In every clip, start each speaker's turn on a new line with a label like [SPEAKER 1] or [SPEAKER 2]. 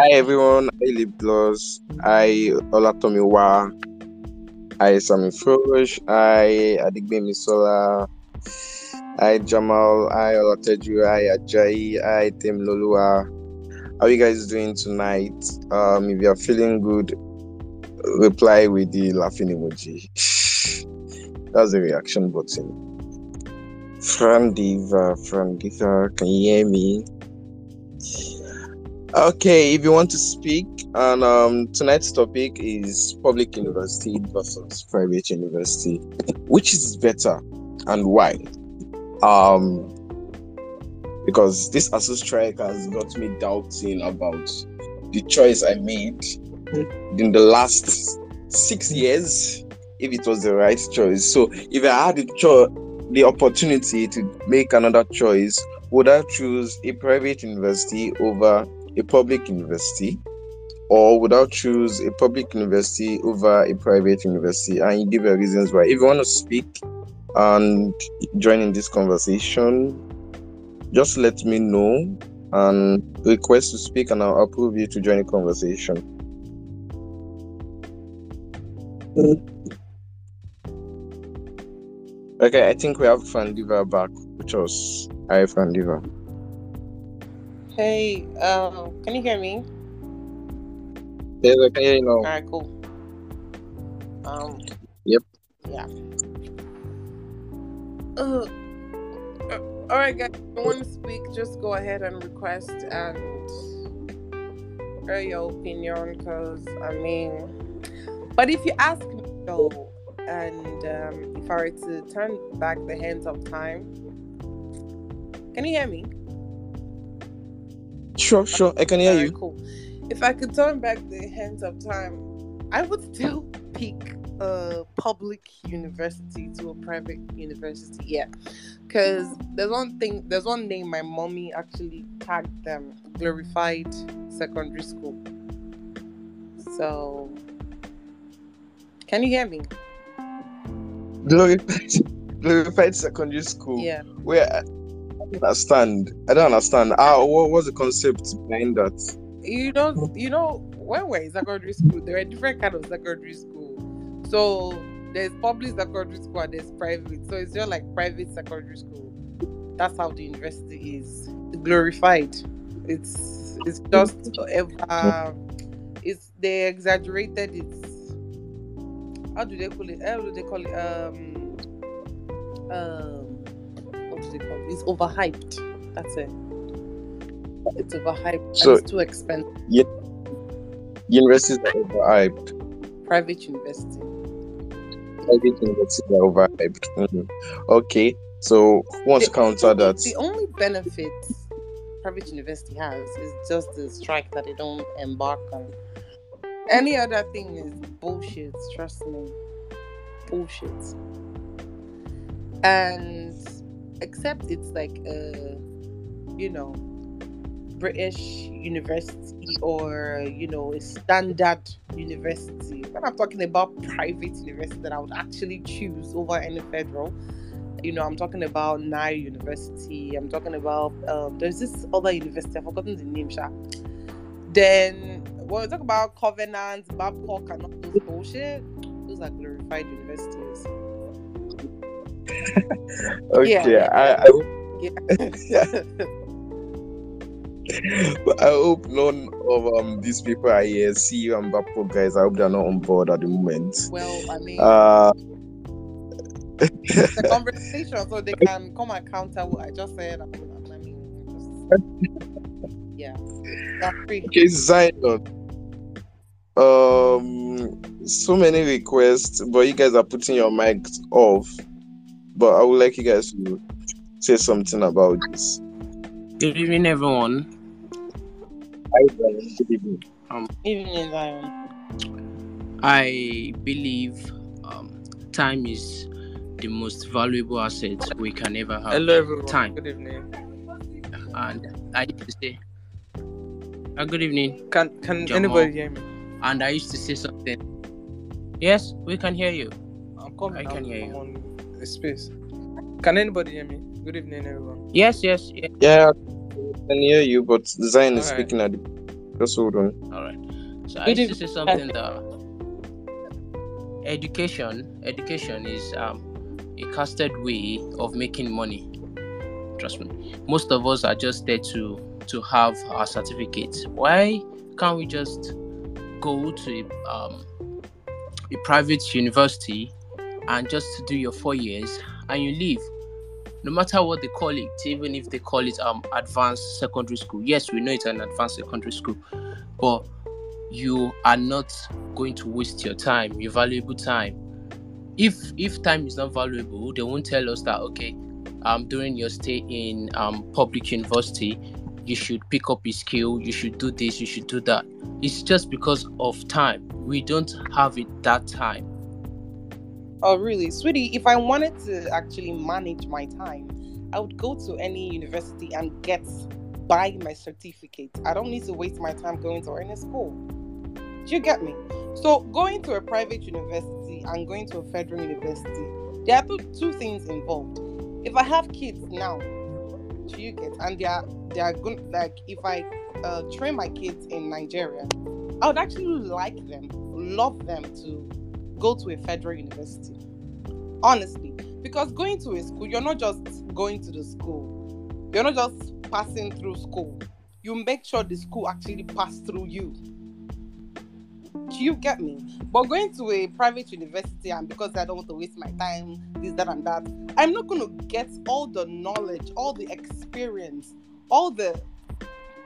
[SPEAKER 1] Hi everyone, I Lip Gloss, I Olatomiwa, I Sami Frosh, I Adigbemi Sola, I Jamal, I Olateju, I Ajayi, I Tim Lolua. How are you guys doing tonight? Um, if you're feeling good, reply with the laughing emoji. That's the reaction button. Fran Diva, can you hear me? Okay, if you want to speak, and um, tonight's topic is public university versus private university. Which is better and why? Um, because this ASUU strike has got me doubting about the choice I made in the last six years, if it was the right choice. So, if I had the, cho- the opportunity to make another choice, would I choose a private university over a public university? Or would I choose a public university over a private university? And you give your reasons why. If you want to speak and join in this conversation, just let me know and request to speak, and I'll approve you to join the conversation. Okay, I think we have Fandiva back, which was Hi Fandiva.
[SPEAKER 2] Hey, uh, can you hear me?
[SPEAKER 1] Yes, I can hear you now.
[SPEAKER 2] All right, cool. Um.
[SPEAKER 1] Yep.
[SPEAKER 2] Yeah. Uh, uh, all right, guys. If you want to speak, just go ahead and request and share your opinion. Because I mean, but if you ask me though, and um, if I were to turn back the hands of time, can you hear me?
[SPEAKER 1] Sure, sure, I can hear you.
[SPEAKER 2] Cool. If I could turn back the hands of time, I would still pick a public university to a private university. Yeah, because there's one thing, there's one name my mommy actually tagged them glorified secondary school. So, can you hear me?
[SPEAKER 1] Glorified, glorified secondary school.
[SPEAKER 2] Yeah.
[SPEAKER 1] Where don't understand. I don't understand. Ah, what was the concept behind that?
[SPEAKER 2] you know, you know, when we're in secondary school, there are different kind of secondary school. So there's public secondary school and there's private. So it's just like private secondary school. That's how the university is glorified. It's it's just ever it's they exaggerated it. How do they call it? How do they call it? Um um what do they call it? It's overhyped. That's it. It's overhyped.
[SPEAKER 1] So-
[SPEAKER 2] it's too expensive.
[SPEAKER 1] Universities are overhyped.
[SPEAKER 2] Private university.
[SPEAKER 1] Private universities are overhyped. Mhm. Okay, so who wants to counter that?
[SPEAKER 2] The only benefit private university has is just the strike that they don't embark on. Any other thing is bullshit, trust me. Bullshit. And except it's like a you know British university or you know a standard university. When I'm talking about private university that I would actually choose over any federal, you know, I'm talking about Nile University. I'm talking about um, there's this other university. I've forgotten the name. Sha. Then when we talk about Covenant, Babcock, and all those bullshit, those are glorified universities.
[SPEAKER 1] Okay,
[SPEAKER 2] Yeah.
[SPEAKER 1] I, I,
[SPEAKER 2] Yeah.
[SPEAKER 1] I hope none of um these people are here. See you and Bapo guys. I hope they're not on board at the moment.
[SPEAKER 2] well, I mean,
[SPEAKER 1] Uh,
[SPEAKER 2] it's a conversation, so they can come and counter what I just said. I mean, just, yeah, that's
[SPEAKER 1] okay, Zion. Um, so many requests, but you guys are putting your mics off. But I would like you guys to say something about this.
[SPEAKER 3] Good evening, everyone.
[SPEAKER 1] Hi, Zion. Good evening.
[SPEAKER 2] Even in Zion.
[SPEAKER 3] I believe um, time is the most valuable asset we can ever have.
[SPEAKER 4] Hello, everyone.
[SPEAKER 3] Time.
[SPEAKER 4] Good evening.
[SPEAKER 3] And I used to say, uh, good evening.
[SPEAKER 4] Can can
[SPEAKER 3] Jamal.
[SPEAKER 4] anybody hear me?
[SPEAKER 3] And I used to say something. Yes, we can hear you.
[SPEAKER 4] I'm coming.
[SPEAKER 3] I can
[SPEAKER 4] out
[SPEAKER 3] hear you.
[SPEAKER 4] on the space. Can anybody hear me? Good evening, everyone.
[SPEAKER 3] Yes, yes, yes.
[SPEAKER 1] Yeah, I can hear you, but Zion is
[SPEAKER 4] Alright.
[SPEAKER 1] speaking at the Just hold on.
[SPEAKER 3] All right. So I
[SPEAKER 2] Good
[SPEAKER 3] used to say something that education, education is um, a casted way of making money. Trust me. Most of us are just there to to have our certificates. Why can't we just go to a, um, a private university and just to do your four years and you leave? No matter what they call it, even if they call it um advanced secondary school. Yes, we know it's an advanced secondary school, but you are not going to waste your time, your valuable time. If if time is not valuable, they won't tell us that okay, um during your stay in um public university, you should pick up a skill, you should do this, you should do that. It's just because of time. We don't have it that time.
[SPEAKER 2] Oh, really, sweetie? If I wanted to actually manage my time, I would go to any university and get buy my certificate. I don't need to waste my time going to any school. Do you get me? So going to a private university and going to a federal university, there are two, things involved. If I have kids now, do you get? And they are they are going like if I uh, train my kids in Nigeria, I would actually like them, love them to go to a federal university. Honestly, because going to a school, you're not just going to the school, you're not just passing through school. You make sure the school actually pass through you. Do you get me? But going to a private university and because I don't want to waste my time, this, that, and that, I'm not going to get all the knowledge, all the experience, all the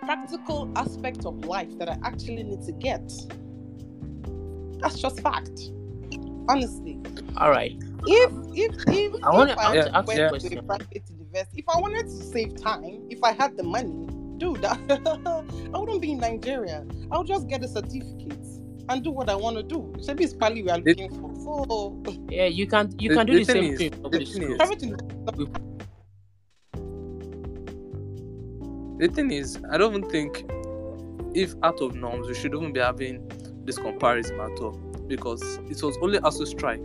[SPEAKER 2] practical aspects of life that I actually need to get. That's just fact. Honestly,
[SPEAKER 3] All right.
[SPEAKER 2] if if if
[SPEAKER 3] I wanna-
[SPEAKER 2] if
[SPEAKER 3] I
[SPEAKER 4] want to
[SPEAKER 3] ask
[SPEAKER 2] went
[SPEAKER 3] you
[SPEAKER 2] to
[SPEAKER 3] question.
[SPEAKER 2] a private university, if I wanted to save time, if I had the money, dude, I wouldn't be in Nigeria. I would just get a certificate and do what I want to do. Maybe it's probably we are
[SPEAKER 4] The-
[SPEAKER 2] looking for. So
[SPEAKER 3] Yeah, you can you
[SPEAKER 4] The-
[SPEAKER 3] can do
[SPEAKER 4] the
[SPEAKER 3] the, same
[SPEAKER 4] is-
[SPEAKER 3] thing.
[SPEAKER 4] the thing is- The thing is, I don't even think if out of norms we should even be having this comparison at all because it was only ASUU strike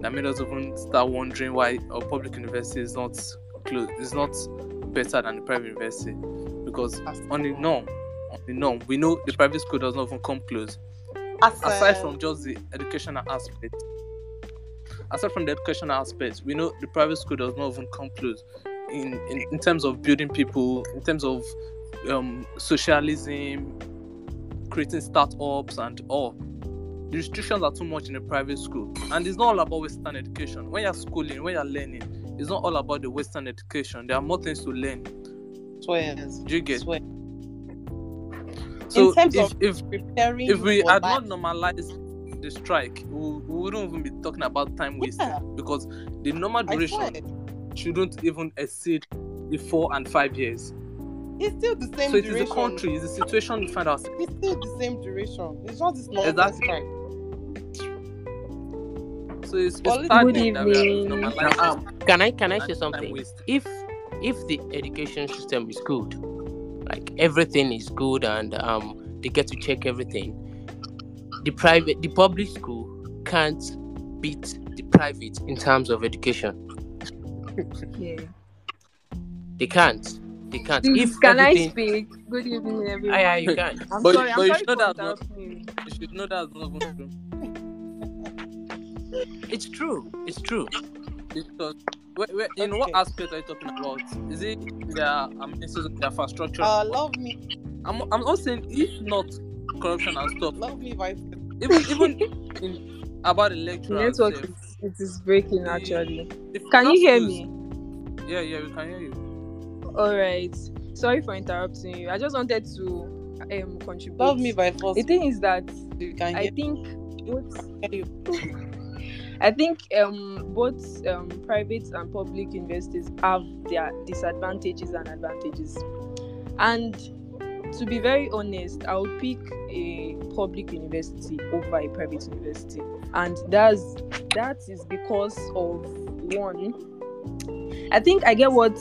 [SPEAKER 4] that made us even start wondering why our public university is not close, is not better than the private university because on the norm, on the norm, we know the private school does not even come close.
[SPEAKER 2] as,
[SPEAKER 4] Aside
[SPEAKER 2] uh,
[SPEAKER 4] from just the educational aspect, aside from the educational aspect, we know the private school does not even come close in, in, in terms of building people, in terms of um, socialism, creating startups, and all. The restrictions are too much in a private school, and it's not all about Western education. When you're schooling, when you're learning, it's not all about the Western education. There are more things to learn.
[SPEAKER 2] swears,
[SPEAKER 4] Do you get?
[SPEAKER 2] swear.
[SPEAKER 4] So
[SPEAKER 2] terms
[SPEAKER 4] if,
[SPEAKER 2] of
[SPEAKER 4] if
[SPEAKER 2] preparing
[SPEAKER 4] if we had not normalized the strike, we, we wouldn't even be talking about time wasted
[SPEAKER 2] Yeah.
[SPEAKER 4] because the normal duration shouldn't even exceed the four and five years.
[SPEAKER 2] it's still the same
[SPEAKER 4] so it is
[SPEAKER 2] duration.
[SPEAKER 4] the country, it's the situation we find ourselves.
[SPEAKER 2] It's still the same duration. It's just this nonsense
[SPEAKER 4] Exactly. So it's,
[SPEAKER 2] Well,
[SPEAKER 4] it's
[SPEAKER 2] good
[SPEAKER 4] saddening that we are
[SPEAKER 5] evening.
[SPEAKER 3] Now, um, can I can I say something? If if the education system is good, like everything is good and um they get to check everything, the private the public school can't beat the private in terms of education.
[SPEAKER 5] Yeah.
[SPEAKER 3] They can't. They can't.
[SPEAKER 5] Please,
[SPEAKER 3] if
[SPEAKER 5] can I speak? Good evening, everyone.
[SPEAKER 3] Aye, aye, you can.
[SPEAKER 5] I'm
[SPEAKER 4] But-
[SPEAKER 5] sorry.
[SPEAKER 4] but
[SPEAKER 5] I'm
[SPEAKER 4] you
[SPEAKER 5] sorry
[SPEAKER 4] should know that not-
[SPEAKER 5] you.
[SPEAKER 4] You should know that's not even true.
[SPEAKER 3] It's true. It's true.
[SPEAKER 4] Because wait, wait, in what aspect are you talking about? Is it their um, institute, their infrastructure?
[SPEAKER 2] Uh, love me,
[SPEAKER 4] I'm, I'm not saying if not corruption and stuff.
[SPEAKER 2] love me, vice.
[SPEAKER 4] Even even in about the
[SPEAKER 5] The network
[SPEAKER 4] itself,
[SPEAKER 5] is, it is breaking
[SPEAKER 4] The-
[SPEAKER 5] actually. Can you hear me?
[SPEAKER 4] Yeah, yeah, we can hear you.
[SPEAKER 5] All right. Sorry for interrupting you. I just wanted to um contribute.
[SPEAKER 2] Love me by force.
[SPEAKER 5] The thing is that
[SPEAKER 2] you can
[SPEAKER 5] I
[SPEAKER 2] hear
[SPEAKER 5] think both
[SPEAKER 2] you.
[SPEAKER 5] I think um, both um, private and public universities have their disadvantages and advantages. And to be very honest, I would pick a public university over a private university, and that's that is because of one. I think I get what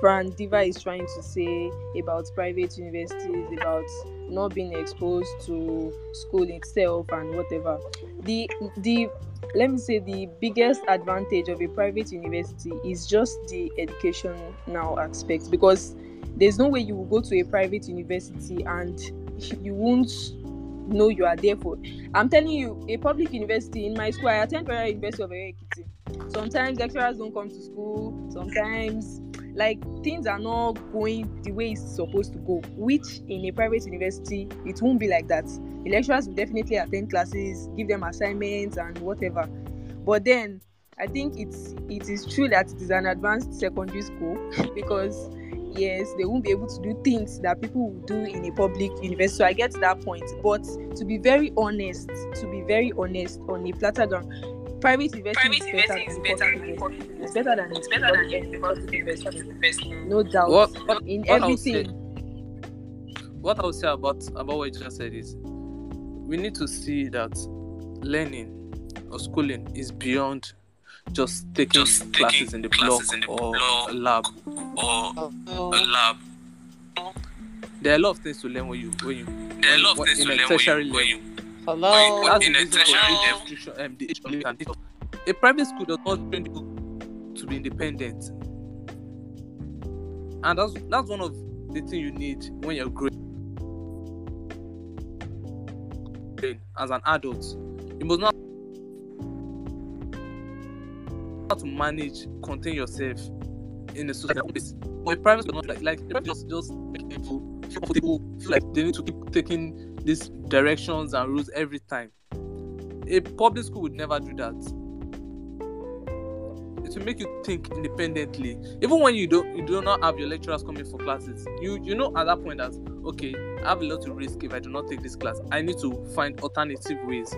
[SPEAKER 5] Fran Diva is trying to say about private universities, about not being exposed to school itself and whatever. The the let me say the biggest advantage of a private university is just the education now aspect because there's no way you will go to a private university and you won't know you are there for. I'm telling you, a public university in my school, I attend Federal University of Ekiti. Sometimes lecturers don't come to school. Sometimes, like things are not going the way it's supposed to go. Which in a private university, it won't be like that. The lecturers will definitely attend classes, give them assignments and whatever. But then, I think it's it is true that it is an advanced secondary school because yes, they won't be able to do things that people will do in a public university. So I get that point. But to be very honest, to be very honest, on a flatter ground, private university
[SPEAKER 6] Private
[SPEAKER 5] is better
[SPEAKER 6] university is
[SPEAKER 5] than
[SPEAKER 6] better
[SPEAKER 5] public
[SPEAKER 6] than
[SPEAKER 5] university. It's better than
[SPEAKER 6] It's better than
[SPEAKER 5] any
[SPEAKER 6] any
[SPEAKER 5] public university. No doubt.
[SPEAKER 4] What, what,
[SPEAKER 5] in
[SPEAKER 4] what I say-
[SPEAKER 5] everything.
[SPEAKER 4] what I would say about about what you just said is we need to see that learning or schooling is beyond just taking
[SPEAKER 6] Just
[SPEAKER 4] classes
[SPEAKER 6] taking
[SPEAKER 4] in the
[SPEAKER 6] classes
[SPEAKER 4] block
[SPEAKER 6] in the
[SPEAKER 4] or
[SPEAKER 6] block.
[SPEAKER 4] a lab.
[SPEAKER 6] or a lab.
[SPEAKER 4] There are a lot of things to learn when you when you
[SPEAKER 6] There are a lot of things
[SPEAKER 4] in
[SPEAKER 6] to
[SPEAKER 4] a
[SPEAKER 6] learn when
[SPEAKER 4] tertiary
[SPEAKER 6] you, when
[SPEAKER 4] level.
[SPEAKER 6] you
[SPEAKER 2] hello.
[SPEAKER 4] That's
[SPEAKER 6] in
[SPEAKER 4] the
[SPEAKER 6] a
[SPEAKER 4] reason for
[SPEAKER 6] tertiary
[SPEAKER 4] the
[SPEAKER 6] level.
[SPEAKER 4] institution, um, the HW can teach. A private school does not train you to be independent, and that's that's one of the things you need when you're growing as an adult. You must not how to manage, contain yourself in a social space. But private school, not like like just just make people feel comfortable, feel like they need to keep taking these directions and rules every time. A public school would never do that. It will make you think independently. Even when you don't you do not have your lecturers coming for classes, you you know at that point that okay, I have a lot to risk if I do not take this class. I need to find alternative ways.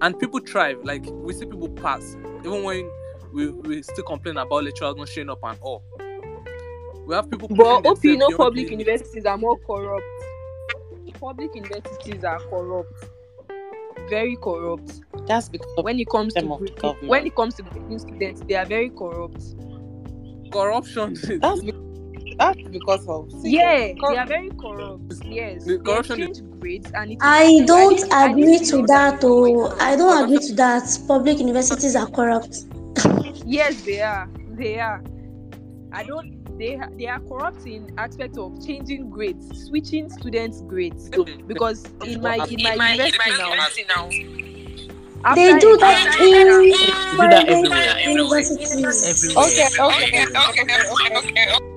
[SPEAKER 4] And people thrive. Like we see people pass, even when we, we still complain about lecturers not showing up and all. We have people.
[SPEAKER 5] But
[SPEAKER 4] pushing
[SPEAKER 5] hope you know public
[SPEAKER 4] limits.
[SPEAKER 5] universities are more corrupt. Public universities are corrupt. Very corrupt.
[SPEAKER 2] That's because
[SPEAKER 5] When it comes to
[SPEAKER 2] Them government.
[SPEAKER 5] when it comes to grading students, they are very corrupt.
[SPEAKER 4] corruption. Hmm.
[SPEAKER 2] that's be- that's because of see,
[SPEAKER 5] Yeah,
[SPEAKER 2] cor-
[SPEAKER 5] they are very corrupt. Yes,
[SPEAKER 4] The
[SPEAKER 5] they
[SPEAKER 4] corruption is-
[SPEAKER 5] grades and it
[SPEAKER 7] I don't agree to that.
[SPEAKER 5] they
[SPEAKER 7] Oh, I don't agree to that. Public universities are corrupt.
[SPEAKER 5] Yes, they are. They are. I don't. They they are corrupt in aspect of changing grades, switching students' grades. Because in my in my
[SPEAKER 6] in my, in
[SPEAKER 5] university now,
[SPEAKER 6] university now.
[SPEAKER 7] They do
[SPEAKER 5] a-
[SPEAKER 7] that
[SPEAKER 5] after-
[SPEAKER 7] in
[SPEAKER 3] that
[SPEAKER 7] private
[SPEAKER 3] everywhere.
[SPEAKER 7] universities.
[SPEAKER 3] Everywhere.
[SPEAKER 2] Okay, okay,
[SPEAKER 3] Everywhere.
[SPEAKER 2] okay, okay, okay.
[SPEAKER 6] okay.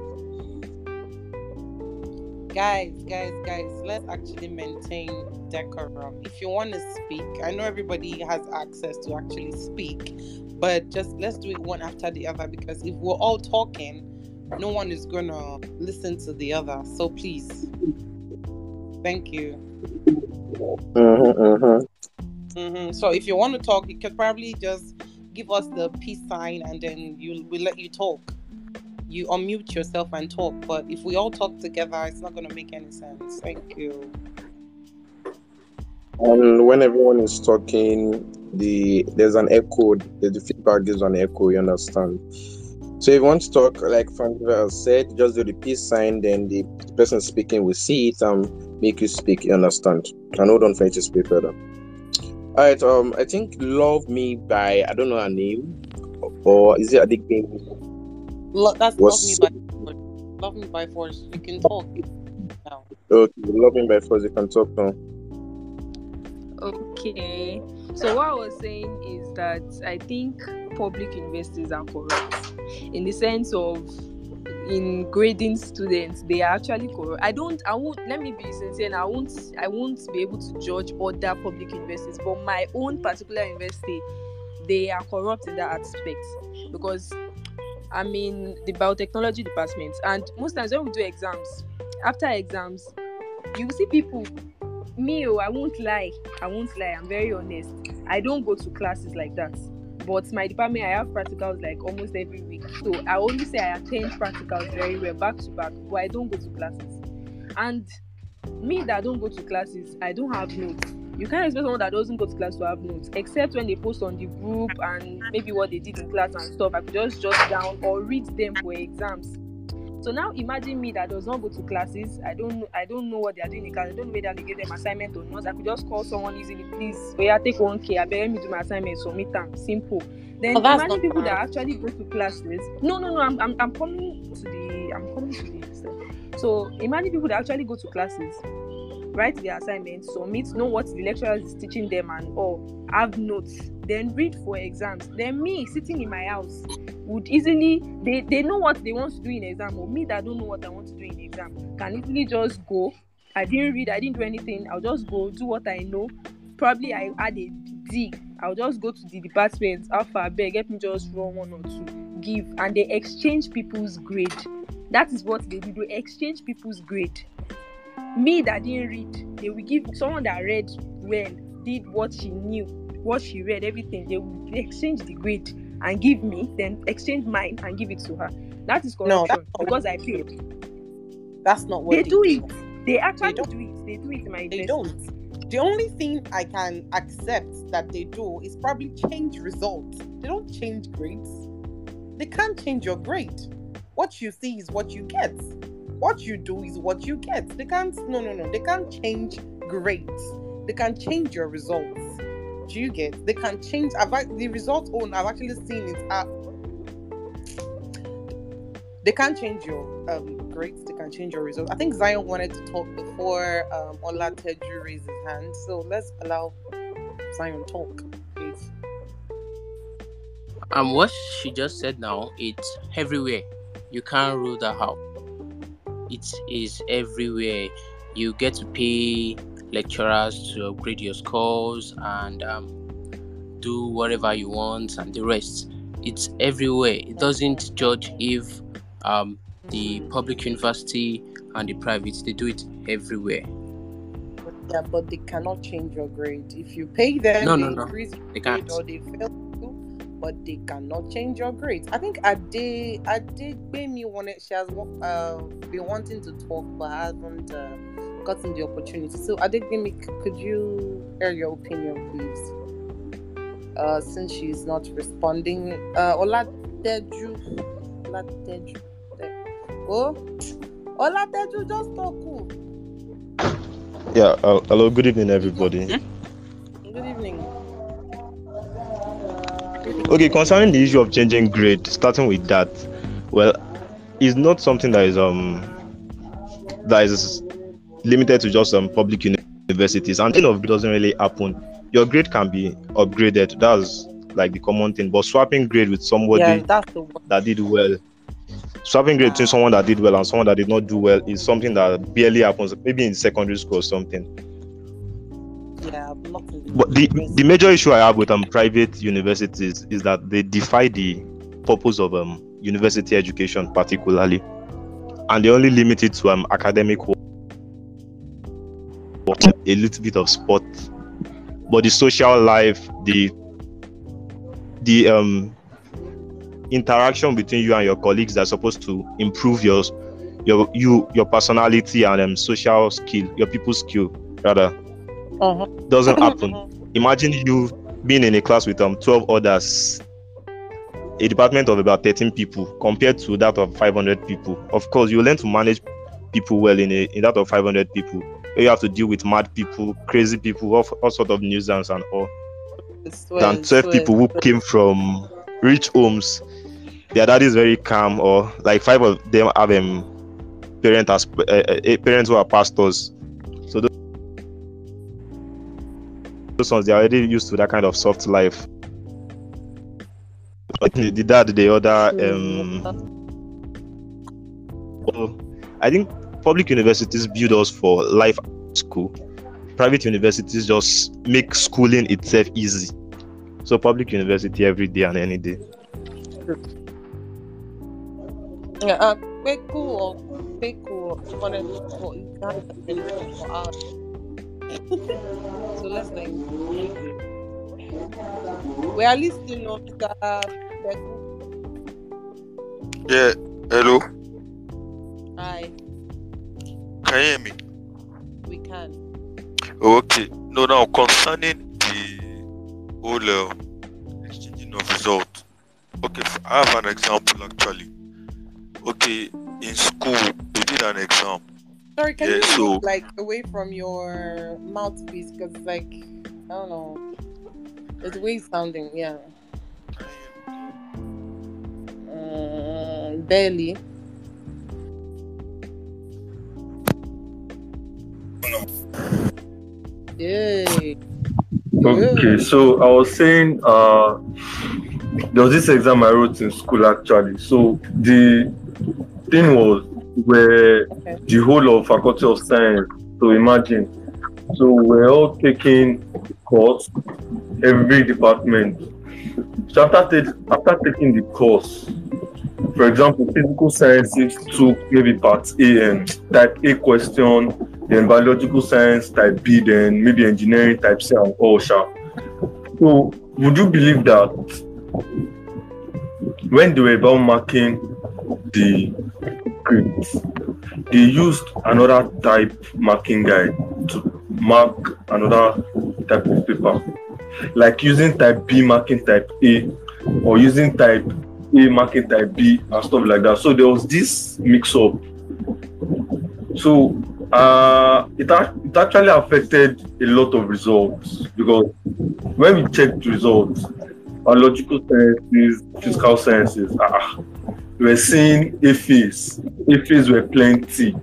[SPEAKER 2] guys, guys, guys, let's actually maintain decorum. If you want to speak, I know everybody has access to actually speak, but just let's do it one after the other because if we're all talking, no one is gonna listen to the other. So please, thank you.
[SPEAKER 1] Mm-hmm,
[SPEAKER 2] hmm So if you want to talk, you could probably just give us the peace sign and then you we'll let you talk. You unmute yourself and talk. But if we all talk together, it's not gonna make any sense. Thank you.
[SPEAKER 1] And when everyone is talking, the there's an echo. The, the feedback gives an echo. You understand? So if you want to talk, like Frank said, just do the peace sign. Then the person speaking will see it and make you speak. You understand? And hold on for you to speak further. All right. Um, I think "Love Me" by I don't know her name, or is it Adik
[SPEAKER 2] Lo- that's
[SPEAKER 1] Was-
[SPEAKER 2] love me by force. love me by force. You can talk now.
[SPEAKER 1] Okay, "Love Me" by Force. You can talk now.
[SPEAKER 5] Okay. So what I was saying is that I think public universities are corrupt in the sense of in grading students they are actually corrupt. I don't I won't let me be sincere I won't I won't be able to judge other public universities, but my own particular university they are corrupt in that aspect because I'm in the biotechnology department and most times when we do exams, after exams, you see people me oh, I won't lie. I won't lie. I'm very honest. I don't go to classes like that. But my department, I have practicals like almost every week. So I only say I attend practicals very well, back to back, but I don't go to classes. And me that don't go to classes, I don't have notes. You can't expect someone that doesn't go to class to have notes, except when they post on the group and maybe what they did in class and stuff. I could just jot down or read them for exams. So now imagine me that does not go to classes. I don't. I don't know what they are doing in class. I don't know whether they give them assignment or not. I could just call someone easily, please. Oh yeah, take one k. I beg let me do my assignment. So Submit them. Simple. Then
[SPEAKER 2] Oh,
[SPEAKER 5] imagine people that actually go to classes. No, no, no. I'm, I'm, I'm coming to the. I'm coming to the. So imagine people that actually go to classes, write their assignments, submit, know what the lecturer is teaching them and all, have notes, then read for exams. Then me sitting in my house would easily they, they know what they want to do in exam, or me that don't know what I want to do in exam can easily just go. I didn't read, I didn't do anything, I'll just go do what I know. Probably I had a D. I'll just go to the department, alpha beg, get me just run one or two, give, and they exchange people's grade. That is what they do. They exchange people's grade. Me that didn't read, they will give someone that read well, did what she knew, what she read, everything. They will exchange the grade and give me, then exchange mine and give it to her. That is
[SPEAKER 2] No,
[SPEAKER 5] corruption
[SPEAKER 2] that's
[SPEAKER 5] because I paid.
[SPEAKER 2] That's not what
[SPEAKER 5] They do it. They actually
[SPEAKER 2] don't.
[SPEAKER 5] do it. They do it in my
[SPEAKER 2] They don't. The only thing I can accept that they do is probably change results. They don't change grades. They can't change your grade. What you see is what you get. What you do is what you get. They can't. No, no, no. They can't change grades. They can change your results. Do you get? They can change. I've the result on. I've actually seen it. At, they can't change your um, grades. They can change your results. I think Zion wanted to talk before um, Ola Teju raised his hand. So let's allow Zion talk, please.
[SPEAKER 3] And what she just said now, it's everywhere. You can't rule that out. It is everywhere. You get to pay lecturers to upgrade your scores and um, do whatever you want and the rest. It's everywhere. It doesn't judge if um, the public university and the private, they do it everywhere.
[SPEAKER 2] Yeah, but they cannot change your grade. If you pay them,
[SPEAKER 3] No,
[SPEAKER 2] they
[SPEAKER 3] no, no. They can't.
[SPEAKER 2] or they fail but they cannot change your grades. I think Ade Ade me wanted she has uh, been wanting to talk but hasn't uh, gotten the opportunity. So Ade me, could you air your opinion, please? Uh, since she's not responding, uh, Oladeju, Oladeju, oh, Oladeju, just talk. oh.
[SPEAKER 6] Yeah, uh, hello, good evening, everybody.
[SPEAKER 2] Good evening.
[SPEAKER 6] Okay, concerning the issue of changing grade, starting with that, well, it's not something that is um that is limited to just um public uni- universities, and thing of it doesn't really happen. Your grade can be upgraded. That's like the common thing, but swapping grade with somebody
[SPEAKER 2] yeah, that's the one.
[SPEAKER 6] that did well, swapping grade between someone that did well and someone that did not do well is something that barely happens. Maybe in secondary school or something. But the, the major issue I have with um private universities is that they defy the purpose of um university education particularly, and they only limit it to um academic work, a little bit of sport, but the social life, the the um interaction between you and your colleagues that's supposed to improve your your you your personality and um social skill, your people skill rather
[SPEAKER 2] Uh-huh.
[SPEAKER 6] doesn't happen. Imagine you being in a class with um 12 others. A department of about 13 people compared to that of 500 people. Of course you learn to manage people well in a in that of 500 people. You have to deal with mad people crazy people all, all sort of nuisance and all. Than 12 people who came from rich homes. Their dad is very calm or like five of them have um parent as uh, parents who are pastors. So those, those ones they're already used to that kind of soft life. But the, the dad the other um well, i think public universities build us for life school. Private universities just make schooling itself easy. So public university every day and any day.
[SPEAKER 2] Yeah, uh, Kweku or Kweku wanted so let's like. We are listening Mr. Kweku.
[SPEAKER 8] Yeah, hello.
[SPEAKER 2] Hi,
[SPEAKER 8] Can you hear me?
[SPEAKER 2] we can.
[SPEAKER 8] Okay. No, now concerning the whole uh, exchanging of result. Okay, I have an example actually. Okay, in school we did an exam.
[SPEAKER 2] Sorry, can
[SPEAKER 8] Yeah,
[SPEAKER 2] you
[SPEAKER 8] so-
[SPEAKER 2] move like away from your mouthpiece? Because like I don't know, it's weird sounding. Yeah, um, barely. Yay.
[SPEAKER 9] Okay, so I was saying uh there was this exam I wrote in school actually. So the thing was where the whole of faculty of science. So imagine. So we're all taking course, every department. So after ta- after taking the course, for example, physical sciences took maybe part A and type A question, then biological science type B, then maybe engineering type C and all sha. So would you believe that when they were about marking the grades, they used another type marking guide to mark another type of paper, like using type B marking type A or using type A marking type B and stuff like that. So there was this mix up. So uh, it, it actually affected a lot of results because when we checked results, biological sciences, physical sciences, ah, we were seeing AFEs. AFEs were plenty.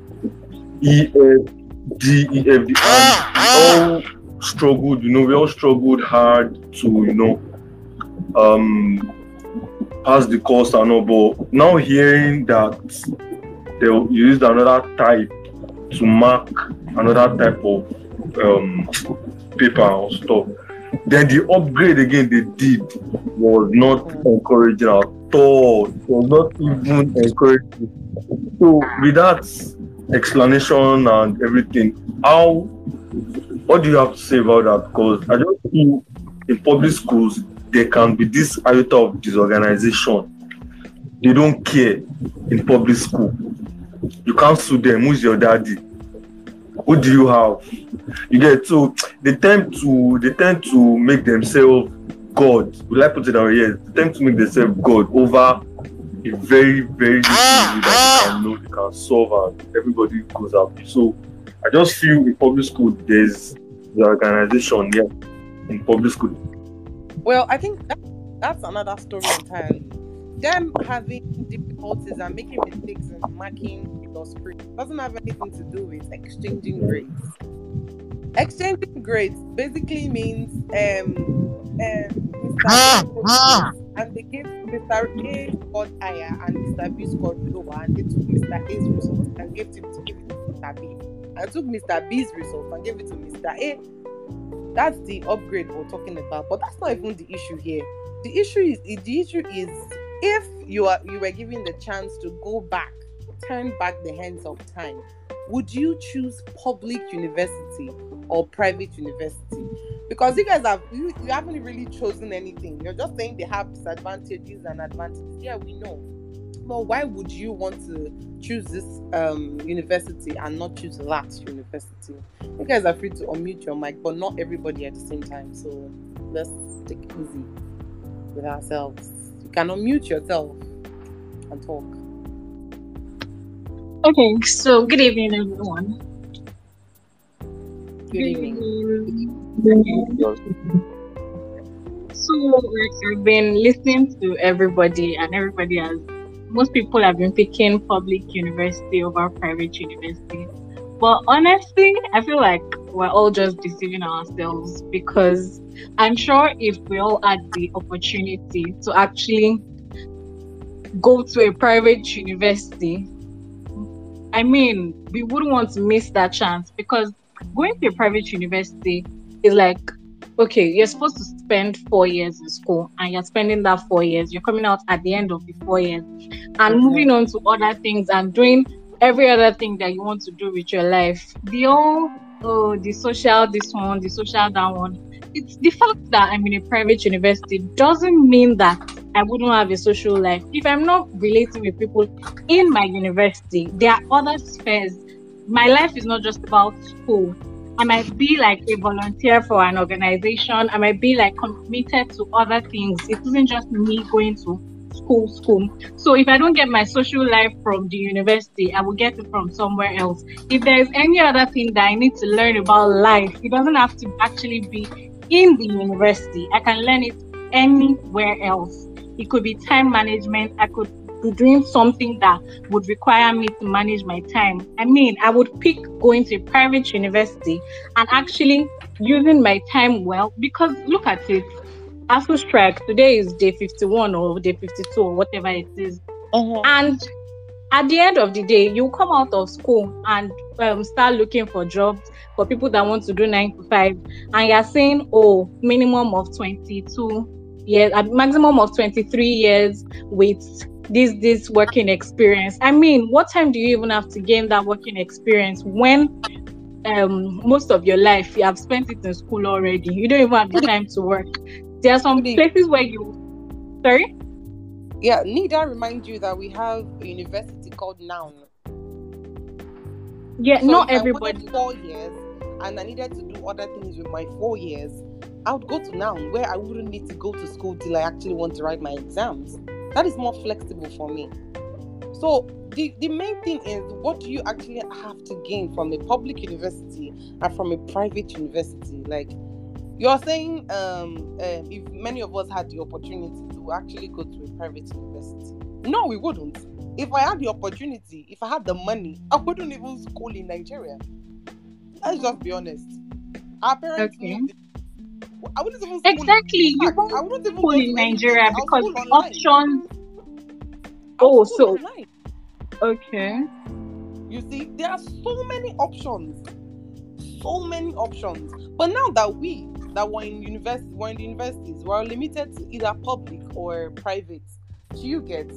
[SPEAKER 9] E, F, D, E, F, D, and we all struggled, you know, we all struggled hard to, you know, um, pass the course and all. But now hearing that they used another type to mark another type of um, paper or stuff. Then the upgrade again they did was not encouraging at all. It was not even encouraging. So with that explanation and everything, how what do you have to say about that? Because I don't feel in public schools there can be this iota of disorganization. They don't care in public school. You can't sue them. Who's your daddy? Who do you have? You get so they tend to they tend to make themselves God. Will I put it that way? Yes, they tend to make themselves God over a very, very little that they can know they can solve and everybody goes happy. So I just feel in public school there's the organization here in public school.
[SPEAKER 2] Well, I think that, that's another story entirely. Them having difficulties and making mistakes and marking your screen doesn't have anything to do with exchanging grades. Exchanging grades basically means um Um, Mr. A and they gave Mr. A scored higher and Mr. B scored lower and they took Mr. A's results and gave it to, gave it to Mr. B and took Mr. B's results and gave it to Mr. A. That's the upgrade we're talking about, but that's not even the issue here. The issue is the issue is if you are you were given the chance to go back, turn back the hands of time, would you choose public university or private university? Because you guys have you, you haven't really chosen anything. You're just saying they have disadvantages and advantages. Yeah, we know. But why would you want to choose this um, university and not choose that university? You guys are free to unmute your mic, but not everybody at the same time. So let's it easy with ourselves. You can unmute yourself and talk.
[SPEAKER 10] Okay, so good evening, everyone.
[SPEAKER 2] Good evening.
[SPEAKER 10] So, like, I've been listening to everybody, and everybody has, most people have been picking public university over private university. But honestly, I feel like we're all just deceiving ourselves because I'm sure if we all had the opportunity to actually go to a private university, I mean, we wouldn't want to miss that chance because going to a private university is like, okay, you're supposed to spend four years in school and you're spending that four years, you're coming out at the end of the four years and moving on to other things and doing every other thing that you want to do with your life. The whole, oh, the social, this one, the social, that one. It's the fact that I'm in a private university doesn't mean that I wouldn't have a social life. If I'm not relating with people in my university, there are other spheres. My life is not just about school. I might be like a volunteer for an organization. I might be like committed to other things. It isn't just me going to school, school. So if I don't get my social life from the university, I will get it from somewhere else. If there is any other thing that I need to learn about life, it doesn't have to actually be in the university. I can learn it anywhere else. It could be time management. I could be doing something that would require me to manage my time, I mean, I would pick going to a private university and actually using my time well because look at it. ASUU strike today is day 51 or day 52 or whatever it is. And at the end of the day, you come out of school and um, start looking for jobs for people that want to do nine to five, and you're saying, oh, minimum of 22 years, a maximum of 23 years with this this working experience. I mean, what time do you even have to gain that working experience when um, most of your life you have spent it in school already? You don't even have the time to work. There are some places where you, sorry.
[SPEAKER 2] Yeah, need I remind you that we have a university called Noun.
[SPEAKER 10] Yeah,
[SPEAKER 2] So
[SPEAKER 10] not everybody.
[SPEAKER 2] four years and I needed to do other things with my four years, I would go to Noun where I wouldn't need to go to school till I actually want to write my exams. That is more flexible for me. So the, the main thing is what do you actually have to gain from a public university and from a private university? Like you're saying um, um if many of us had the opportunity to actually go to a private university. No, we wouldn't. If I had the opportunity, if I had the money, I wouldn't even school in Nigeria. Let's just be honest. Our parents
[SPEAKER 10] Okay.
[SPEAKER 2] I wouldn't even.
[SPEAKER 10] Exactly. You won't
[SPEAKER 2] I wouldn't even
[SPEAKER 10] school in Nigeria. Because options. Oh, so
[SPEAKER 2] online.
[SPEAKER 10] okay.
[SPEAKER 2] You see, there are so many options. So many options. But now that we that were in university, were in the universities, were limited to either public or private. Do you get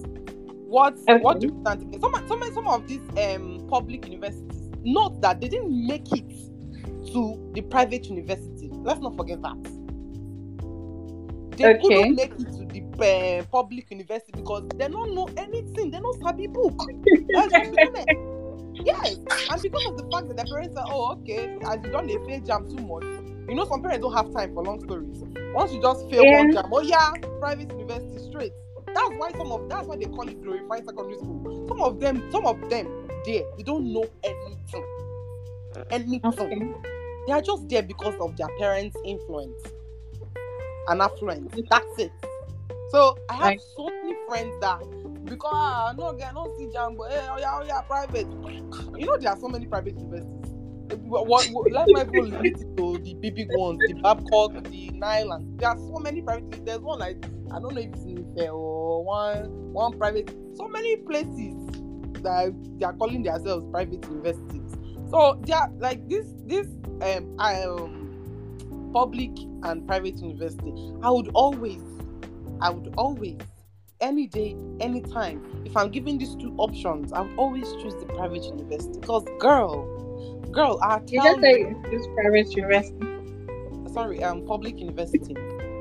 [SPEAKER 2] what what do you stand? Some some some of these um public universities, note that they didn't make it to the private university. Let's not forget that. They
[SPEAKER 10] Okay.
[SPEAKER 2] couldn't make it to the uh, public university because they don't know anything. They don't study book. Let's just be honest. Yes, and because of the fact that the parents say, "Oh, okay, as you done a fail JAMB too much," you know, some parents don't have time for long stories. Once you just fail one
[SPEAKER 10] Yeah.
[SPEAKER 2] JAMB, oh yeah, private university straight. That's why some of that's why they call it glorified secondary school. Some of them, some of them, there they don't know anything, anything.
[SPEAKER 10] Okay.
[SPEAKER 2] They are just there because of their parents' influence and affluence. That's it. So I have
[SPEAKER 10] Right.
[SPEAKER 2] so many friends that because ah, no girl, no see JAMB, but hey, oh yeah, oh yeah, private. You know there are so many private universities. What, what, let me go limit it to the big big ones, the Babcock, the Nile, and there are so many private. There's one like I don't know if it's in Ife or one one private. So many places that they are calling themselves private universities. So are like this this um um public and private university. I would always, I would always, any day, anytime, if I'm given these two options, I would always choose the private university. Because girl, girl, I
[SPEAKER 10] You
[SPEAKER 2] tell
[SPEAKER 10] just say
[SPEAKER 2] you,
[SPEAKER 10] it's private university.
[SPEAKER 2] sorry, um, public university.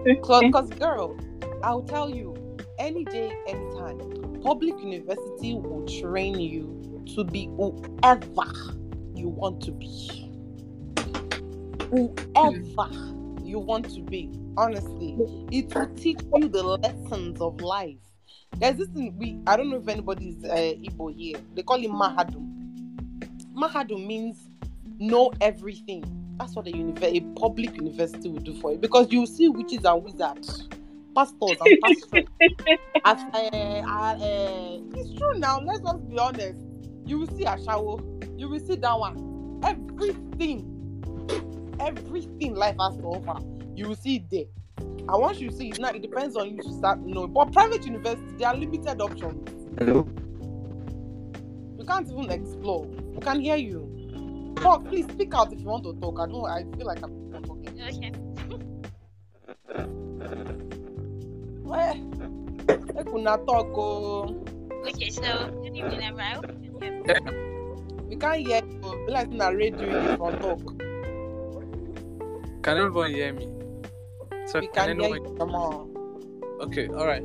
[SPEAKER 2] Because girl, I'll tell you, any day, anytime, public university will train you to be whoever you want to be. Whoever you want to be. Honestly, it will teach you the lessons of life. There's this thing we I don't know if anybody's uh, Igbo here. They call it Mahadum. Mahadum means know everything. That's what a, univer- a public university will do for you because you will see witches and wizards, pastors and pastors. As, uh, uh, uh, it's true now. Let's just be honest. You will see a shower. You will see that one. Everything, everything life has to offer, you will see it there. And once you see it, now it depends on you to start knowing. But private university, there are limited options.
[SPEAKER 6] Hello.
[SPEAKER 2] You can't even explore. We can hear you. Talk, please speak out if you want to talk. I don't. I feel like I'm not talking.
[SPEAKER 11] Okay.
[SPEAKER 2] Well, make una talk. Oh,
[SPEAKER 11] Okay, so good evening, everyone. I hope you can hear me.
[SPEAKER 2] we can't hear you. Be like na radio in front talk.
[SPEAKER 4] Can everyone hear me? So
[SPEAKER 2] We
[SPEAKER 4] can
[SPEAKER 2] can hear you. Come on.
[SPEAKER 4] Okay, all right.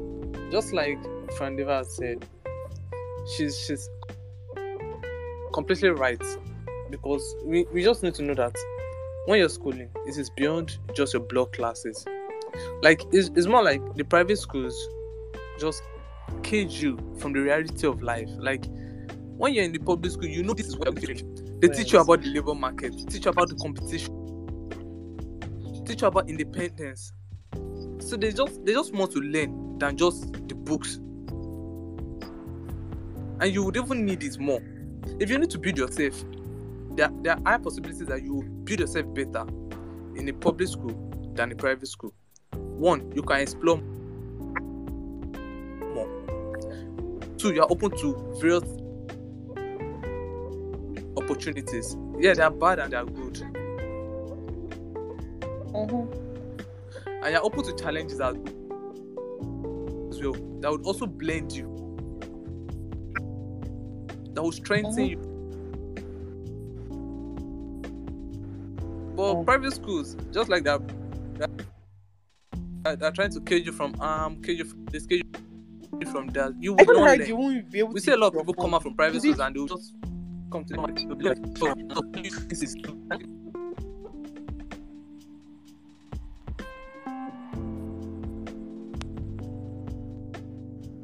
[SPEAKER 4] Just like Frandiva said, she's she's completely right because we, we just need to know that when you're schooling, it is beyond just your block classes. Like it's, it's more like the private schools just cage you from the reality of life. Like when you're in the public school, you know this is what you're doing. They teach you about the labor market, teach you about the competition, teach you about independence. So they just they just want to learn than just the books. and you would even need it more. If you need to build yourself, there, there are high possibilities that you build yourself better in a public school than a private school. One, you can explore more. Two, you are open to various opportunities. Yeah, they are bad and they are good. And you're open to challenges as well. That would also blend you. That will strengthen you. But private schools, just like that, they're, they're trying to cage you from um, cage you from this, cage you from that. You will not learn.
[SPEAKER 2] you won't be able
[SPEAKER 4] We
[SPEAKER 2] to
[SPEAKER 4] see a lot of people come out from private schools and they'll just come to the they'll be like, "Oh, this is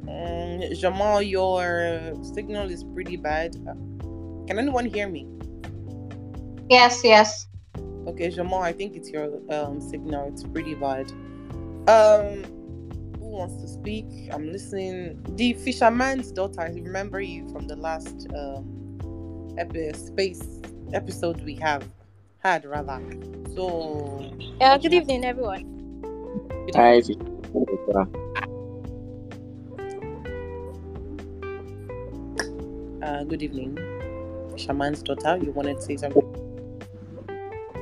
[SPEAKER 2] Um, Jamal, your signal is pretty bad. Can anyone hear me?
[SPEAKER 10] Yes, yes.
[SPEAKER 2] Okay, Jamal, I think it's your um, signal. It's pretty bad. Um, who wants to speak? I'm listening. The fisherman's daughter. I remember you from the last um, epi- space episode we have had rather. So,
[SPEAKER 12] Uh, good evening, everyone.
[SPEAKER 1] Hi.
[SPEAKER 2] uh, good evening, Shaman's daughter. You wanted to say something?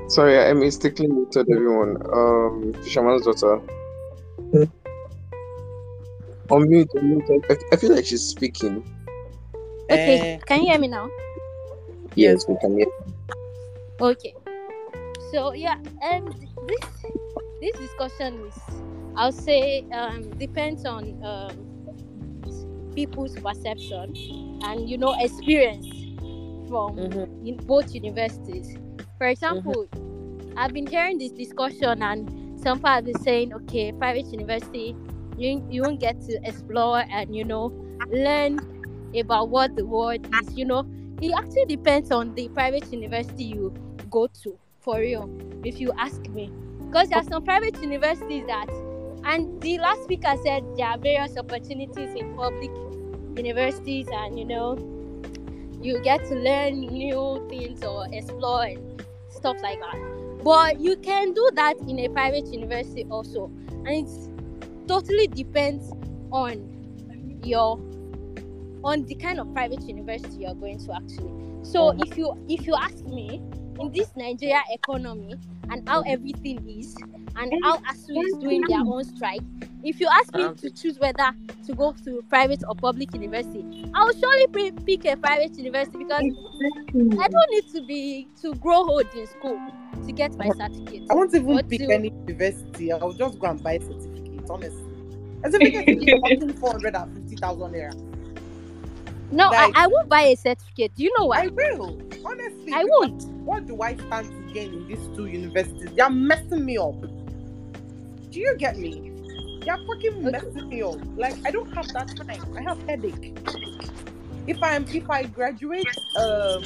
[SPEAKER 1] Sorry, I am mistakenly muted everyone. Um, Fisherman's daughter. Unmute, unmute. I, I feel like she's speaking.
[SPEAKER 12] Okay,
[SPEAKER 2] Eh,
[SPEAKER 12] can you hear me now?
[SPEAKER 1] Yes, we can hear.
[SPEAKER 12] Okay. So yeah, and this this discussion is, I'll say, um, depends on um, people's perception and you know experience from
[SPEAKER 2] mhm.
[SPEAKER 12] in both universities. For example, I've been hearing this discussion, and some people have been saying, okay, private university, you you won't get to explore and you know learn about what the world is. You know, it actually depends on the private university you go to. For real, if you ask me, because there are some private universities that, and the last speaker said there are various opportunities in public universities, and you know, you get to learn new things or explore and stuff like that. But you can do that in a private university also, and it totally depends on your on the kind of private university you're going to actually. So uh-huh. if you if you ask me in this Nigeria economy and how everything is and how ASUU is doing their own strike, if you ask me uh-huh. to choose whether to go to private or public university, I'll surely pre- pick a private university because I don't need to be to grow old in school to get my certificate.
[SPEAKER 2] I won't even pick
[SPEAKER 12] to-
[SPEAKER 2] any university. I'll just go and buy a certificate, honestly. As a certificate is fucking 450,000 naira.
[SPEAKER 12] No,
[SPEAKER 2] Like-
[SPEAKER 12] I, I won't buy a certificate. Do you know why?
[SPEAKER 2] I will, honestly.
[SPEAKER 12] I won't.
[SPEAKER 2] What do I stand to gain in these two universities? They're messing me up. Do you get me? They're fucking messing me up. Like I don't have that time. I have headache. If I'm if I graduate um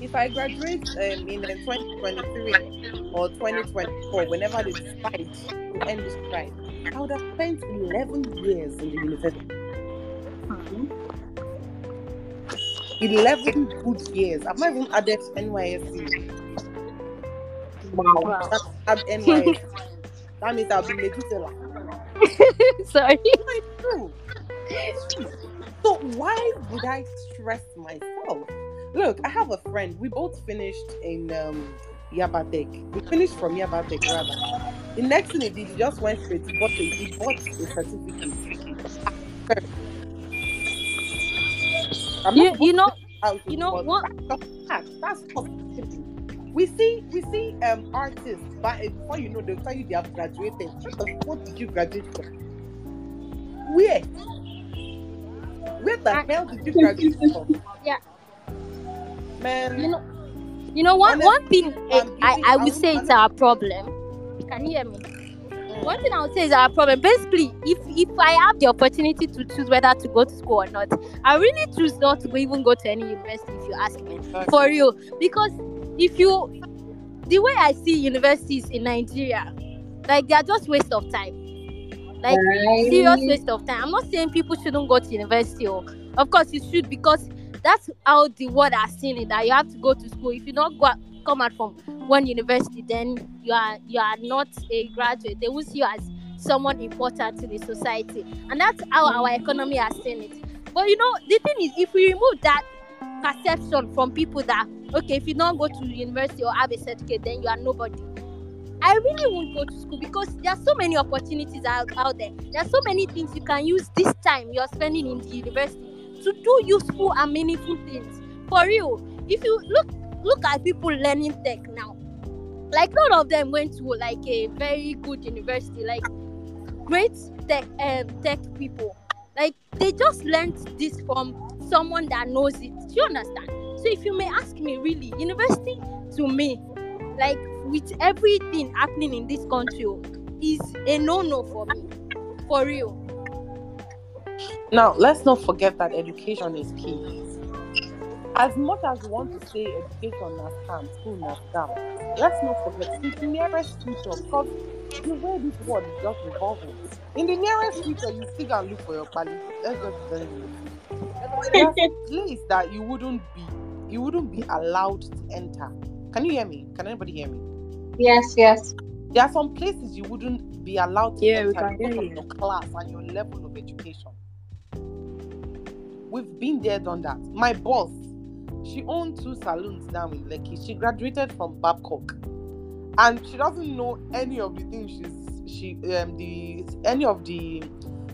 [SPEAKER 2] if I graduate um, in uh, 2023 or 2024, whenever they decide to end this strike, I would have spent 11 years in the university. 11 good years. I've not even added NYSC. Wow. That's add NYSC. that means I'll be Methuselah.
[SPEAKER 12] Sorry.
[SPEAKER 2] So why would I stress myself? Look, I have a friend. We both finished in um, Yabatech. We finished from Yabatech rather. The next thing he did, he just went straight. He bought a, he bought a certificate.
[SPEAKER 12] You, you know, you know what?
[SPEAKER 2] That's, that's positivity. We see we see um artists, but before you know, they'll tell you they have graduated. What did you graduate from? Where? Where the hell did you graduate from?
[SPEAKER 12] Yeah.
[SPEAKER 2] Man,
[SPEAKER 12] You know, you know one one thing eh, I, I
[SPEAKER 2] I
[SPEAKER 12] would say it's our problem. Can you hear me? One thing I would say is our problem. Basically, if if I have the opportunity to choose whether to go to school or not, I really choose not to even go to any university. If you ask me, for real, because if you, the way I see universities in Nigeria, like they are just waste of time. Like
[SPEAKER 10] Right.
[SPEAKER 12] serious waste of time. I'm not saying people shouldn't go to university. Or, of course, you should because that's how the world has seen it. That you have to go to school. If you not go come out from one university, then you are you are not a graduate. They will see you as someone important to the society, and that's how our economy has seen it. But you know, the thing is, if we remove that perception from people that okay, if you don't go to university or have a certificate, then you are nobody. I really won't go to school because there are so many opportunities out, out there. There are so many things you can use this time you're spending in the university to do useful and meaningful things. For real, if you look look at people learning tech now, like none of them went to like a very good university, like great tech um, tech people. Like they just learned this from someone that knows it. Do you understand? So if you may ask me, really, university to me, like with everything happening in this country, oh, is a no-no for me. For real.
[SPEAKER 2] Now, let's not forget that education is key. As much as we want to say education na scam, school na scam, let's not forget the nearest future because the way this world is just evolving. In the nearest future, you still gonna look for your pali. Let's just realistic. There's a place that you wouldn't be, you wouldn't be allowed to enter. Can you hear me? Can anybody hear me?
[SPEAKER 10] Yes, yes.
[SPEAKER 2] There are some places you wouldn't be allowed to
[SPEAKER 5] Yeah,
[SPEAKER 2] enter
[SPEAKER 5] can
[SPEAKER 2] because
[SPEAKER 5] hear
[SPEAKER 2] of your class and your level of education. We've been there, done that. My boss, she owned two saloons down in Lekki. She graduated from Babcock, and she doesn't know any of the things she's she um the any of the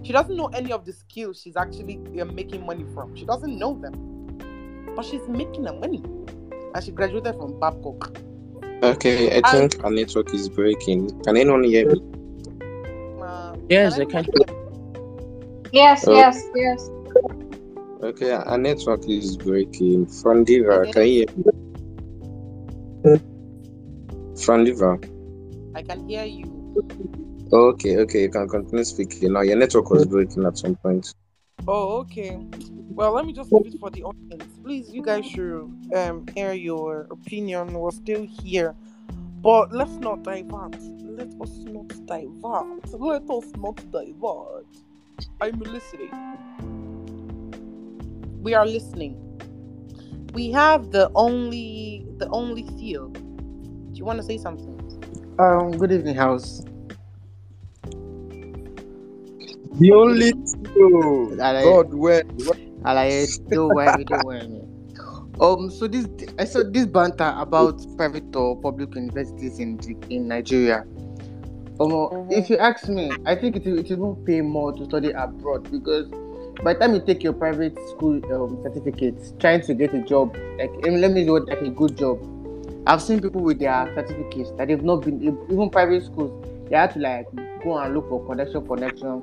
[SPEAKER 2] she doesn't know any of the skills she's actually um, making money from. She doesn't know them, but she's making the money, and she graduated from Babcock.
[SPEAKER 1] Okay, I think our network is breaking. Can anyone hear me?
[SPEAKER 2] Uh,
[SPEAKER 3] Yes, I can.
[SPEAKER 10] Yes,
[SPEAKER 1] Oh.
[SPEAKER 10] yes, yes.
[SPEAKER 1] Okay, our network is breaking. Frandiva, can you hear me? Frandiva.
[SPEAKER 2] I can hear you.
[SPEAKER 1] Okay, okay, you can continue speaking. Now your network was breaking at some point.
[SPEAKER 2] Oh, okay. Well, let me just leave it for the audience. Please, you guys should um hear your opinion. We're still here, but let's not divert. Let us not divert. Let us not divert. I'm listening. We are listening. We have the only the only Theo. Do you want to say something?
[SPEAKER 13] Um, good evening, house.
[SPEAKER 1] The only two. God, where?
[SPEAKER 13] Alaye, don't worry, don't worry. Um, so this I saw this banter about private or public universities in in Nigeria. Um, if you ask me, I think it will, it will pay more to study abroad because by the time you take your private school um, certificate, trying to get a job, like let me know like a good job. I've seen people with their certificates that they've not been even private schools. They had to like go and look for connection, connection.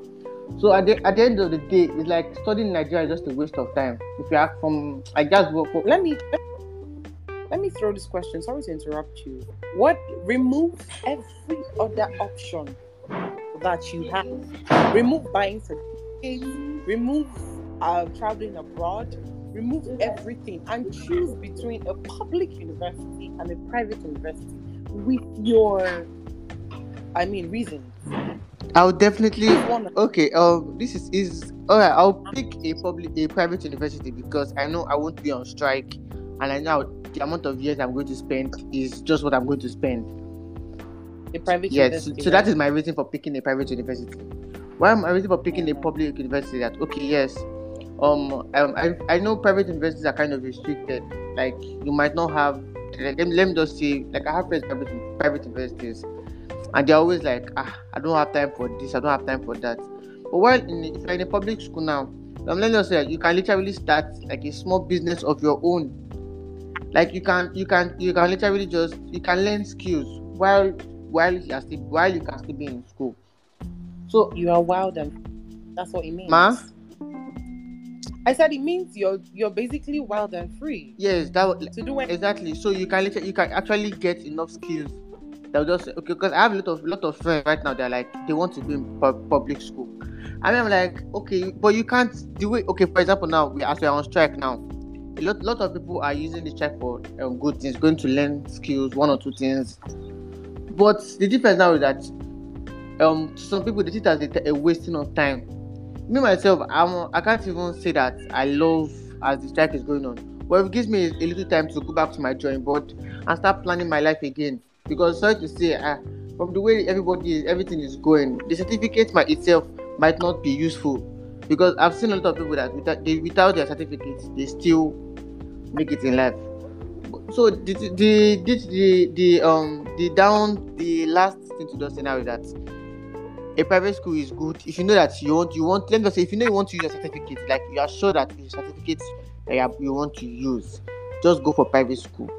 [SPEAKER 13] So at the at the end of the day, it's like studying in Nigeria is just a waste of time. If you ask from, I just work for.
[SPEAKER 2] Let me let me throw this question. Sorry to interrupt you. What remove every other option that you have? Remove buying certificates. Remove uh, traveling abroad. Remove everything and choose between a public university and a private university with your, I mean, reasons.
[SPEAKER 13] I'll definitely okay. Um, this is is alright. I'll pick a public a private university because I know I won't be on strike, and I know the amount of years I'm going to spend is just what I'm going to spend.
[SPEAKER 2] A private
[SPEAKER 13] Yes,
[SPEAKER 2] university.
[SPEAKER 13] so that
[SPEAKER 2] right?
[SPEAKER 13] is my reason for picking a private university. Why am I reason for picking a public university? That okay, yes, um, um I, I know private universities are kind of restricted. Like you might not have. Let me, let me just say, like I have friends private private universities, and they're always like, ah, I don't have time for this, I don't have time for that. But while in, if you're in a public school now, um, let me just say, you can literally start like a small business of your own. Like you can, you can, you can literally just you can learn skills while while you are still while you can still be in school. So
[SPEAKER 2] you are wild and that's what it means.
[SPEAKER 13] Ma?
[SPEAKER 2] I said it means you're you're basically wild and free.
[SPEAKER 13] Yes, that
[SPEAKER 2] To do it.
[SPEAKER 13] exactly. So you can literally, you can actually get enough skills. That will just okay. Because I have a lot of lot of friends right now. They're like they want to be in pu- public school. I mean, I'm like okay, but you can't do it. Okay, for example, now we as we're on strike now, a lot lot of people are using the strike for um, good things, going to learn skills, one or two things. But the difference now is that um some people they see it as a, wasting of time. Me myself, I'm I can't even say that I love as the strike is going on. But it gives me a, a little time to go back to my drawing board and start planning my life again. Because sorry to say, uh, from the way everybody is, everything is going, the certificate by itself might not be useful. Because I've seen a lot of people that without, they, without their certificates, they still make it in life. So the the the the, the um the down the last thing to say now is that a private school is good. If you know that you want you want let me just say if you know you want to use a certificate like you are sure that it's a certificate that you, are, you want to use just go for private school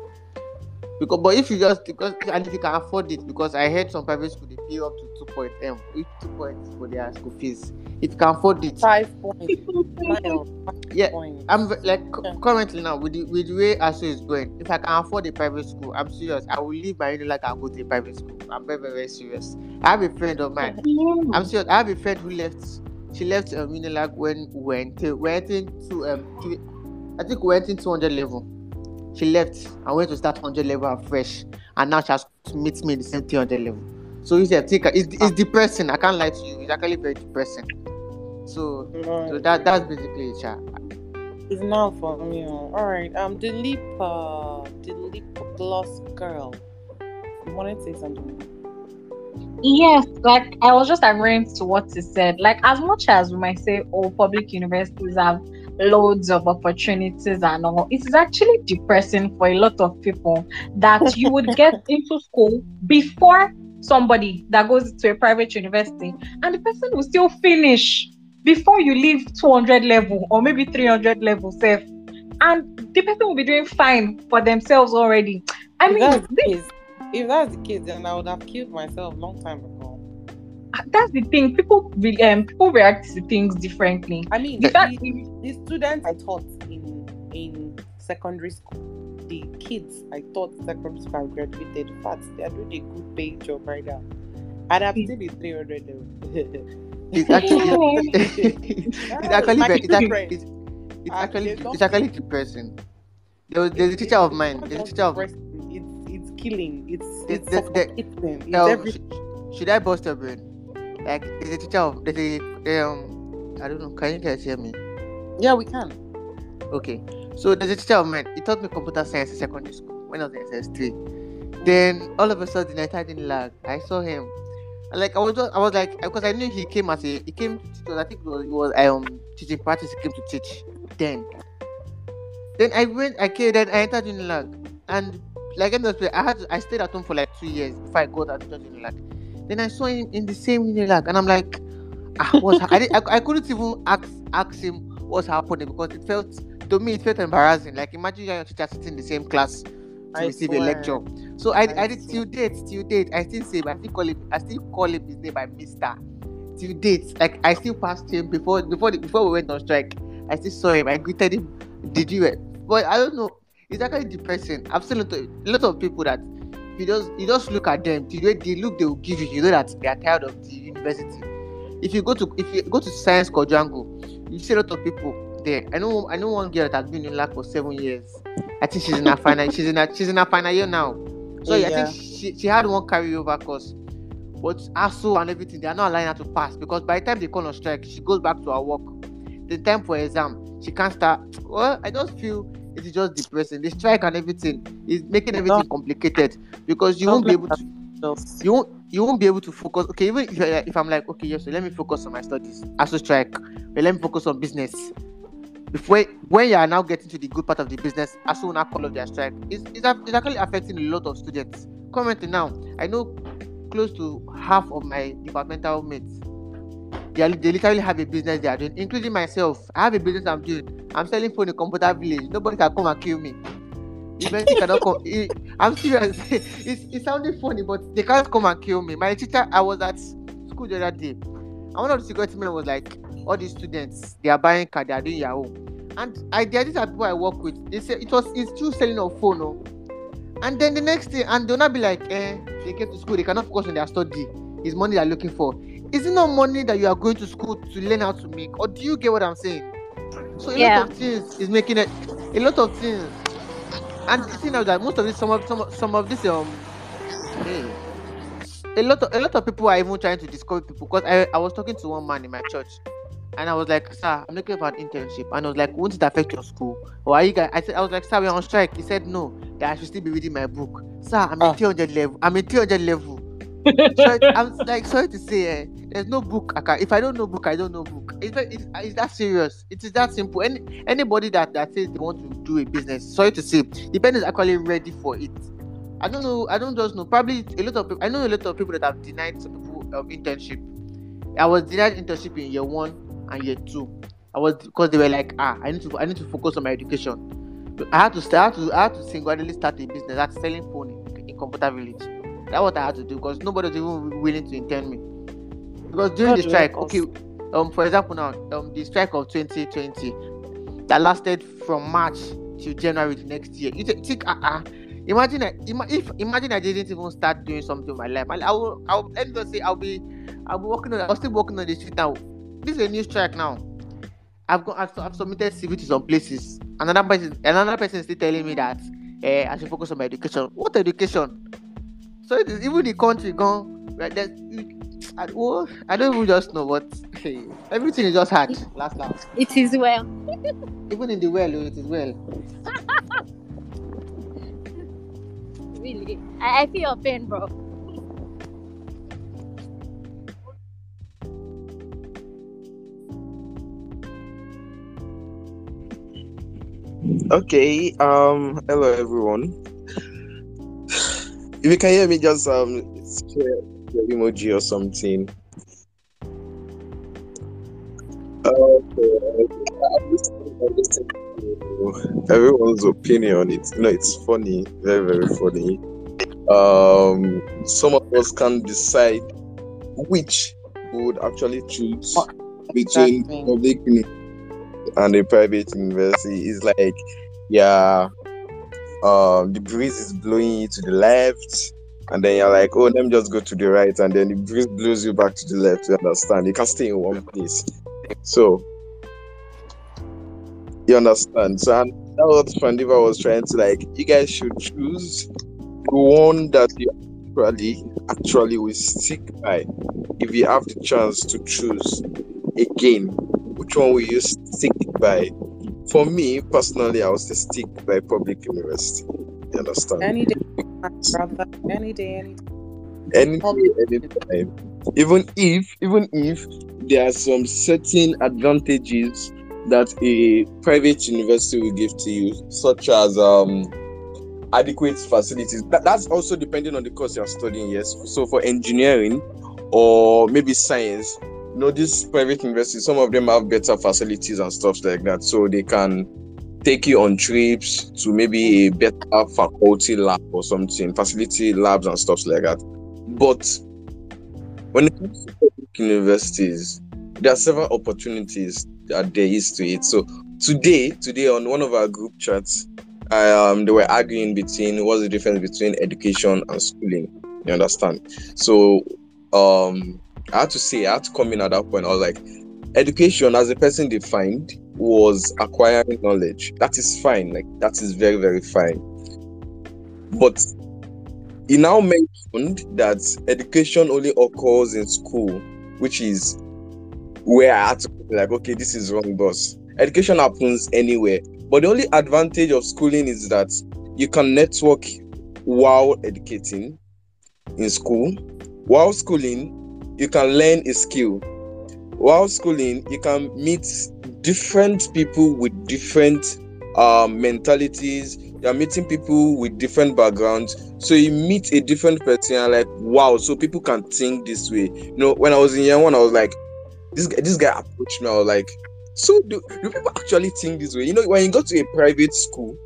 [SPEAKER 13] because but if you just because and if you can afford it because i heard some private school they pay up to two point um two points for their school fees? If you can afford it.
[SPEAKER 2] Five points.
[SPEAKER 13] Yeah i'm like cu- currently now with the with the way ASUU is going if i can afford a private school i'm serious. I will leave my uni like i go to a private school. I'm very very, very serious. I have a friend of mine. I'm serious. I have a friend who left she left um, unilag when we went to went into um three, i think we went in 200 level she left and went to start 100 level afresh and now she has to meet me in the same 300 level so it's, a- think it's, it's depressing i can't lie to you it's actually very depressing so so that that's basically it Sha.
[SPEAKER 2] It's now for me. oh. All right. Um, the lip, uh, the lip gloss girl. You wanted to say something?
[SPEAKER 10] Yes, like I was just agreeing to what he said. Like as much as we might say, oh, public universities have loads of opportunities and all, it is actually depressing for a lot of people that you would get into school before somebody that goes to a private university, and the person will still finish before you leave 200 level or maybe 300 level safe, and the person will be doing fine for themselves already. I
[SPEAKER 2] if
[SPEAKER 10] mean,
[SPEAKER 2] that's the case, if that's the case, then I would have killed myself long time ago.
[SPEAKER 10] That's the thing. People um people react to things differently.
[SPEAKER 2] I mean,
[SPEAKER 10] The
[SPEAKER 2] the,
[SPEAKER 10] fact-
[SPEAKER 2] the, the students I taught in in secondary school, the kids I taught in secondary school have graduated. In fact, they are doing a good paying job right now. And I'm still in 300 level.
[SPEAKER 13] it's actually it's actually
[SPEAKER 2] My
[SPEAKER 13] very, it's actually
[SPEAKER 2] friend.
[SPEAKER 13] it's, it's actually
[SPEAKER 2] there's
[SPEAKER 13] it's actually depressing. There was, there's a teacher of mine. There's a teacher of
[SPEAKER 2] depressing, It's it's killing. It's
[SPEAKER 13] the,
[SPEAKER 2] it's
[SPEAKER 13] the, the,
[SPEAKER 2] suffocating. It's
[SPEAKER 13] um,
[SPEAKER 2] every
[SPEAKER 13] sh- should I bust your brain? Like there's a teacher of there's a um I don't know. Can you guys hear me?
[SPEAKER 2] yeah, we can.
[SPEAKER 13] Okay. So there's a teacher of mine. He taught me computer science in secondary school when I was in SS3. Then all of a sudden I started in lag. I saw him. And, Like I was just I was like because I knew he came as a he came to teach I think it was, it was um teaching practice he came to teach then. Then I went I came then I entered Unilag and like of the I had to, I stayed at home for like two years before I got out of Unilag. Then I saw him in the same Unilag and I'm like ah, what's ha- I, did, I, I couldn't even ask ask him what's happening because it felt to me it felt embarrassing. Like imagine you and your teacher sitting in the same class to
[SPEAKER 2] I
[SPEAKER 13] receive a lecture. So I, I,
[SPEAKER 2] I
[SPEAKER 13] did till date, till date. I still say, I still call him, I still call him his name by Mister. Till date, like I still passed him before before the, before we went on strike. I still saw him. I greeted him. Did you? eh?" But I don't know. It's actually depressing. I've seen a lot of, a lot of people that you just you just look at them. The way the look they will give you, you know that they are tired of the university. If you go to if you go to Science Quadrangle, you see a lot of people there. I know I know one girl that has been in LAC for seven years. I think she's in her final she's in her she's in her final year now. So I think she, she had one carryover course. But ASUU and everything, they are not allowing her to pass because by the time they call on strike, she goes back to her work. The time for exam, she can't start. Well, I just feel it is just depressing. The strike and everything is making everything complicated because you won't be able to you won't you won't be able to focus. Okay, even if, you're- if I'm like, okay, yes, so let me focus on my studies. ASUU strike, but let me focus on business. Before when you are now getting to the good part of the business, ASUU will now call off their strike. It's, it's, it's actually affecting a lot of students. Currently now, I know close to half of my departmental mates. They, are, they literally have a business they are doing, including myself. I have a business I'm doing. I'm selling phone in computer village. Nobody can come and kill me. Even they cannot come. It- I'm serious. it's, it sounded funny, but they can't come and kill me. My teacher, I was at school the other day, and one of the security men was like, "All these students, they are buying car, they are doing Yahoo." And I, there these are people I work with. They say it was it's true selling of phone, no. And then the next day, and they'll not be like, eh, they came to school, they cannot focus on their study. It's money they're looking for. Is it not money that you are going to school to learn how to make? Or do you get what I'm saying? So a
[SPEAKER 10] Yeah.
[SPEAKER 13] lot of things is making it a lot of things. And the thing is that most of this some of some some of this um hey, a lot of a lot of people are even trying to discover people because I, I was talking to one man in my church and I was like, Sir, I'm looking for an internship. And I was like, Won't it affect your school? Or are you guys I said I was like, Sir, we're on strike. He said no, that I should still be reading my book. Sir, I'm
[SPEAKER 2] Ah.
[SPEAKER 13] in 300 level. I'm in 300 level. sorry, I'm like sorry to say, eh, there's no book. I can, if I don't know book, I don't know book. It's, it's, it's that serious. It is that simple. Any anybody that that says they want to do a business, sorry to say, the pen is actually ready for it. I don't know. I don't just know. Probably a lot of people. I know a lot of people that have denied some people of internship. I was denied internship in year one and year two. I was because they were like, ah, I need to, I need to focus on my education. I had to start. I had to, I had to singularly start a business. That's selling phone in, in Computer Village. That's what I had to do because nobody was even willing to intern me. Because during the strike, okay, um, for example now, um, the strike of 2020 that lasted from March to January the next year. You think, uh, uh imagine I- ima- if imagine I didn't even start doing something in my life. I, I will, I will let me just say I'll be, I'll be working on, I'll still working on the street now. This is a new strike now. I've got, I've, I've submitted CV to some places. Another person, another person is still telling me that eh, I should focus on my education. What education? So it is even the country gone. Right there, I, well, I don't even just know what. Hey, everything is just hard. Last last.
[SPEAKER 12] It is well.
[SPEAKER 13] Even in the well, oh, it is well.
[SPEAKER 12] Really. I, I feel your pain, bro.
[SPEAKER 1] Okay. Um. Hello, everyone. If you can hear me, just um share your emoji or something. Okay. I'm listening- I'm listening to Everyone's opinion. It's you know it's funny, very very funny. Um, some of us can't decide which would actually choose between public and a private university. It's like, yeah, um, the breeze is blowing you to the left, and then you're like, oh, let me just go to the right, and then it blows you back to the left. You understand? You can't stay in one place. So, you understand? So, and that was what Fandiva was trying to like. You guys should choose the one that you actually actually will stick by. If you have the chance to choose again, which one will you stick by? For me personally, I was stick by public university. You understand?
[SPEAKER 2] Any day, brother. Any day, any
[SPEAKER 1] any day, anytime. Even if, even if there are some certain advantages that a private university will give to you, such as um adequate facilities. That, that's also depending on the course you're studying. Yes. So for engineering or maybe science, you know, these private universities, some of them have better facilities and stuff like that, so they can take you on trips to maybe a better faculty lab or something, facility labs and stuff like that. But when it comes to public universities, there are several opportunities that there is to it. So today, today on one of our group chats, um, they were arguing between what's the difference between education and schooling. You understand? So um, I had to say, I had to come in at that point. I was like, education, as a person defined, was acquiring knowledge. That is fine. Like that is very, very fine. But he now mentioned that education only occurs in school, which is where I had to be like, okay, this is wrong, boss. Education happens anywhere, but the only advantage of schooling is that you can network while educating in school. While schooling, you can learn a skill. While schooling, you can meet different people with different um, mentalities. You're meeting people with different backgrounds. So you meet a different person and like, wow, so people can think this way. You know, when I was in year one, I was like, this guy, this guy approached me. I was like, so do, do people actually think this way? You know, when you go to a private school,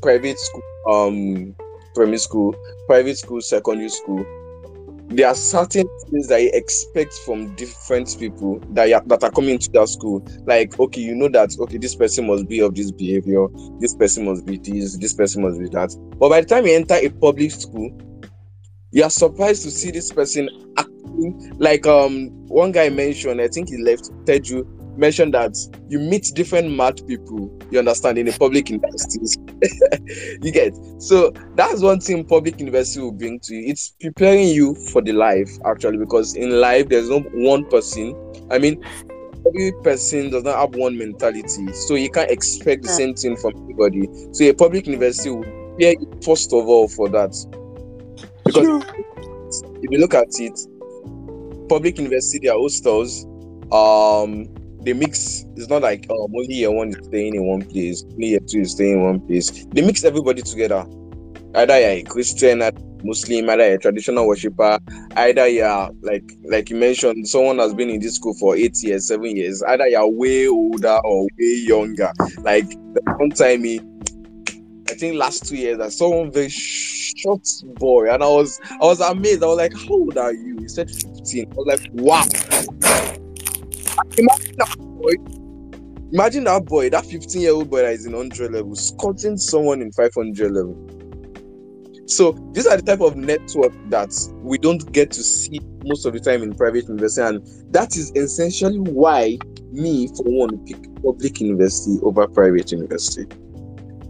[SPEAKER 1] private school, um, primary school, private school, secondary school, there are certain things that you expect from different people that are, that are coming to that school. Like, okay, you know that okay, this person must be of this behavior, this person must be this, this person must be that. But by the time you enter a public school, you are surprised to see this person acting like um one guy mentioned. I think he left Teju mentioned that you meet different mad people. You understand in the public universities. you get so that's one thing public university will bring to you. It's preparing you for the life actually because in life there's no one person. I mean, every person does not have one mentality, so you can't expect the same thing from everybody. So a public university will prepare you first of all for that. Because if you look at it, public university, their hostels, um, they mix. It's not like um, only year one is staying in one place, only year two is staying in one place. They mix everybody together. Either you're a Christian, Muslim, either a traditional worshipper, either you're like like you mentioned, someone has been in this school for eight years, seven years. Either you're way older or way younger. Like one time I think last two years I saw one very short boy and I was I was amazed. I was like, How old are you? He said 15. I was like, Wow. Imagine that boy. Imagine that boy, that 15 year old boy that is in 100 level, scouting someone in 500 level. So these are the type of network that we don't get to see most of the time in private university, and that is essentially why me, for one, pick public university over private university.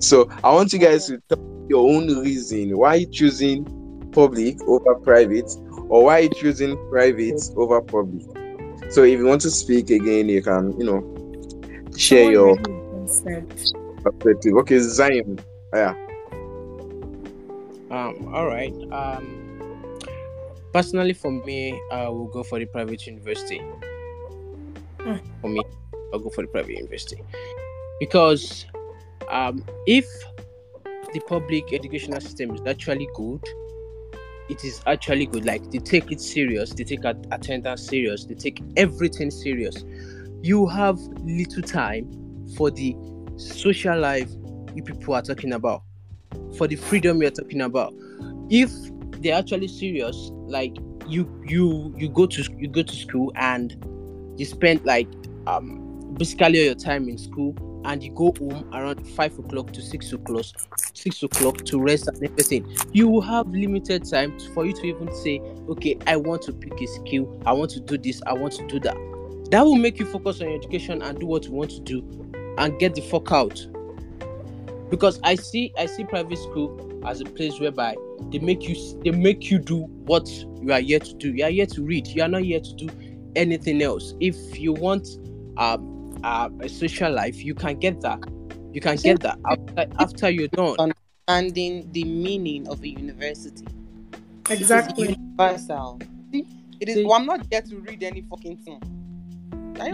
[SPEAKER 1] So I want you guys to tell your own reason why choosing public over private, or why choosing private over public. So if you want to speak again, you can, you know, share your perspective. Okay, Zion. Yeah.
[SPEAKER 3] Um, all right. Um, personally, for me, I will go for the private university. For me, I'll go for the private university because um, if the public educational system is actually good, it is actually good. Like they take it serious, they take attendance serious, they take everything serious. You have little time for the social life you people are talking about, for the freedom you're talking about. If they're actually serious, like you you you go to you go to school and you spend like um basically all your time in school and you go home around five o'clock to six o'clock six o'clock to rest and everything you will have limited time for you to even say okay i want to pick a skill. I want to do this. I want to do that. That will make you focus on your education and do what you want to do and get the fuck out. Because i see i see private school as a place whereby they make you they make you do what you are here to do. You are here to read. You are not here to do anything else. If you want um uh, a social life you can get that you can get that after, after you're done
[SPEAKER 2] understanding the meaning of a university.
[SPEAKER 14] Exactly.
[SPEAKER 2] It is universal. It is. Well, I'm not there to read any fucking thing.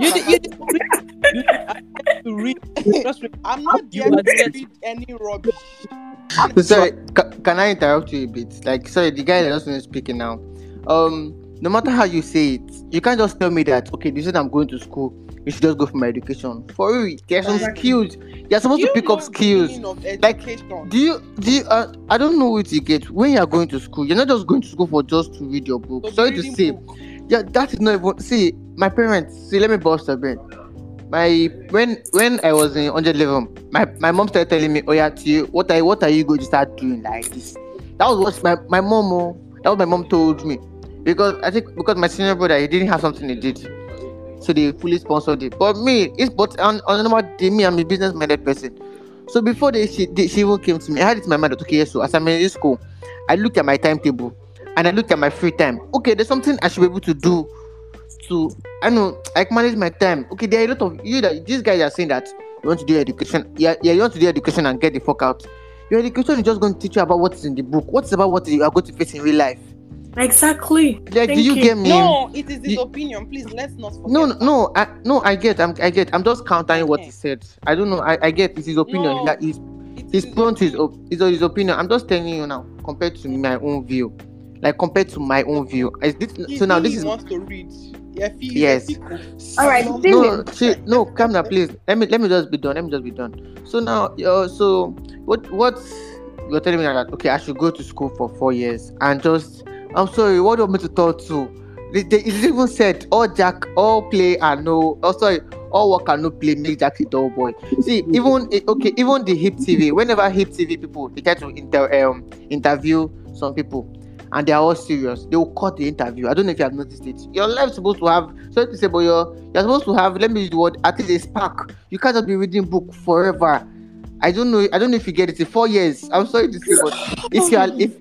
[SPEAKER 3] You did- you
[SPEAKER 2] understand?
[SPEAKER 3] did- you are there to read trust me
[SPEAKER 2] I'm not
[SPEAKER 3] you
[SPEAKER 2] there to read any rubbish.
[SPEAKER 13] So sorry, ca- can I interrupt you a bit? Like, sorry, the guy that just finished speaking now. Um, no matter how you say it, you can't just tell me that okay, this is I'm going to school. You should just go for my education. For real, there's some skills. You're supposed
[SPEAKER 2] Do
[SPEAKER 13] to pick up skills. Like, do you do you? Uh, I don't know what you get when you are going to school. You're not just going to school for just to read your book.
[SPEAKER 2] To
[SPEAKER 13] Sorry to say,
[SPEAKER 2] book.
[SPEAKER 13] yeah, that is not even. See, my parents. See, let me bust a bit. My when when I was in hundred level, my, my mom started telling me, "Oh yeah, Tio, what are what are you going to start doing like this?" That was what my my mom. Oh, that was my mom told me, because I think because my senior brother he didn't have something he did, so they fully sponsored it. But me, it's but on on normal day, me I'm a business minded person. So before they she, they, she even came to me, I had it in my mind that okay, so as I'm in school, I looked at my timetable and I looked at my free time. Okay, there's something I should be able to do to I know I can manage my time. Okay, there are a lot of you that these guys are saying that you want to do education. Yeah, yeah, you want to do education and get the fuck out. Your education is just going to teach you about what is in the book. What's about what you are going to face in real life.
[SPEAKER 14] Exactly.
[SPEAKER 13] Like,
[SPEAKER 14] Thank
[SPEAKER 13] do you, get me?
[SPEAKER 2] No, it is his
[SPEAKER 13] You-
[SPEAKER 2] opinion. Please let's not forget.
[SPEAKER 13] No, no, no, I, no, I get, I'm, I get. I'm just countering what he said. I don't know. I, I get. It's his opinion.
[SPEAKER 2] No,
[SPEAKER 13] Like he's, he's prone to his, op- it's his opinion. I'm just telling you now, compared to my own view, like compared to my own view. Is this,
[SPEAKER 2] He
[SPEAKER 13] so now
[SPEAKER 2] really
[SPEAKER 13] this is
[SPEAKER 2] wants to read. Yeah,
[SPEAKER 13] yes.
[SPEAKER 14] All right,
[SPEAKER 13] No,
[SPEAKER 14] is-
[SPEAKER 13] she, no, come now, please. Let me let me just be done. Let me just be done. So now, uh, so what what you're telling me that okay, I should go to school for four years and just. I'm sorry. What do you want me to talk to? They, they, it even said all Jack, all play and no. Oh sorry, all work and no play make Jack a dull boy. See, even eh, okay, even the Hip TV. Whenever Hip TV people they try to inter um interview some people, and they are all serious, they will cut the interview. I don't know if you have noticed it. Your life is supposed to have sorry to say, but you're you're supposed to have let me use the word at least a spark. You can't just be reading book forever. I don't know. I don't know if you get it. In four years, I'm sorry to say, but if you are if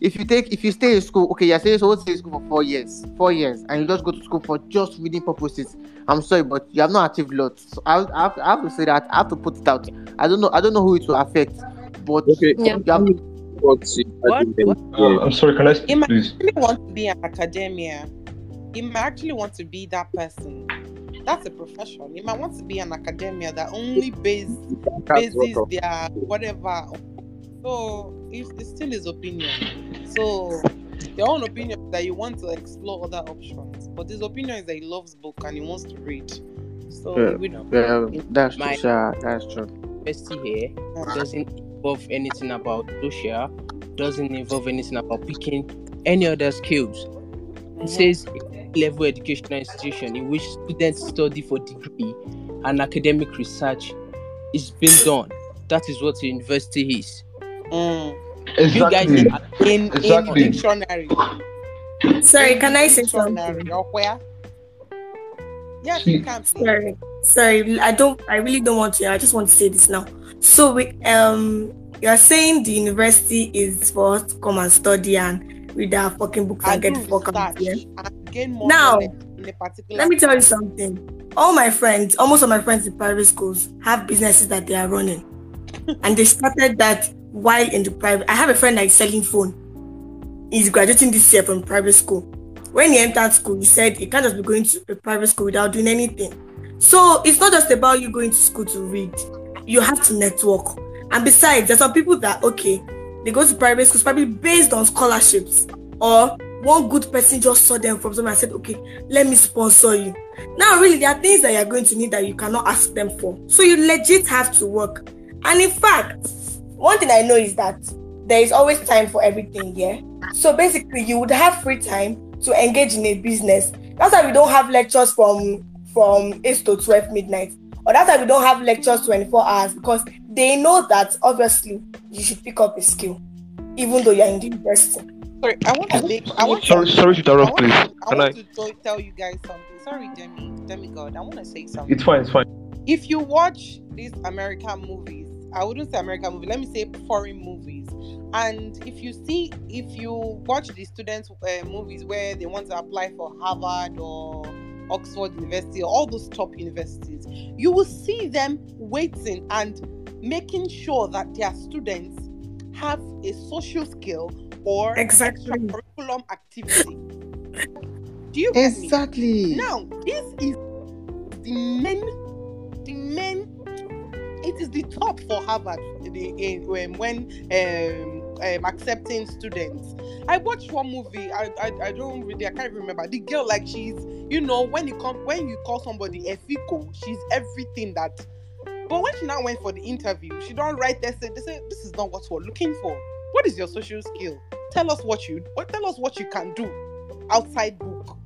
[SPEAKER 13] if you take if you stay in school, okay, you're saying so stay in school for four years, four years, and you just go to school for just reading purposes. I'm sorry, but you have not achieved lot. So I, I, have, I have to say that I have to put it out. I don't know. I don't know who it will affect, but
[SPEAKER 1] Okay.
[SPEAKER 13] you have,
[SPEAKER 1] What's
[SPEAKER 2] What? what?
[SPEAKER 9] Uh, I'm sorry, can I
[SPEAKER 2] He
[SPEAKER 9] speak,
[SPEAKER 2] might
[SPEAKER 9] please?
[SPEAKER 2] actually want to be an academia. He might actually want to be that person. That's a profession. He might want to be an academia that only base, bases their whatever. So it's, it's still his opinion. So your own opinion is that you want to explore other options, but his opinion is that he loves book and he wants to read. So
[SPEAKER 13] yeah,
[SPEAKER 2] we know.
[SPEAKER 13] yeah, that's true.
[SPEAKER 3] My-
[SPEAKER 13] Sha, that's true.
[SPEAKER 3] University here ah. doesn't involve anything about social, doesn't involve anything about picking any other skills. It mm-hmm. says level educational institution in which students study for degree and academic research is being done. That is what a university is.
[SPEAKER 2] Mm.
[SPEAKER 3] You guys
[SPEAKER 9] Exactly.
[SPEAKER 3] are
[SPEAKER 2] In
[SPEAKER 9] Exactly.
[SPEAKER 2] in dictionary.
[SPEAKER 14] Sorry, can I say something?
[SPEAKER 2] Or where? Yes, you can.
[SPEAKER 14] Sorry, sorry. I don't. I really don't want to. I just want to say this now. So we um, you are saying the university is for us to come and study and read our fucking books and,
[SPEAKER 2] and
[SPEAKER 14] get
[SPEAKER 2] do
[SPEAKER 14] the fuck out of here.
[SPEAKER 2] and gain more
[SPEAKER 14] Now,
[SPEAKER 2] in a particular
[SPEAKER 14] Let me tell you something. All my friends, almost all my friends in private schools, have businesses that they are running, and they started that while in the private. I have a friend that is selling phone. He's graduating this year from private school. When he entered school, he said he can't just be going to a private school without doing anything. So it's not just about you going to school to read. You have to network. And besides, there's some people that okay, they go to private schools probably based on scholarships or one good person just saw them from somewhere and said, okay, let me sponsor you. Now, really, there are things that you're going to need that you cannot ask them for. So you legit have to work. And in fact, one thing I know is that there is always time for everything, yeah. So basically, you would have free time to engage in a business. That's why we don't have lectures from from 8 to 12 midnight. Or that's why we don't have lectures 24 hours because they know that obviously you should pick up a skill, even though you're in the university.
[SPEAKER 2] Sorry, I want to make. I want
[SPEAKER 9] Sorry,
[SPEAKER 2] to,
[SPEAKER 9] sorry to
[SPEAKER 2] I
[SPEAKER 9] interrupt,
[SPEAKER 2] want,
[SPEAKER 9] please.
[SPEAKER 2] I
[SPEAKER 9] Can I?
[SPEAKER 2] want to tell- tell you guys something. Sorry, Demi, Demigod. I want to say something.
[SPEAKER 9] It's fine. It's fine.
[SPEAKER 2] if you watch these American movies, I wouldn't say American movie, let me say foreign movies. And if you see, if you watch the students' uh, movies where they want to apply for Harvard or Oxford University or all those top universities, you will see them waiting and making sure that their students have a social skill or
[SPEAKER 14] Exactly.
[SPEAKER 2] curriculum activity. Do you get me?
[SPEAKER 13] Exactly.
[SPEAKER 2] Now, this is the main, the main. It is the top for Harvard in, when when um, um, accepting students. I watched one movie. I, I I don't really. I can't remember. The girl like she's you know when you come when you call somebody a fico, she's everything that. But when she now went for the interview, she don't write. Say, they say this is not what we're looking for. What is your social skill? Tell us what you. What tell us what you can do outside book.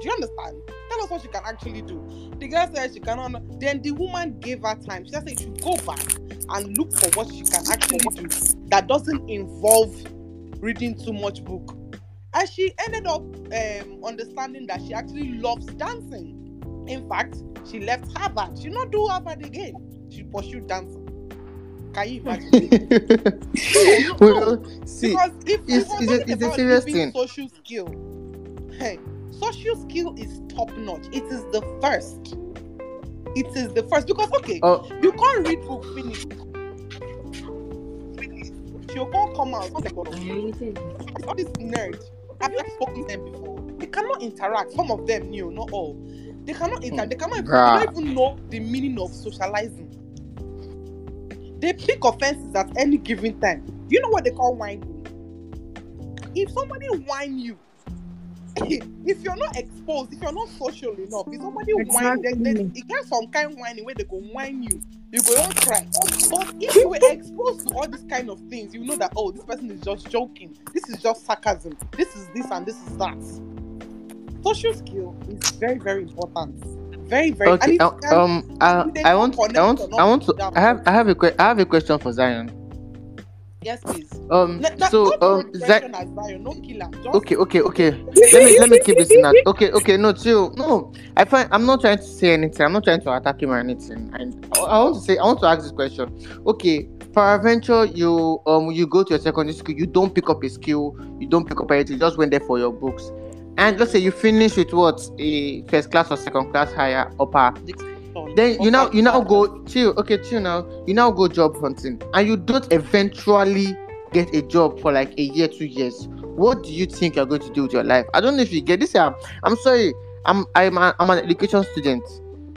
[SPEAKER 2] Do you understand? Tell us what she can actually do. The girl said she cannot. Then the woman gave her time. She said she should go back and look for what she can actually do that doesn't involve reading too much book. And she ended up um, understanding that she actually loves dancing. In fact, she left Harvard. She not do Harvard again. She pursued dancing. Can you imagine? No, no,
[SPEAKER 13] well, see,
[SPEAKER 2] because if
[SPEAKER 13] it's, it's, it's a serious thing.
[SPEAKER 2] social skill, hey, social skill is top notch. It is the first. It is the first because okay,
[SPEAKER 13] Oh,
[SPEAKER 2] you can't read book finish. You can't come out. It's all these nerds. I've not spoken to them before. They cannot interact. Some of them knew, not all. They cannot interact. Hmm. They cannot. Even, they don't even know the meaning of socializing. They pick offenses at any given time. You know what they call whining? If somebody whine you, if you're not exposed, if you're not social enough, if somebody whine, then, then it gets some kind of whining where they go whine you, you go don't cry. But if you were exposed to all these kind of things, you know that oh, this person is just joking. This is just sarcasm. This is this and this is that. Social skill is very very important. Very very.
[SPEAKER 13] okay. uh, Um, I, I want, I want, I want to. I have, I have a, que- I have a question for Zion.
[SPEAKER 2] Yes, please.
[SPEAKER 13] Um.
[SPEAKER 2] Let- that-
[SPEAKER 13] So um. Zach.
[SPEAKER 2] no killer. Just
[SPEAKER 13] Okay, okay, okay. Let me let me keep this in that. Okay, okay. No, chill. No, I find I'm not trying to say anything. I'm not trying to attack him or anything. And I, I want to say I want to ask this question. Okay, peradventure you um you go to your secondary school, you don't pick up a skill, you don't pick up anything, you just went there for your books. And let's say you finish with what a first class or second class higher upper. Then you now you now go chill. Okay, chill now. You now go job hunting, and you don't eventually get a job for like a year, two years. What do you think you're going to do with your life? I don't know if you get this. I'm, I'm sorry. I'm I'm a, I'm an education student.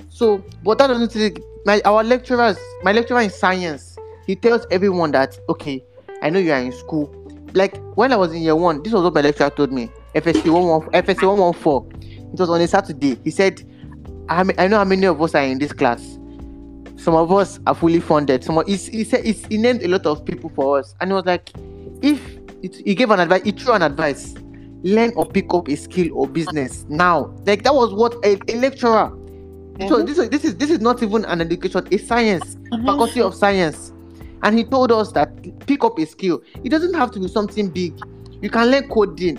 [SPEAKER 13] So, but that doesn't say my our lecturers, my lecturer in science, he tells everyone that okay, I know you are in school. Like when I was in year one, this was what my lecturer told me. FSC one one FSC one one four. It was on a Saturday. He said, I, mean, I know how many of us are in this class. Some of us are fully funded. Some of, he, he said he named a lot of people for us, and he was like, if it, he gave an advice, he threw an advice, learn or pick up a skill or business now. Like that was what a, a lecturer. So mm-hmm. this is this is this is not even an education, a science, mm-hmm. faculty of science, and he told us that pick up a skill. It doesn't have to be something big. You can learn coding.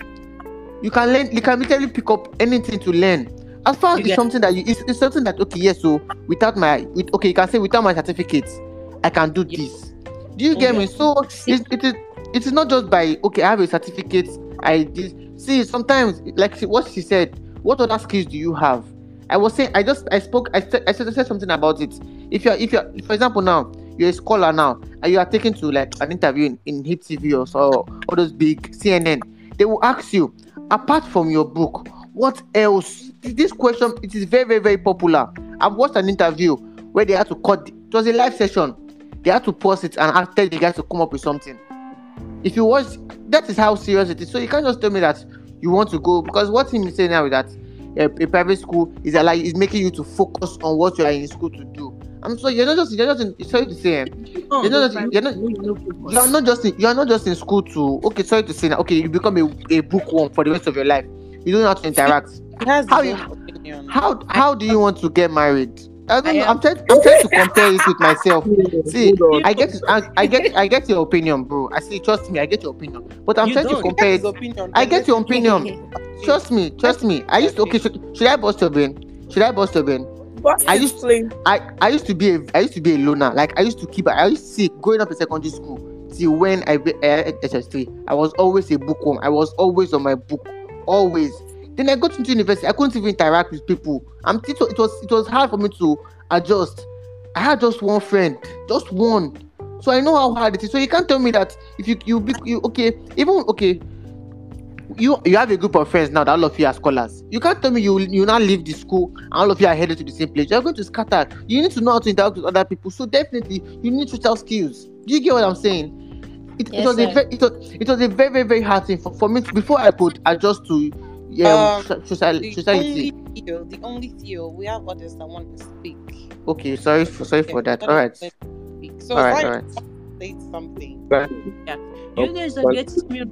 [SPEAKER 13] You can learn. You can literally pick up anything to learn. As far as it's something that you, it's, it's something that okay, yes. So without my, with, okay, you can say without my certificate, I can do this. Do you get me? So it, it is it is not just by okay, I have a certificate. I this see sometimes like what she said. What other skills do you have? I was saying I just I spoke I said I said, I said something about it. If you're if you're for example now you're a scholar now and you are taken to like an interview in, in Hip TV or so or those big CNN, they will ask you apart from your book, what else? This question it is very very very popular. I've watched an interview where they had to cut. It was a live session. They had to pause it and ask tell the guys to come up with something. If you watch, that is how serious it is. So you can't just tell me that you want to go because what him is saying now is that a, a private school is like is making you to focus on what you are in school to do. I'm sorry, you're not just you're not in, sorry to say, eh, you're not just, you're not you're not just in, you're not just in school to okay sorry to say that okay you become a, a bookworm for the rest of your life. You don't know how to interact. How you, how how do you want to get married? I don't know. I'm trying. I'm trying to compare it with myself. See, I get, I, I get, I get your opinion, bro. I see. Trust me, I get your opinion. But I'm
[SPEAKER 2] You
[SPEAKER 13] trying to
[SPEAKER 2] don't.
[SPEAKER 13] compare
[SPEAKER 2] Get
[SPEAKER 13] it.
[SPEAKER 2] opinion,
[SPEAKER 13] I get your opinion. Trust me. Trust me. I used to. Okay, should, should I bust your brain? Should I bust your brain? I used to, I I used to be a I used to be a loner. Like I used to keep. I used to see growing up in secondary school till when I be- uh, SS3. I was always a bookworm. I was always on my book. Always. Then I got into university. I couldn't even interact with people. I'm it was it was, it was hard for me to adjust. I had just one friend, just one. So I know how hard it is. So you can't tell me that if you you be you okay even okay you you have a group of friends now that all of you are scholars. You can't tell me you you now leave the school and all of you are headed to the same place. You're going to scatter. You need to know how to interact with other people. So definitely you need social skills. Do you get what I'm saying? It, it
[SPEAKER 12] Yes,
[SPEAKER 13] was a
[SPEAKER 12] sir.
[SPEAKER 13] very it was, it was a very very very hard thing for, for me to- before I could adjust to yeah
[SPEAKER 2] Um,
[SPEAKER 13] so- social,
[SPEAKER 2] the only theo, the only theo, we have others that want to speak.
[SPEAKER 13] Okay, sorry for sorry for that. All right.
[SPEAKER 2] So
[SPEAKER 13] All right,
[SPEAKER 2] Zion,
[SPEAKER 13] all right.
[SPEAKER 2] say something.
[SPEAKER 3] Yeah. You guys are getting me.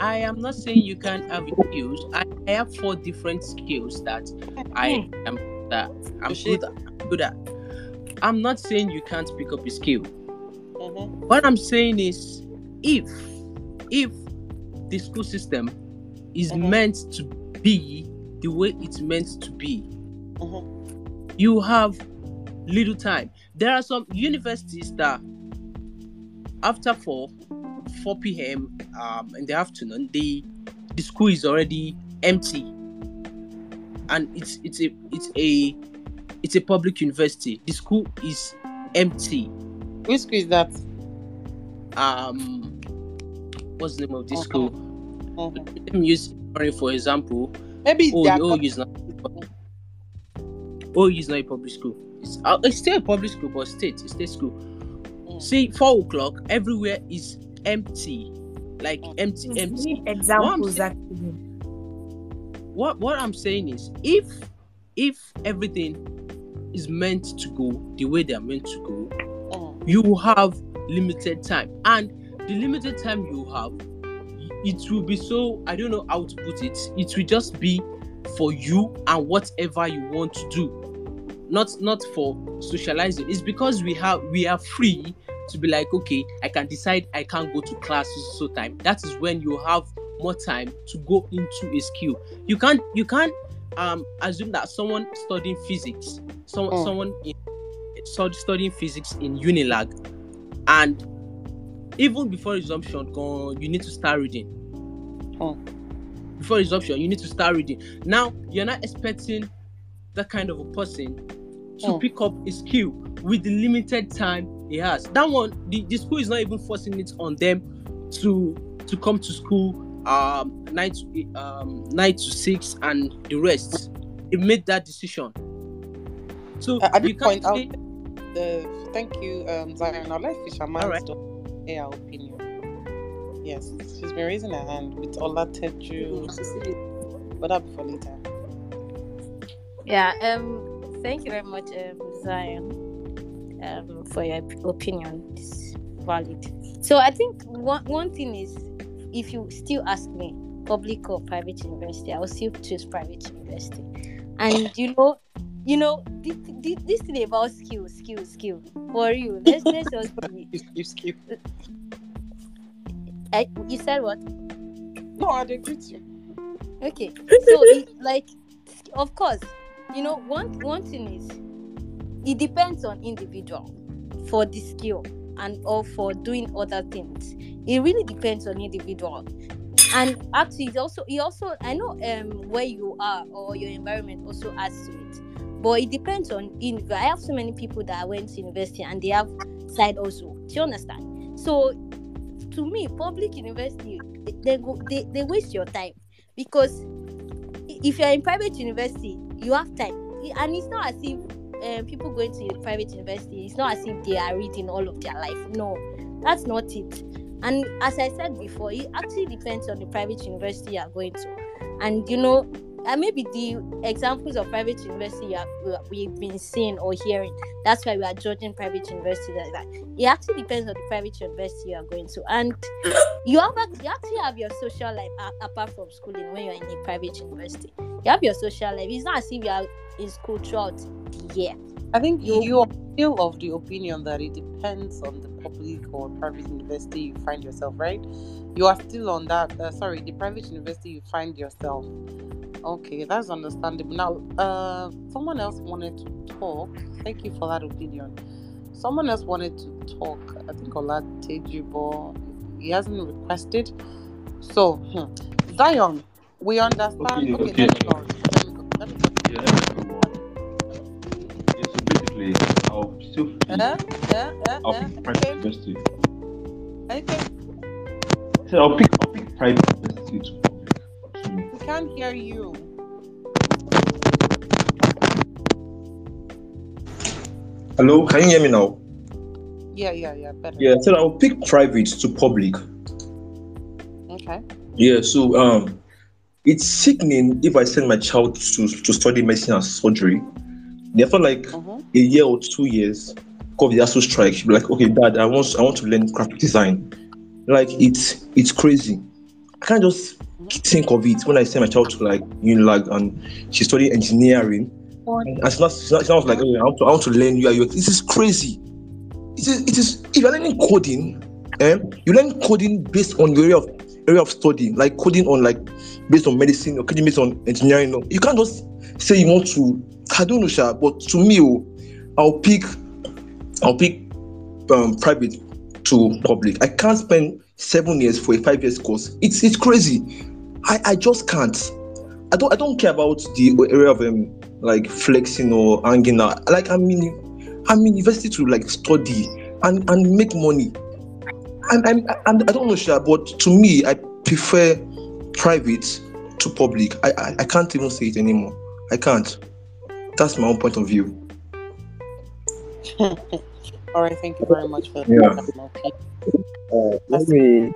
[SPEAKER 3] I am not saying you can't have skills. I, I have four different skills that I am that I'm good, good at. I'm not saying you can't pick up a skill. What I'm saying is, if if the school system is meant to be the way it's meant to be, you have little time. There are some universities that after 4 4 p.m. Um, in the afternoon, the the school is already empty, and it's it's a it's a it's a public university. The school is empty.
[SPEAKER 2] Which school is that?
[SPEAKER 3] Um, what's the name of this school? Let me use for example.
[SPEAKER 2] Maybe
[SPEAKER 3] oh,
[SPEAKER 2] they are
[SPEAKER 3] oh, is not. Oh, is not a public school. It's, uh, it's still a public school, but state, it's state school. See, four o'clock, everywhere is empty, like empty, empty.
[SPEAKER 14] examples
[SPEAKER 3] What
[SPEAKER 14] actually.
[SPEAKER 3] what what I'm saying is, if if everything is meant to go the way they are meant to go, you have limited time, and the limited time you have, it will be so I don't know how to put it. It will just be for you and whatever you want to do, not not for socializing. It's because we have we are free to be like, okay, I can decide I can't go to class so time. That is when you have more time to go into a skill. You can't you can't um assume that someone studying physics, some,
[SPEAKER 2] Mm.
[SPEAKER 3] someone in studying physics in Unilag, and even before resumption, you need to start reading. Before resumption, you need to start reading. Now you're not expecting that kind of a person to
[SPEAKER 2] Mm.
[SPEAKER 3] pick up a skill with the limited time he has. That one, the, the school is not even forcing it on them to to come to school um nine to um nine to six and the rest. They made that decision. So
[SPEAKER 2] I, I
[SPEAKER 3] you
[SPEAKER 2] did
[SPEAKER 3] can't
[SPEAKER 2] point out
[SPEAKER 3] say-
[SPEAKER 2] the thank you, um, Zion. I'll let Fisherman
[SPEAKER 3] All right.
[SPEAKER 2] stop air our opinion. Yes, she's been raising her hand with Ola Teju. But that'll be for later.
[SPEAKER 12] Yeah, um, thank you very much, um, Zion, um, for your opinion. It's valid. So I think one one thing is, if you still ask me, public or private university, I will still choose private university. And you know, you know, this, this, this thing about skill, skill, skill. For you, let's let's just be.
[SPEAKER 2] You skill.
[SPEAKER 12] I, you said what?
[SPEAKER 2] No, I agree with you.
[SPEAKER 12] Okay, so it, like, of course, you know, one one thing is, it depends on individual for the skill and or for doing other things. It really depends on individual, and actually, it also it also I know um where you are or your environment also adds to it, but it depends on in. I have so many people that went to university and they have side also. Do you understand? So to me, public university they go they, they waste your time because if you're in private university, you have time, and it's not as if um, people going to private university. It's not as if they are reading all of their life. No, that's not it. And as I said before, it actually depends on the private university you are going to, and you know. And maybe the examples of private university you have, we- we've been seeing or hearing. That's why we are judging private university like that. It actually depends on the private university you are going to, and you have you actually have your social life apart from schooling when you're in a private university. You have your social life. It's not as if you are in school throughout the year.
[SPEAKER 2] I think you are still of the opinion that it depends on the public or private university you find yourself, right? You are still on that. Uh, sorry, the private university you find yourself. Okay, that's understandable. Now, uh, someone else wanted to talk. Thank you for that opinion. Someone else wanted to talk. I think Ola Tejibo. He hasn't requested. So, hmm. Zion, we understand.
[SPEAKER 9] Okay,
[SPEAKER 2] Okay,
[SPEAKER 9] okay.
[SPEAKER 2] let me go. Let me go. Let me go.
[SPEAKER 9] Yeah, yeah, so basically, I'll still pick,
[SPEAKER 2] Uh, uh, uh,
[SPEAKER 9] I'll pick private
[SPEAKER 2] okay.
[SPEAKER 9] university.
[SPEAKER 2] Okay.
[SPEAKER 9] So I'll pick, I'll pick private university
[SPEAKER 2] can't hear you.
[SPEAKER 15] Hello, can you hear me now?
[SPEAKER 2] Yeah, yeah, yeah. Better.
[SPEAKER 15] Yeah, so I'll pick private to public.
[SPEAKER 2] Okay.
[SPEAKER 15] Yeah, so um, it's sickening if I send my child to to study medicine and surgery. After like a year or two years, because the ASUU strike, she'll be like, okay, dad, I want I want to learn graphic design. Like it's it's crazy. I can't just think of it when I send my child to like Unilag and she studied engineering. And it's not, it's not, it's not like, oh, I want to, I want to learn UI UX. This is crazy. It is, it is, if you're learning coding, eh, you learn coding based on your area of, area of study, like coding on like, based on medicine or coding based on engineering. No. You can't just say you want to, I don't know, Sha, but to me, oh, I'll pick, I'll pick um, private to public. I can't spend seven years for a five years course. It's, it's crazy. I, I just can't. I don't I don't care about the area of um like flexing or hanging out. Like I'm in I'm in university to like study and and make money. I'm I'm, I'm I don't know sure, but to me I prefer private to public. I, I I can't even say it anymore. I can't. That's my own point of view.
[SPEAKER 2] All right. Thank you very much for
[SPEAKER 15] Yeah. Uh, let me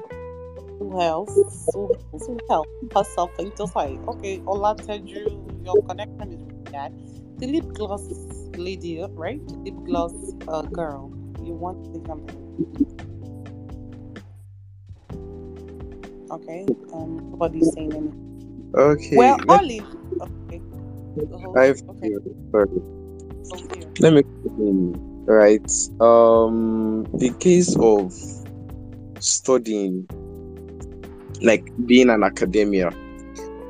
[SPEAKER 2] Who else? Who else? Who else? Herself into say, okay, Ola Teju, your connection is with that. The lip gloss lady, right? The lip gloss uh, girl. You want the something? Okay. Um, nobody's saying anything.
[SPEAKER 15] Okay.
[SPEAKER 2] Well, Olive. Okay.
[SPEAKER 1] I've
[SPEAKER 2] okay.
[SPEAKER 1] sorry.
[SPEAKER 2] Sophia.
[SPEAKER 1] Let me right? Um, the case of studying, like being an academia.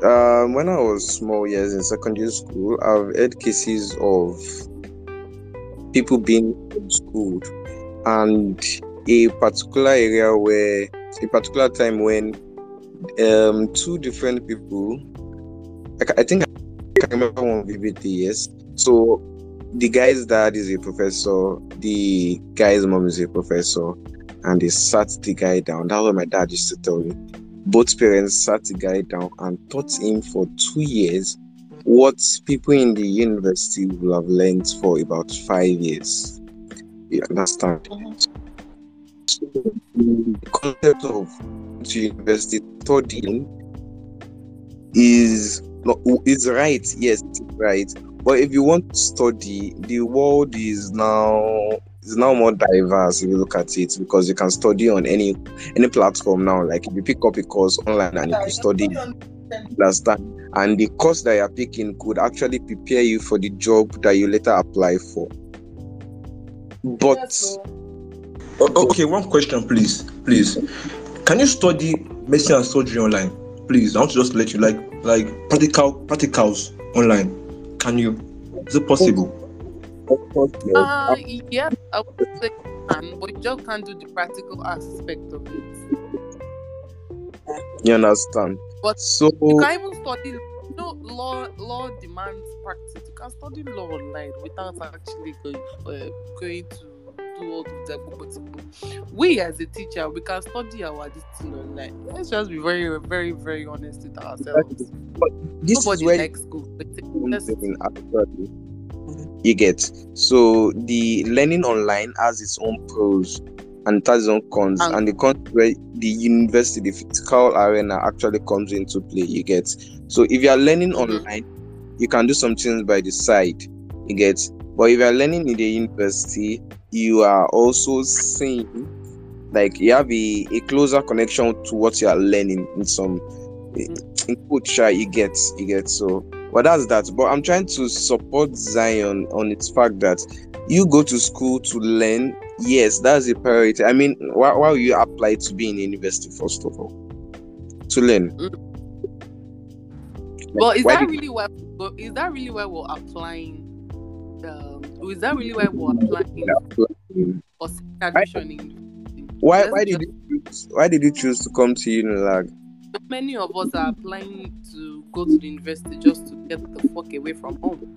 [SPEAKER 1] Um, when I was small years in secondary school, I've had cases of people being homeschooled, and a particular area where a particular time when um two different people, I, I think I can remember one vividly. Yes, so the guy's dad is a professor, the guy's mom is a professor, and they sat the guy down. That's what my dad used to tell me. Both parents sat the guy down and taught him for two years what people in the university will have learned for about five years. You understand? The concept of university studying is not is right, yes, it's right. But if you want to study, the world is now is now more diverse if you look at it because you can study on any any platform now. Like if you pick up a course online and you can study, understand, and the course that you're picking could actually prepare you for the job that you later apply for. But
[SPEAKER 15] O- o- okay, one question, please, please. Can you study medicine and surgery online, please? I want to just let you like like practical practicals online. Can you? Is it possible?
[SPEAKER 2] Uh, yes, I would say can, but you just can't do the practical aspect of it.
[SPEAKER 1] you understand?
[SPEAKER 2] But
[SPEAKER 1] So
[SPEAKER 2] you can even study. You know, law law demands practice. You can study law online without actually going uh, going to do all that. But we, as a teacher, we can study our this thing online. Let's just be very, very, very honest with ourselves.
[SPEAKER 1] But this is
[SPEAKER 2] Nobody
[SPEAKER 1] where
[SPEAKER 2] likes school. but
[SPEAKER 1] actually. Mm-hmm. You get. So the learning online has its own pros and it has its own cons, um, and the cons where the university, the physical arena actually comes into play. You get. So if you are learning mm-hmm. online, you can do some things by the side. You get, but if you are learning in the university, you are also seeing like you have a, a closer connection to what you are learning in some mm-hmm. in coach you get you get. So but that's that but i'm trying to support zion on its fact that you go to school to learn. Yes that's a priority. I mean why, why will you apply to be in university first of all? To learn.
[SPEAKER 2] Well, is that really why? but Is that really why we're applying? Um, is that really why we're applying second admission
[SPEAKER 1] why why did you choose, why did you choose to come to unilag
[SPEAKER 2] Many of us are applying to go to the university just to get the fuck away from home.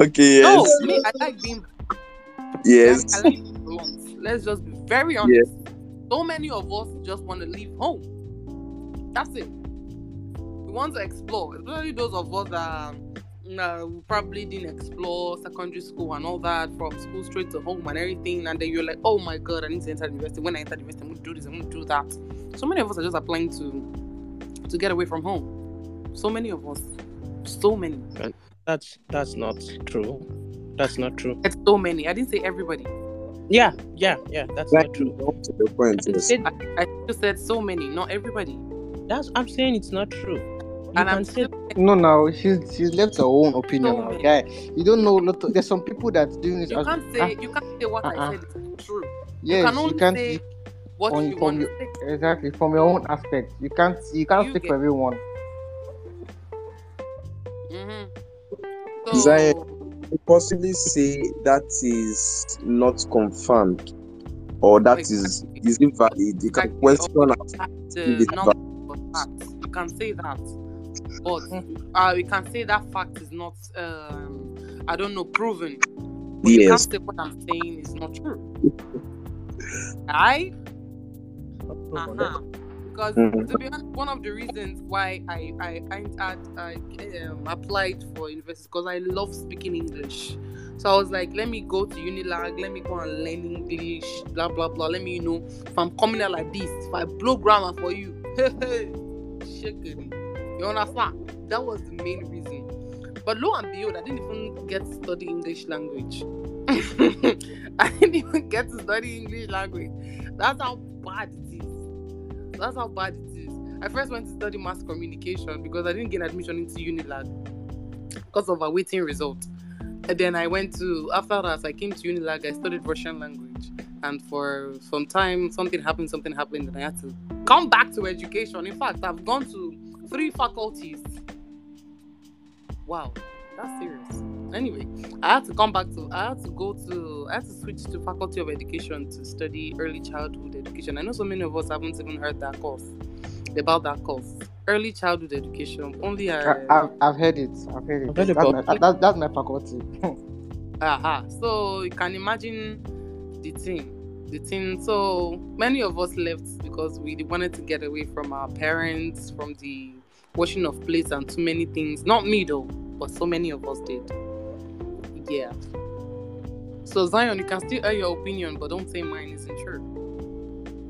[SPEAKER 1] okay
[SPEAKER 2] No,
[SPEAKER 1] yes
[SPEAKER 2] me, I like being.
[SPEAKER 1] yes
[SPEAKER 2] I like being blunt. Let's just be very honest. Yes. So many of us just want to leave home. That's it. We want to explore, especially those of us that uh, probably didn't explore secondary school and all that from school straight to home and everything. And then you're like, oh my god, I need to enter the university. When I enter the university, I'm going to do this, I'm going to do that. So many of us are just applying to to get away from home. So many of us. So many.
[SPEAKER 3] And that's that's not true. That's not true.
[SPEAKER 2] It's so many. I didn't say everybody.
[SPEAKER 3] Yeah, yeah, yeah. That's not true.
[SPEAKER 1] to the point
[SPEAKER 3] I
[SPEAKER 1] yes.
[SPEAKER 3] said-
[SPEAKER 2] I, I just said so many, not everybody.
[SPEAKER 3] That's I'm saying it's not true. You
[SPEAKER 2] And
[SPEAKER 3] can
[SPEAKER 2] I'm
[SPEAKER 3] say
[SPEAKER 13] No, no, she's she's left her own opinion.
[SPEAKER 2] So
[SPEAKER 13] now,
[SPEAKER 2] many.
[SPEAKER 13] guy. You don't know. lot of- There's some people that doing this.
[SPEAKER 2] You
[SPEAKER 13] as-
[SPEAKER 2] can't
[SPEAKER 13] ah,
[SPEAKER 2] say you can't say what I
[SPEAKER 13] uh-uh.
[SPEAKER 2] said is true.
[SPEAKER 13] yes,
[SPEAKER 2] you can only
[SPEAKER 13] can't.
[SPEAKER 2] say
[SPEAKER 13] you-
[SPEAKER 2] what
[SPEAKER 13] on-
[SPEAKER 2] you
[SPEAKER 13] from
[SPEAKER 2] want
[SPEAKER 13] your-
[SPEAKER 2] say.
[SPEAKER 13] exactly from your own aspect. You can't. You can't
[SPEAKER 2] You
[SPEAKER 13] speak
[SPEAKER 2] get-
[SPEAKER 13] for everyone.
[SPEAKER 2] Mm-hmm.
[SPEAKER 1] Zion, you possibly say that is not confirmed or that is is invalid. You can question
[SPEAKER 2] That's
[SPEAKER 1] if
[SPEAKER 2] the
[SPEAKER 1] it's
[SPEAKER 2] number facts. You can say that, but uh, we can say that fact is not. Um, I don't know, proven. But you can't say what I'm saying is not true. I. Uh-huh. Because
[SPEAKER 1] Mhm.
[SPEAKER 2] to be honest, one of the reasons why I I I, I, I um, applied for university because I love speaking English. So I was like, let me go to Unilag, let me go and learn English, blah blah blah. Let me you know if I'm coming out like this, if I blow grammar for you, shake it. You understand? That was the main reason. But lo and behold, I didn't even get to study English language. I didn't even get to study English language. That's how bad it is. That's how bad it is. I first went to study mass communication because I didn't get admission into Unilag because of a waiting result. And then I went to after that I came to Unilag. I studied Russian language, and for some time something happened. Something happened, and I had to come back to education. In fact, I've gone to three faculties. Wow, that's serious. Anyway, I had to come back to. I had to go to. I had to switch to Faculty of Education to study early childhood education. I know so many of us haven't even heard that course about that course. Early childhood education. Only
[SPEAKER 13] I,
[SPEAKER 2] uh,
[SPEAKER 13] I've, I've heard it. I've heard it.
[SPEAKER 3] I've heard
[SPEAKER 13] that's,
[SPEAKER 3] about
[SPEAKER 13] my, that, that's my faculty.
[SPEAKER 2] Aha. So you can imagine the thing. The thing. So many of us left because we wanted to get away from our parents, from the washing of plates and too many things. Not me though, but so many of us did. Yeah. So Zion, you can still air your opinion, but don't say mine isn't true.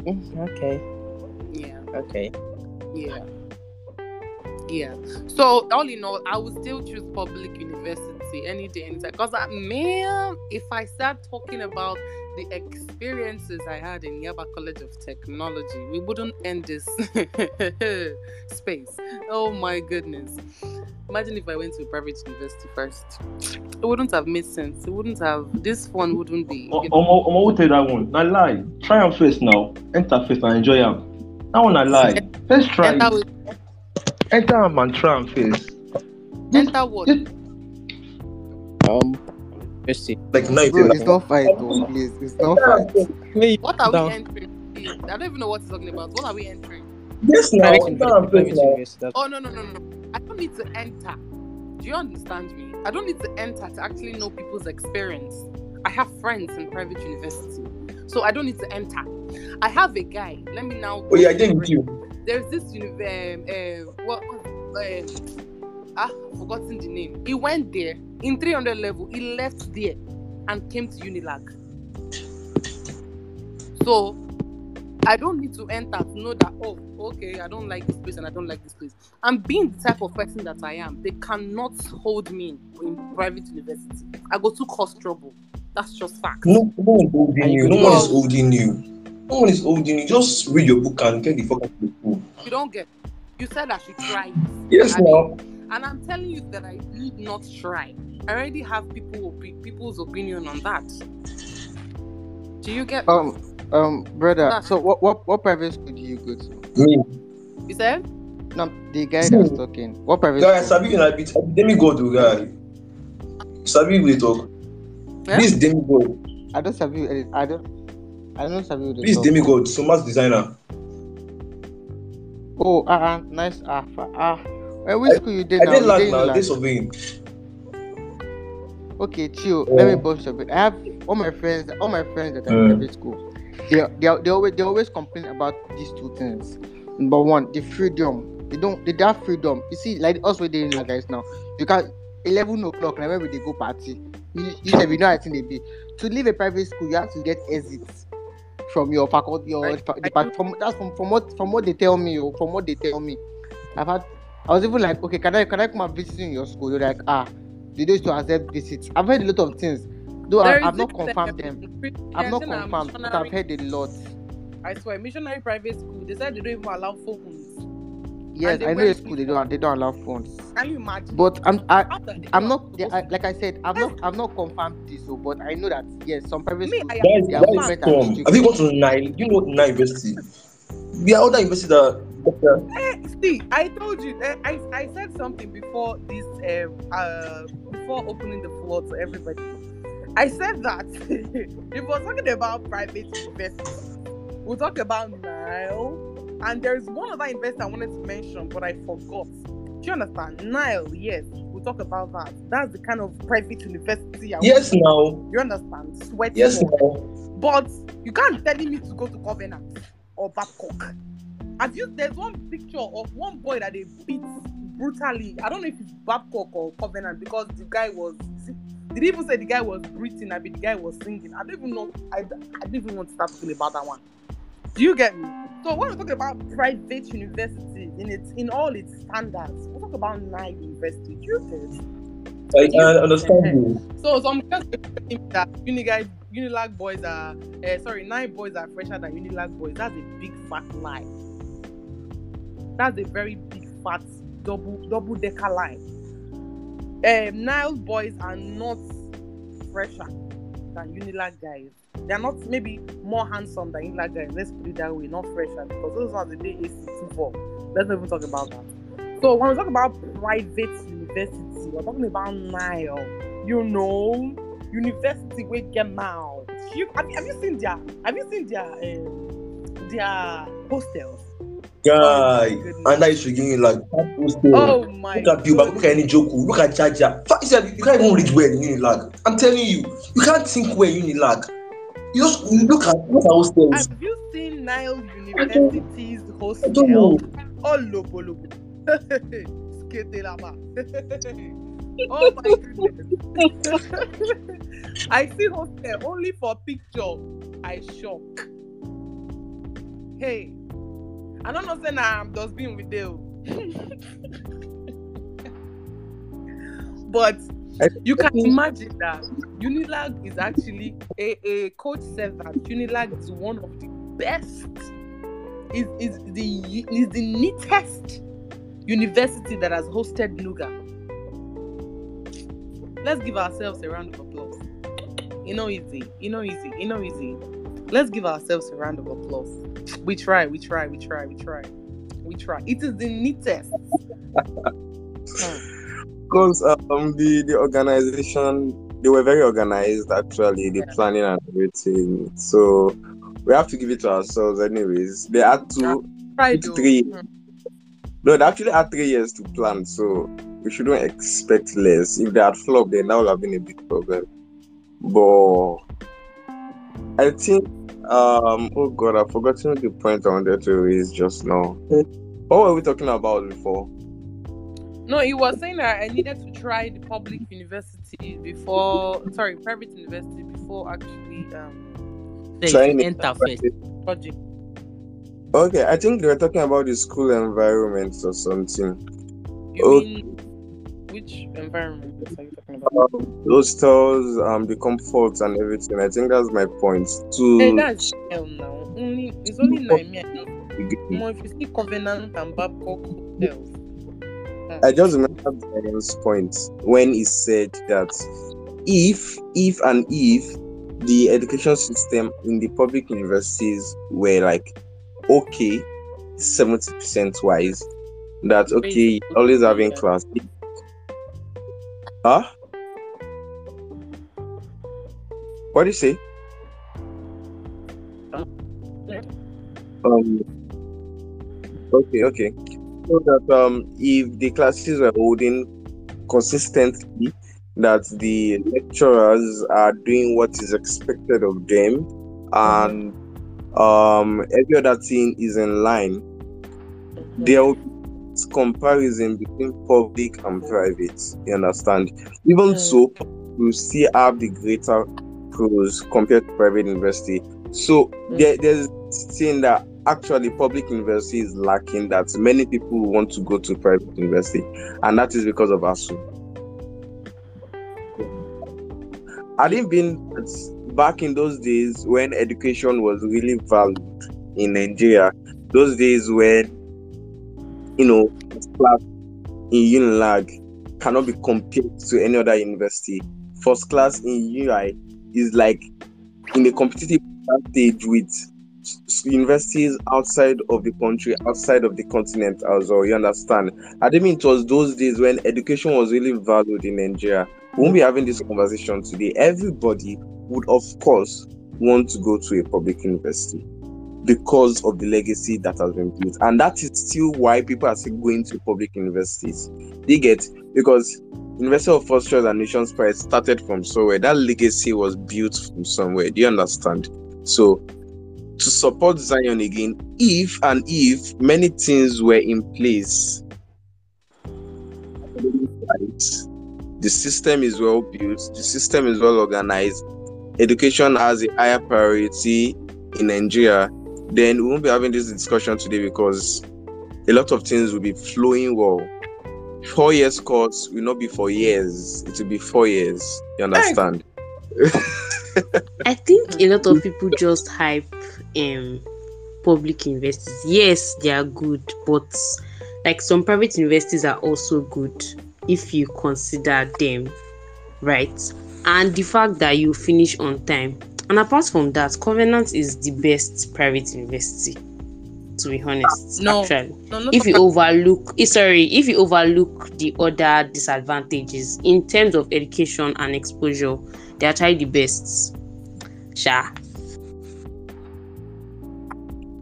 [SPEAKER 3] Mm, okay.
[SPEAKER 2] Yeah.
[SPEAKER 3] Okay.
[SPEAKER 2] Yeah. Yeah. So all in all, I would still choose public university any day, anytime. Because I uh, man, if I start talking about the experiences I had in Yaba College of Technology, we wouldn't end this space. Oh my goodness. Imagine if I went to a private university first. It wouldn't have made sense. It wouldn't have this one wouldn't be you know,
[SPEAKER 15] Omo, Omo, who tell that one? Na lie. Try and face now. Enter face and enjoy am. That one na lie. Let's try
[SPEAKER 2] enter
[SPEAKER 15] it.
[SPEAKER 2] with
[SPEAKER 15] Enter and try am first.
[SPEAKER 2] enter what?
[SPEAKER 3] Um. Let's see.
[SPEAKER 15] Like now you
[SPEAKER 13] Bro, it's not fight, though, please. It's not fight.
[SPEAKER 3] Wait,
[SPEAKER 2] What are
[SPEAKER 3] down.
[SPEAKER 2] we entering? I don't even know what he's talking about. What are we entering?
[SPEAKER 15] Yes now.
[SPEAKER 3] Private university,
[SPEAKER 15] now.
[SPEAKER 2] Oh no no no no! I don't need to enter. Do you understand me? I don't need to enter to actually know people's experience. I have friends in private university, so I don't need to enter. I have a guy. Let me now.
[SPEAKER 15] Oh yeah, I did with you.
[SPEAKER 2] There's this uni- um, uh, what um, ah, I've forgotten the name. He went there in 300 level. He left there and came to Unilag. So I don't need to enter to know that, oh, okay, I don't like this place and I don't like this place. And being the type of person that I am, they cannot hold me in private university. I go to cause trouble. That's just fact.
[SPEAKER 15] No, no one is holding you. No one is holding you. No one is holding you. Just read your book and get the fuck out of the school.
[SPEAKER 2] You don't get. You said I should try.
[SPEAKER 15] Yes now.
[SPEAKER 2] And I'm telling you that I need not try. I already have people people's opinion on that. Do you get?
[SPEAKER 13] Um, um, brother.
[SPEAKER 2] Ah.
[SPEAKER 13] So what, what, what private school do you go to?
[SPEAKER 15] Me.
[SPEAKER 2] You said?
[SPEAKER 13] No, the guy that's talking. What private
[SPEAKER 15] Guy,
[SPEAKER 13] school?
[SPEAKER 15] Sabi una bit demigod o guy. Sabi we dey talk.
[SPEAKER 2] Eh?
[SPEAKER 15] This demigod.
[SPEAKER 13] I don't sabi. I don't. I don't sabi. who dey
[SPEAKER 15] This
[SPEAKER 13] talk.
[SPEAKER 15] demigod. So much designer.
[SPEAKER 13] Oh, ah, uh, nice. Ah, fa- ah. Eh, which school you did
[SPEAKER 15] I
[SPEAKER 13] now?
[SPEAKER 15] dey
[SPEAKER 13] You
[SPEAKER 15] lack
[SPEAKER 13] dey
[SPEAKER 15] now.
[SPEAKER 13] Lag?
[SPEAKER 15] Dey surveying.
[SPEAKER 13] Okay, chill. Let me
[SPEAKER 15] Yeah.
[SPEAKER 13] bust a bit. I have all my friends, all my friends that are
[SPEAKER 15] Mm.
[SPEAKER 13] in private school. They, they, they always they always complain about these two things. Number one, the freedom. They don't they have freedom. You see, like us we doing like guys now. You can eleven o'clock now when we dey go party. You, you said we know I think they be. To leave a private school, you have to get exits from your faculty your
[SPEAKER 2] I-
[SPEAKER 13] fa-
[SPEAKER 2] I
[SPEAKER 13] from that's from, from what from what they tell me or from what they tell me. I've had I was even like, okay, can I can I come and visit you in your school? You're like, ah, they don't to accept visits. I've heard a lot of things. Though I, I've not confirmed them. I've not confirmed, but I've heard a lot.
[SPEAKER 2] I swear, missionary private school. They said they don't even allow phones.
[SPEAKER 13] Yes, I know
[SPEAKER 2] wear
[SPEAKER 13] a school they don't they don't allow phones.
[SPEAKER 2] Can you imagine?
[SPEAKER 13] But I'm I,
[SPEAKER 2] How the hell
[SPEAKER 13] I'm not
[SPEAKER 2] you
[SPEAKER 13] I, like I said I'm not I'm not confirmed this so but I know that yes some private
[SPEAKER 2] Me,
[SPEAKER 13] schools
[SPEAKER 2] I am
[SPEAKER 15] Guys,
[SPEAKER 13] their
[SPEAKER 15] guys,
[SPEAKER 13] movement
[SPEAKER 15] come.
[SPEAKER 13] are
[SPEAKER 15] Have
[SPEAKER 13] strict.
[SPEAKER 15] you gone to Nile? You know Nile University. We are other university that. That-
[SPEAKER 2] Eh, see, I told you. eh, I I said something before this. Uh, uh, before opening the floor to everybody, I said that if we're talking about private universities, we'll talk about Nile, and there's one other investor I wanted to mention, but I forgot. Do you understand? Nile, yes, we'll talk about that. That's the kind of private university I
[SPEAKER 15] Yes now.
[SPEAKER 2] You understand? Sweat.
[SPEAKER 15] Yes now.
[SPEAKER 2] But you can't tell me to go to Covenant or Babcock. Have you? There's one picture of one boy that they beat brutally. I don't know if it's Babcock or Covenant because the guy was. Did he even say the guy was breathing? I mean, the guy was singing. I don't even know. I, I don't even want to start talking about that one. Do you get me? So when we're talking about private universities in its in all its standards, we talk about Nile university. Do you get?
[SPEAKER 15] I, I understand you.
[SPEAKER 2] So some girls me that Unilag, Unilag boys are uh, sorry, Nile boys are fresher than Unilag boys. That's a big fat lie. That's a very big fat double double decker lie. Um, Nile boys are not fresher than Unilag guys. They're not maybe more handsome than Unilag guys. Let's put it that way, not fresher because those are the day AC two. Let's not even talk about that. So when we talk about private university, we're talking about Nile. You know, university we get now. You, have, you- have you seen their have you seen their um, their hostels?
[SPEAKER 15] Guy, and that is beginning like
[SPEAKER 2] Oh my oh
[SPEAKER 15] Look at Biobaku, look at Eni Njoku, look at Jaja. Fa- You you can't even read well in Unilag. I'm telling you, you can't think well in Unilag. You just you look at look at hostels.
[SPEAKER 2] Have you seen Nile University's hostel? Oh, lobo lobo. Oh my goodness. I see hostel only for picture. I shock. Hey, I don't know say na I'm just being with you. but you can imagine that Unilag is actually a, a coach said that Unilag is one of the best, is is the is the neatest university that has hosted NUGA. Let's give ourselves a round of applause. You know easy, you know easy, you know easy. Let's give ourselves a round of applause. We try, we try, we try, we try, we try. It is the neatest.
[SPEAKER 1] Because um, the the organization they were very organized actually the planning and everything so we have to give it to ourselves anyways they had to
[SPEAKER 2] Try
[SPEAKER 1] it
[SPEAKER 2] though.
[SPEAKER 1] three no they actually had three years to plan so we shouldn't expect less if they had flopped then that would have been a big problem but i think um oh god i've forgotten the point i wanted to raise just now what were we talking about before
[SPEAKER 2] No, he was saying that I needed to try the public university before, sorry, private university before actually um
[SPEAKER 1] Trying
[SPEAKER 3] enter first.
[SPEAKER 2] project.
[SPEAKER 1] Okay, I think they were talking about the school environment or something.
[SPEAKER 2] You
[SPEAKER 1] Oh,
[SPEAKER 2] mean which environment are you talking about?
[SPEAKER 1] um, hostels, um, the comforts and everything. I think that's my point. To
[SPEAKER 2] Hey, that's hell now. Only it's only More if you see Covenant and Babcock hotels.
[SPEAKER 1] I just remember Brian's point when he said that if, if, and if the education system in the public universities were like okay, seventy percent wise, that okay, always having class. Huh? What do you say? Um. Okay, okay. So that um, if the classes were holding consistently, that the lecturers are doing what is expected of them, and um, every other thing is in line, there will be comparison between public and private. You understand? Even mm. so, you still have the greater pros compared to private university. So mm. there, there's thing that actually public university is lacking that many people want to go to private university, and that is because of ASUU. Had it been back in those days when education was really valued in Nigeria, those days when you know class in Unilag cannot be compared to any other university. First class in UI is like in a competitive stage with universities outside of the country, outside of the continent as well. You understand? I didn't mean it was those days when education was really valued in Nigeria. When We won't be having this conversation today. Everybody would, of course, want to go to a public university because of the legacy that has been built. And that is still why people are still going to public universities. They get because University of Choice and Nations Pride started from somewhere. That legacy was built from somewhere. Do you understand? So to support Zion again, if and if many things were in place, the system is well built, the system is well organized, education has a higher priority in Nigeria, then we won't be having this discussion today because a lot of things will be flowing well. Four years course will not be for years, it will be four years. You understand?
[SPEAKER 16] I think a lot of people just hype um public universities. Yes, they are good, but like some private universities are also good if you consider them, right? and the fact that you finish on time. And apart from that, Covenant is the best private university. To be honest,
[SPEAKER 2] No.
[SPEAKER 16] actually,
[SPEAKER 2] No, no,
[SPEAKER 16] if you overlook, eh, sorry, if you overlook the other disadvantages in terms of education and exposure, they are actually the best. Sha.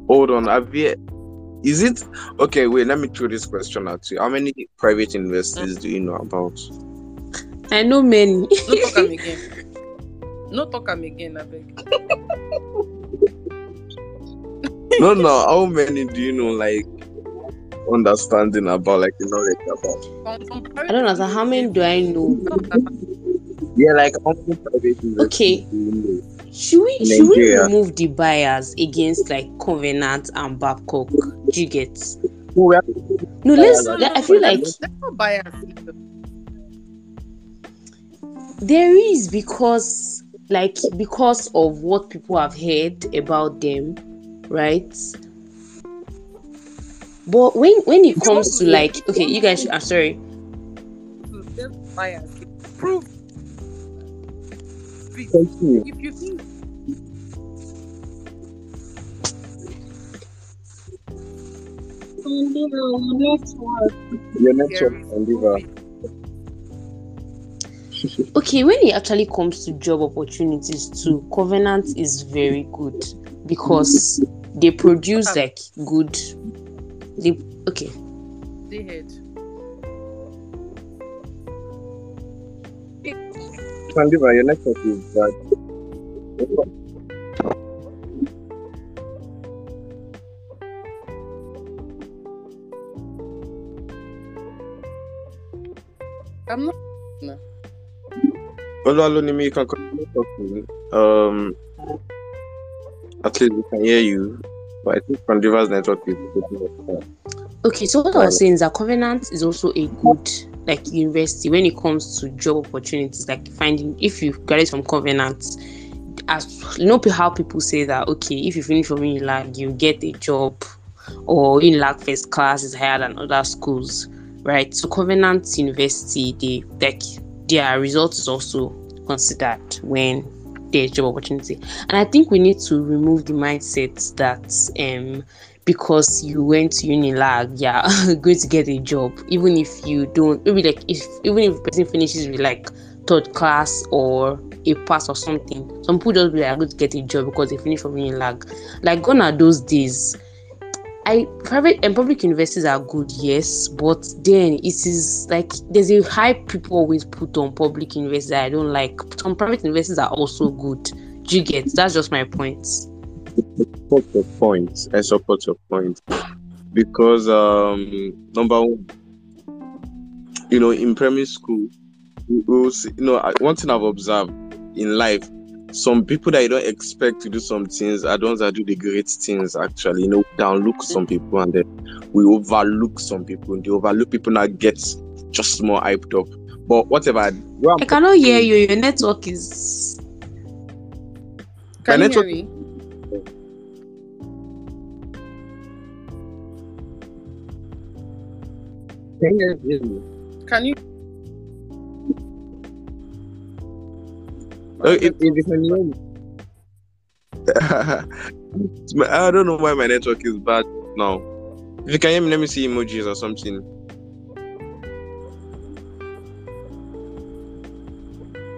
[SPEAKER 1] Hold on, have you? Is it okay? Wait, let me throw this question at you. How many private universities do you know about?
[SPEAKER 16] I know many.
[SPEAKER 2] No talk am again. No talk am again, abeg.
[SPEAKER 1] no, no. How many do you know? Like understanding about, like the knowledge about?
[SPEAKER 16] I don't know. So how many do I know?
[SPEAKER 1] Yeah, like how many private universities
[SPEAKER 16] Okay.
[SPEAKER 1] do you know?
[SPEAKER 16] Should we
[SPEAKER 1] In
[SPEAKER 16] should we
[SPEAKER 1] Nigeria.
[SPEAKER 16] remove the bias against like Covenant and Babcock? Do you get?
[SPEAKER 1] No,
[SPEAKER 16] No, let's.
[SPEAKER 2] No, no,
[SPEAKER 16] I feel like
[SPEAKER 2] let's bias.
[SPEAKER 16] there is because like because of what people have heard about them, right? But when when it comes to like okay, you guys, I'm sorry.
[SPEAKER 2] There's bias. Prove.
[SPEAKER 1] Continue.
[SPEAKER 2] If you think
[SPEAKER 1] Your network, Oliver.
[SPEAKER 16] Okay, when it actually comes to job opportunities too, Covenant is very good because they produce like good. They okay.
[SPEAKER 2] they head.
[SPEAKER 1] Sandiva, your network is bad.
[SPEAKER 2] I'm not.
[SPEAKER 1] You can continue talking. Um, at least we can hear you. But I think network is.
[SPEAKER 16] Okay, so what I was saying is that Covenant is also a good like university when it comes to job opportunities, like finding if you graduate from Covenant, as you know how people say that okay, if you finish from Unilag, you get a job or in Unilag first class is higher than other schools, right? So Covenant University, they like their results is also considered when there's job opportunity. And I think we need to remove the mindset that um because you went to uni Unilag, yeah, going to get a job, even if you don't maybe like if even if person finishes with like third class or a pass or something. Some people just be like, I'm going to get a job because they finish from Unilag. Like gone are those days. I private and public universities are good, yes, but then it is like there's a hype people always put on public universities I don't like. Some private universities are also good. Do you get? That's just my point.
[SPEAKER 1] support your point. I support your point because um number one, you know, in primary school, you know, one thing I've observed in life, some people that you don't expect to do some things are the ones that do the great things. Actually, you know, downlook some people and then we overlook some people. And the overlook people now get just more hyped up. But whatever, where I'm
[SPEAKER 16] I cannot hear you. Your network is.
[SPEAKER 1] My
[SPEAKER 2] Can you
[SPEAKER 1] network-
[SPEAKER 2] hear me?
[SPEAKER 1] Can you Oh, if, if you can hear me. I don't know why my network is bad now. If you can hear me, let me see emojis or something.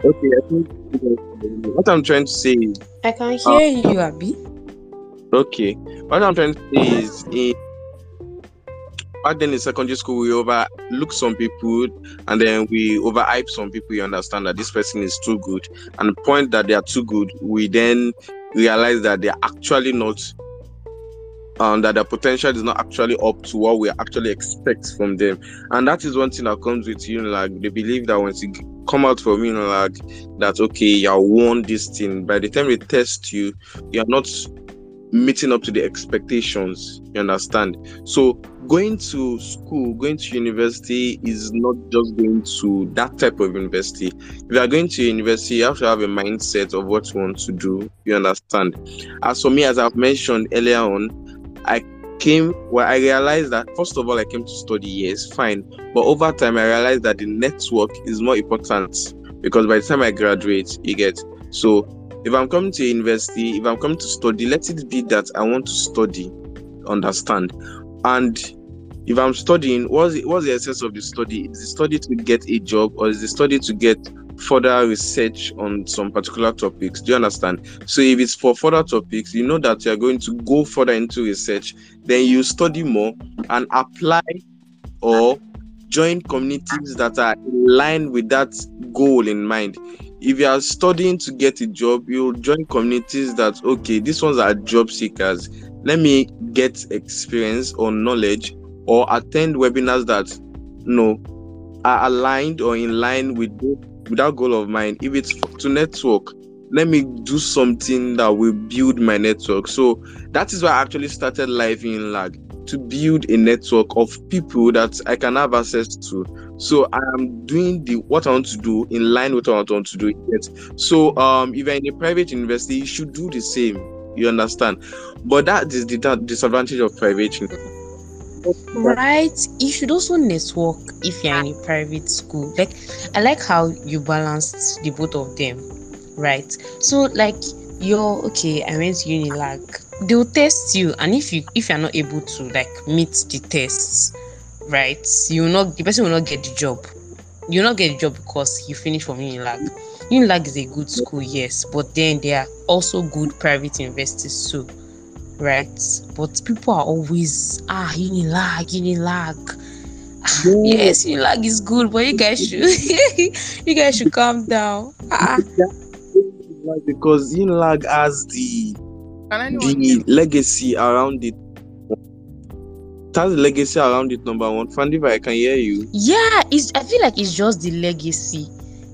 [SPEAKER 1] Okay, I think what I'm trying to say is
[SPEAKER 16] I can hear ah. you, Abby.
[SPEAKER 1] okay. What I'm trying to say is in back then in secondary school we overlook some people and then we overhype some people. You understand that this person is too good, and the point that they are too good, we then realize that they're actually not um, that the potential is not actually up to what we actually expect from them. And that is one thing that comes with you know, like they believe that once you come out from you know, like that okay, you won this thing. By the time they test you, you're not meeting up to the expectations. You understand? So going to school, going to university is not just going to that type of university. If you are going to university, you have to have a mindset of what you want to do. You understand? As for me, as I've mentioned earlier on, I came well, I realized that first of all, I came to study, yes, fine. But over time, I realized that the network is more important because by the time I graduate, you get so if I'm coming to university, if I'm coming to study, let it be that I want to study, understand, and if I'm studying, what's the, what's the essence of the study? Is the study to get a job or is the study to get further research on some particular topics? Do you understand? So if it's for further topics, you know that you're going to go further into research, then you study more and apply or join communities that are in line with that goal in mind. If you are studying to get a job, you'll join communities that okay, these ones are job seekers. Let me get experience or knowledge or attend webinars that you know are aligned or in line with with that goal of mine. If it's to network, let me do something that will build my network. So that is why I actually started life in lag to build a network of people that I can have access to. So I am doing the what I want to do in line with what I want to do. Yet. So um, if you're in a private university, you should do the same. You understand? But that is the disadvantage of private university.
[SPEAKER 16] Right? You should also network if you're in a private school. Like i like how you balanced the both of them right? So like you're okay i went to unilag they'll test you. And if you if you're not able to like meet the tests right? You will not the person will not get the job. You'll not get the job because you finish from unilag unilag is a good school yes. But then there are also good private universities too right? But people are always ah Unilag, Unilag. Ah, yes, Unilag is good, but you guys should you guys should calm down. Ah.
[SPEAKER 1] Because Unilag has the the legacy around it. It has the legacy around it. Number one, Fandiva, I can hear you.
[SPEAKER 16] Yeah, it's. I feel like it's just the legacy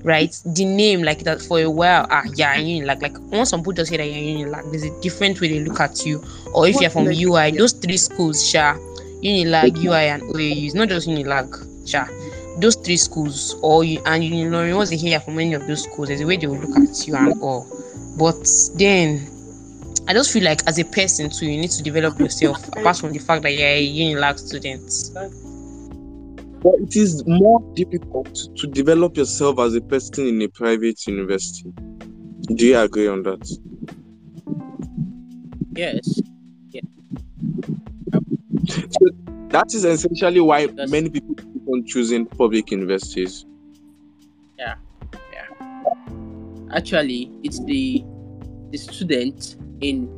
[SPEAKER 16] right? The name, like that for a while, ah, yeah, you like like once some people just say that you're like there's a different way they look at you, or if you're from UI, those three schools, sha, Unilag, UI, and OAU, it's not just Unilag, sha. Those three schools, or you and you know, once they hear from any of those schools, there's a way they will look at you and all. But then I just feel like as a person too, you need to develop yourself apart from the fact that you're a Unilag student.
[SPEAKER 1] But it is more difficult to develop yourself as a person in a private university. Do you agree on that?
[SPEAKER 3] Yes. Yeah.
[SPEAKER 1] So that is essentially why That's... many people keep on choosing public universities.
[SPEAKER 3] Yeah. Yeah. Actually, it's the the student in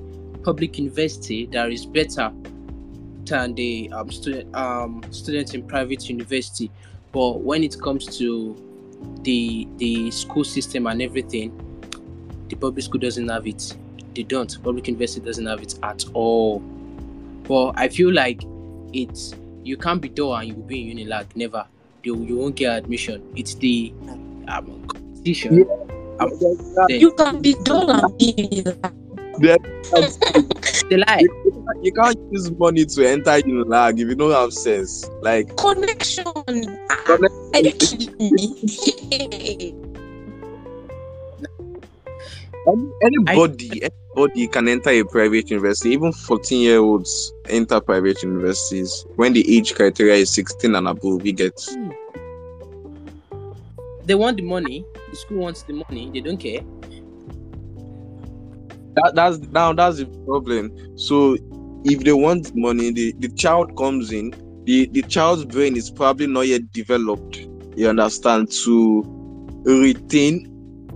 [SPEAKER 3] public university that is better than the um, student um, students in private university. But when it comes to the the school system and everything, the public school doesn't have it. They don't. Public university doesn't have it at all. But I feel like it's you can't be dull and you will be in Unilag. Never. You, you won't get admission. It's the um, competition. Yeah. Um,
[SPEAKER 16] you can be dull and be in Unilag.
[SPEAKER 3] They lie.
[SPEAKER 1] You, you can't use money to enter Unilag if you don't have sense. Like
[SPEAKER 16] connection.
[SPEAKER 1] anybody, anybody can enter a private university. Even 14 year olds enter private universities when the age criteria is 16 and above. We get.
[SPEAKER 3] They want the money. The school wants the money. They don't care
[SPEAKER 1] that, that's now that's the problem. So if they want money, the, the child comes in, the, the child's brain is probably not yet developed, you understand, to retain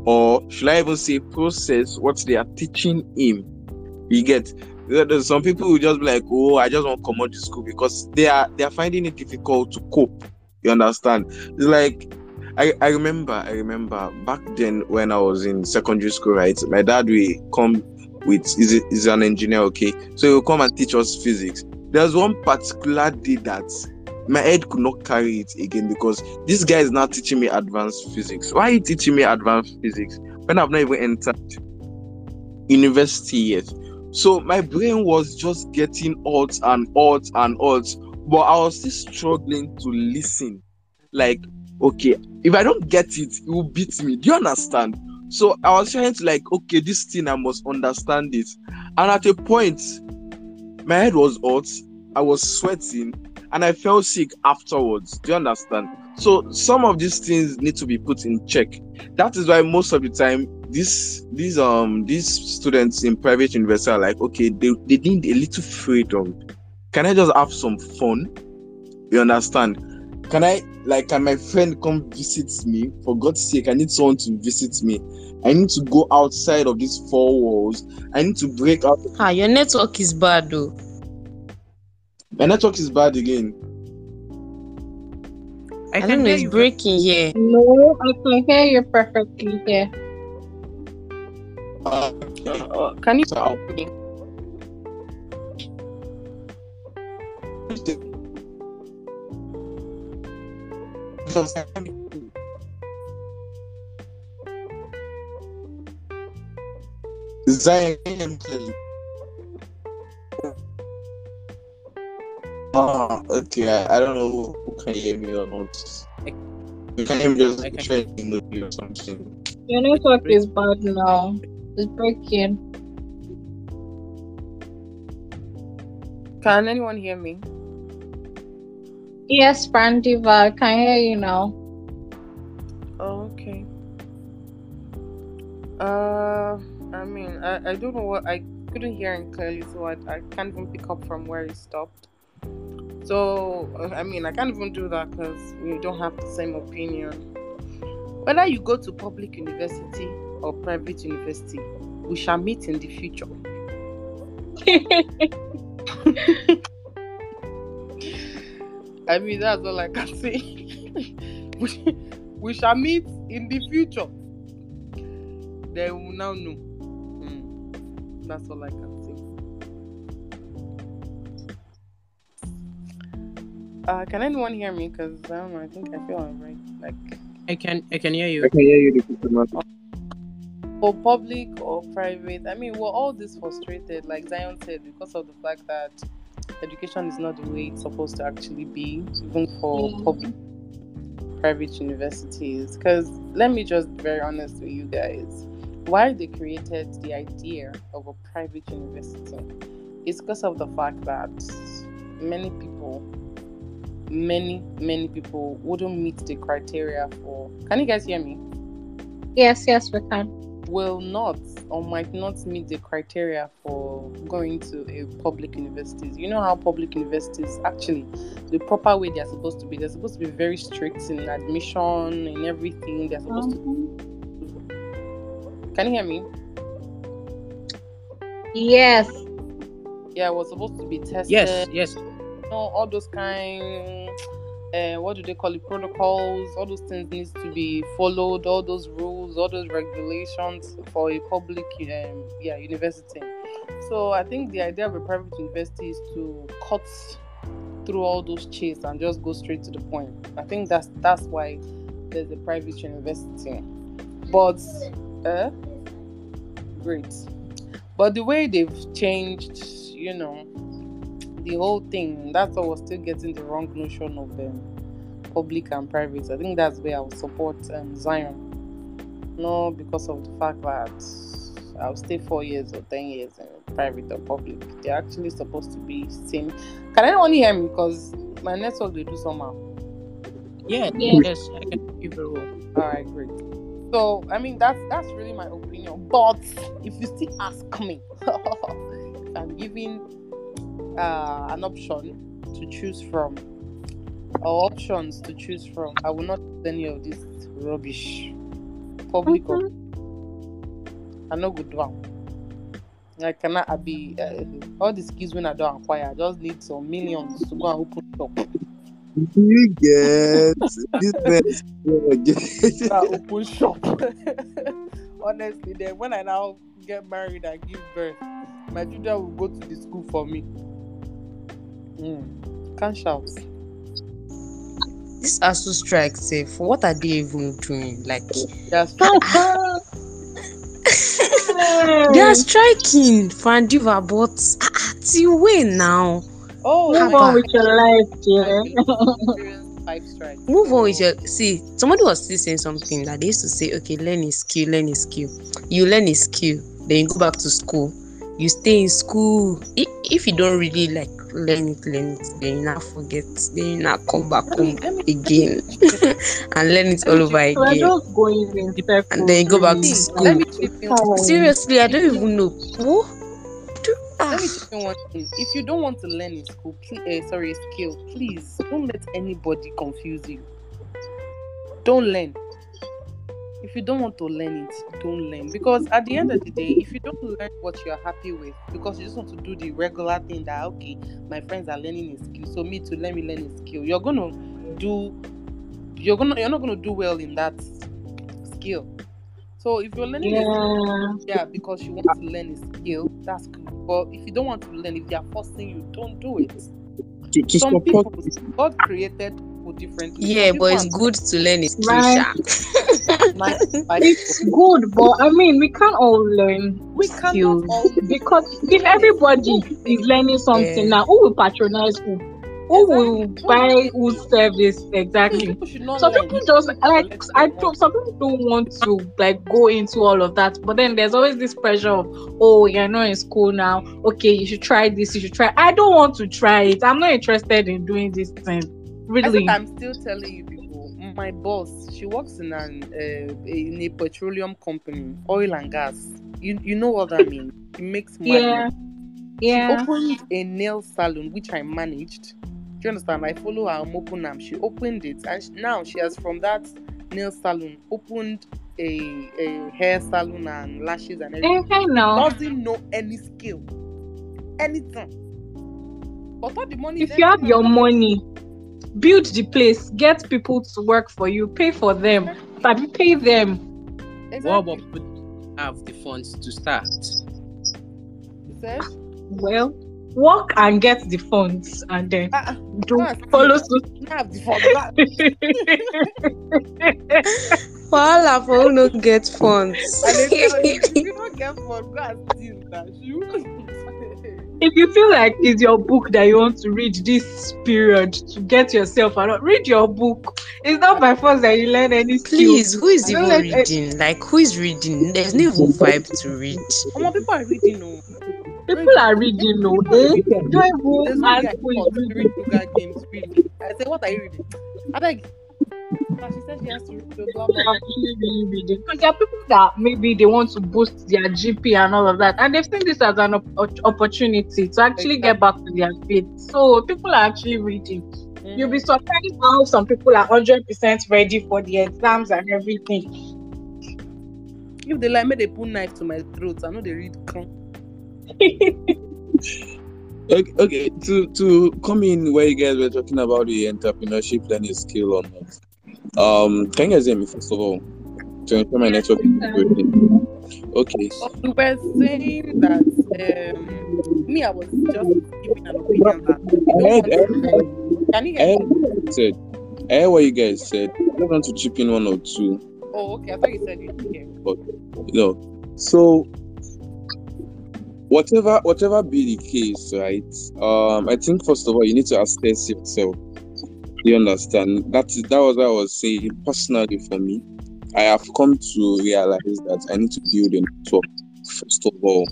[SPEAKER 1] or should I even say process what they are teaching him. You get there's some people who just be like, oh, I just want to come out to school because they are they are finding it difficult to cope. You understand? It's like I, I remember I remember back then when I was in secondary school, right? My dad will come with is is an engineer, okay? So he will come and teach us physics. There's one particular day that my head could not carry it again because this guy is now teaching me advanced physics. Why are you teaching me advanced physics when I've not even entered university yet? So my brain was just getting odds and odds and odds, but I was still struggling to listen. Like, okay, if I don't get it, it will beat me. Do you understand? So I was trying to like, okay, this thing I must understand it. And at a point, my head was hot, I was sweating, and I felt sick afterwards. Do you understand? So some of these things need to be put in check. That is why most of the time these these um these students in private university are like, okay, they, they need a little freedom. Can I just have some fun? You understand? Can I like can my friend come visit me? For God's sake, I need someone to visit me. I need to go outside of these four walls. I need to break out.
[SPEAKER 16] Ah, your network is bad though.
[SPEAKER 1] My network is bad again.
[SPEAKER 16] I, don't know, it's breaking here.
[SPEAKER 10] No, I can hear you perfectly here.
[SPEAKER 1] Uh,
[SPEAKER 2] Can you?
[SPEAKER 1] So, Zion, can you hear me clearly? Ah, okay. I, I don't know who, who can hear me or not. You can hear me just sharing the movie or something.
[SPEAKER 10] Your network is bad now. It's breaking.
[SPEAKER 2] Can anyone hear me?
[SPEAKER 10] Yes, Fandiva, I can hear you now.
[SPEAKER 2] Oh, okay. Uh, I mean, I, I don't know what I couldn't hear him clearly, so I, I can't even pick up from where he stopped. So, uh, I mean, I can't even do that because we don't have the same opinion. Whether you go to public university or private university, we shall meet in the future. I mean, that's all I can say. we, we shall meet in the future. They will now know. Mm, That's all I can say. Uh, can anyone hear me? Because I don't know. I think I feel alright. Like
[SPEAKER 3] I can I can hear you.
[SPEAKER 1] I can hear you, the man.
[SPEAKER 2] for public or private. I mean, we're all this frustrated, like Zion said, because of the fact that education is not the way it's supposed to actually be, even for public private universities. Because let me just be very honest with you guys. Why they created the idea of a private university is because of the fact that many people, many, many people wouldn't meet the criteria for. Can you guys hear me?
[SPEAKER 10] Yes, yes, we can.
[SPEAKER 2] Will not or might not meet the criteria for going to a public universities. You know how public universities actually the proper way they're supposed to be. They're supposed to be very strict in admission and everything. They're supposed to. Um, Can you hear me?
[SPEAKER 10] Yes.
[SPEAKER 2] Yeah, it was supposed to be tested.
[SPEAKER 3] Yes, yes.
[SPEAKER 2] You know, all those kind. Uh, what do they call it? Protocols. All those things needs to be followed. All those rules, all those regulations for a public, um, yeah, university. So I think the idea of a private university is to cut through all those chains and just go straight to the point. I think that's that's why there's a private university. But uh, great. But the way they've changed, you know, the whole thing, that's why we're still getting the wrong notion of them public and private. I think that's where I would support um, Zion. No, because of the fact that I'll stay four years or ten years in private or public. They're actually supposed to be same. Can anyone hear me? Because my network they do somehow.
[SPEAKER 3] Yeah,
[SPEAKER 10] Yes.
[SPEAKER 3] yes, I can hear you very well.
[SPEAKER 2] All right, great. So I mean that's that's really my opinion. But if you still ask me, I'm giving uh, an option to choose from, or options to choose from, I will not do any of this rubbish. Public or I no good one. I cannot I be uh, all the skills when I don't acquire. I just need some millions to go and open shop.
[SPEAKER 1] You get this man.
[SPEAKER 2] I open shop. Honestly, then when I now get married and give birth, my children will go to the school for me. Mm. Can't shout.
[SPEAKER 16] This ASUU strike, safe. What are they even doing? Like,
[SPEAKER 2] Yes.
[SPEAKER 16] they are striking Fandiva, but till when now?
[SPEAKER 2] Oh,
[SPEAKER 10] Move on with your life, dear.
[SPEAKER 2] five strikes.
[SPEAKER 16] Move on with your see. Somebody was still saying something that they used to say, okay, learn a skill, learn a skill. You learn a skill, then you go back to school. You stay in school. If, if you don't really like learn it, learn it, then you now forget, then you now come back home again and learn it all over
[SPEAKER 10] We're
[SPEAKER 16] again.
[SPEAKER 10] just going in circles.
[SPEAKER 16] And then you go back to school.
[SPEAKER 2] Let me chip in.
[SPEAKER 16] Seriously, I don't even know. What?
[SPEAKER 2] Let me chip in one thing. If you don't want to learn in school, please, uh, sorry, a skill, please don't let anybody confuse you. Don't learn. If you don't want to learn it, don't learn. Because at the end of the day, if you don't learn what you're happy with, because you just want to do the regular thing that okay, my friends are learning a skill, so me to let me learn a skill, you're gonna do you're gonna you're not gonna do well in that skill. So if you're learning, a skill, yeah, because you want to learn a skill, that's good. But if you don't want to learn, if they are forcing you, don't do it. Some people, God created people differently.
[SPEAKER 16] Yeah,
[SPEAKER 2] Some
[SPEAKER 16] but it's good to learn a skill.
[SPEAKER 10] Right. It's good, but I mean, we can't all learn
[SPEAKER 2] we
[SPEAKER 10] skills because if everybody is learning something
[SPEAKER 16] Yeah.
[SPEAKER 10] now, who will patronize who? Who will buy whose service exactly?
[SPEAKER 2] People should not
[SPEAKER 10] Some
[SPEAKER 2] learn.
[SPEAKER 10] people just like I don't. Some people don't want to like go into all of that, but then there's always this pressure of oh, you're not in school now. Okay, you should try this. You should try. I don't want to try it. I'm not interested in doing this thing.
[SPEAKER 2] I
[SPEAKER 10] Really.
[SPEAKER 2] think I'm still telling you people. My boss, she works in an uh, in a petroleum company, oil and gas. You you know what I mean? She makes money.
[SPEAKER 10] Yeah. Yeah.
[SPEAKER 2] She opened a nail salon which I managed. Do you understand? I follow her on Mopunam. She opened it, and sh- now she has from that nail salon opened a, a hair salon and lashes and everything.
[SPEAKER 10] Okay, now.
[SPEAKER 2] Doesn't know any skill, anything. But all the money.
[SPEAKER 10] if you have your money, build the place, get people to work for you, pay for them, but pay them.
[SPEAKER 3] What about people have the funds to start?
[SPEAKER 10] Well, work and get the funds, and then do
[SPEAKER 2] Ah,
[SPEAKER 10] follow suit.
[SPEAKER 2] Have the
[SPEAKER 16] Wahala for who no get funds.
[SPEAKER 2] And they you, you don't get fun, go and steal that shoe.
[SPEAKER 10] If you feel like it's your book that you want to read this period to get yourself out, read your book. It's not by force that you learn any skill.
[SPEAKER 16] Please, who is even
[SPEAKER 10] let-
[SPEAKER 16] reading? Like, who is reading? There's no even vibe to read.
[SPEAKER 2] Some people are reading, no.
[SPEAKER 10] People are reading, no. They eh? don't
[SPEAKER 2] There's
[SPEAKER 10] even
[SPEAKER 2] one
[SPEAKER 10] ask
[SPEAKER 2] guy
[SPEAKER 10] who is
[SPEAKER 2] called
[SPEAKER 10] reading.
[SPEAKER 2] read reading. I say, what are you reading? I beg. And she said she has to read the blah
[SPEAKER 10] People
[SPEAKER 2] blah.
[SPEAKER 10] are actually really reading because there are people that maybe they want to boost their GP and all of that, and they've seen this as an op- opportunity to actually get back to their feet. So people are actually reading. You'll be mm-hmm. surprised how some people are hundred percent ready for the exams and everything.
[SPEAKER 2] If they like me, they put knife to my throat. I know they read. Come.
[SPEAKER 1] Okay, okay, to to come in where you guys were talking about the entrepreneurship learning skill or not. Um, can you guys hear me first of all? To ensure my network is working. Okay.
[SPEAKER 2] We were saying that um, me, I was just giving an opinion that
[SPEAKER 1] I heard,
[SPEAKER 2] to. Can you hear me?
[SPEAKER 1] said. I heard what you guys said. I just want to chip in one or two.
[SPEAKER 2] Oh, okay. I thought you said you didn't.
[SPEAKER 1] But you know, so whatever whatever be the case, right? Um, I think first of all you need to assess yourself. You understand? That is that was what I was saying personally for me. I have come to realize that I need to build a network first of all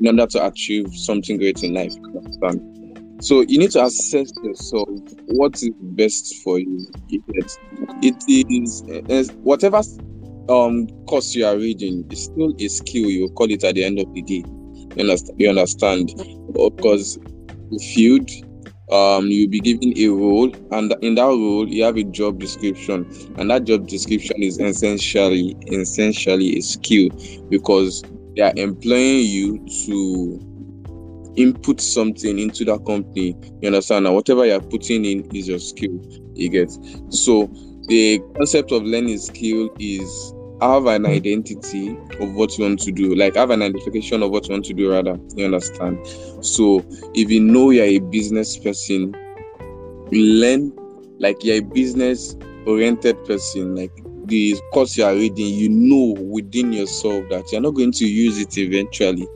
[SPEAKER 1] in order to achieve something great in life. You understand? So you need to assess yourself what is best for you. Get? It is whatever um course you are reading is still a skill you call it at the end of the day. You understand? You understand? Because the field um you'll be given a role and in that role you have a job description. And that job description is essentially essentially a skill because they are employing you to input something into that company. You understand? And whatever you're putting in is your skill you get. So the concept of learning skill is have an identity of what you want to do like have an identification of what you want to do rather you understand? So if you know you're a business person learn like you're a business oriented person like the course you are reading you know within yourself that you're not going to use it eventually.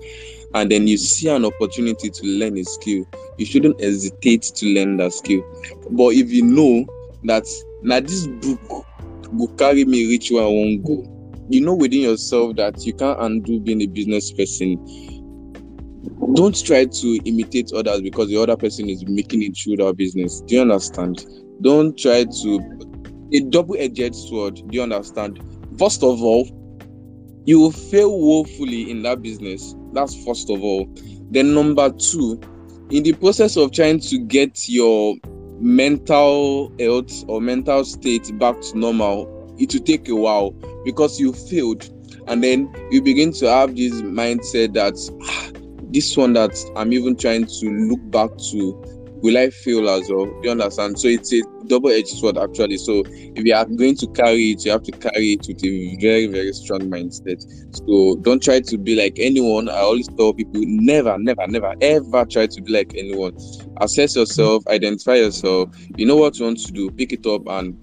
[SPEAKER 1] And then you see an opportunity to learn a skill. You shouldn't hesitate to learn that skill. But if you know that now this book will carry me reach where i won't go you know within yourself that you can't undo being a business person don't try to imitate others because the other person is making it through their business. Do you understand? Don't try to a double-edged sword. Do you understand? First of all, you will fail woefully in that business. That's first of all. Then number two, in the process of trying to get your mental health or mental state back to normal, it will take a while because you failed. And then you begin to have this mindset that "Ah, this one that I'm even trying to look back to, will I fail as well? Do you understand? So it's a double-edged sword actually. So if you are going to carry it, you have to carry it with a very, very strong mindset. So don't try to be like anyone. I always tell people never, never, never, ever try to be like anyone. Assess yourself, identify yourself, you know what you want to do, pick it up and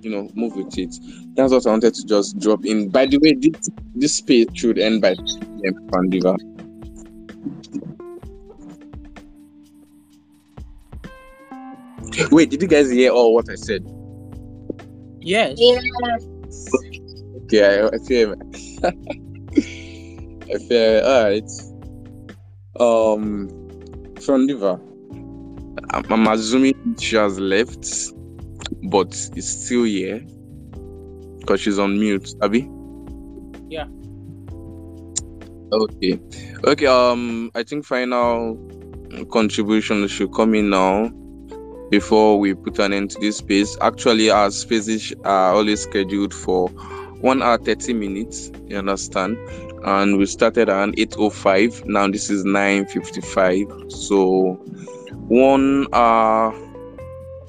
[SPEAKER 1] you know move with it. That's what I wanted to just drop in. By the way, this this space should end by 3 p.m. Fandiva. Wait, did you guys hear all what I said?
[SPEAKER 3] Yes.
[SPEAKER 1] Okay, I, I feel I feel all right. Um, Fandiva, I'm, I'm assuming she has left, but is still here because she's on mute. Abby.
[SPEAKER 3] Yeah.
[SPEAKER 1] Okay. Okay. Um, I think final contribution should come in now before we put an end to this space. Actually, our spaces are always scheduled for one hour thirty minutes. You understand? And we started around eight oh five. Now this is nine fifty five. So one hour.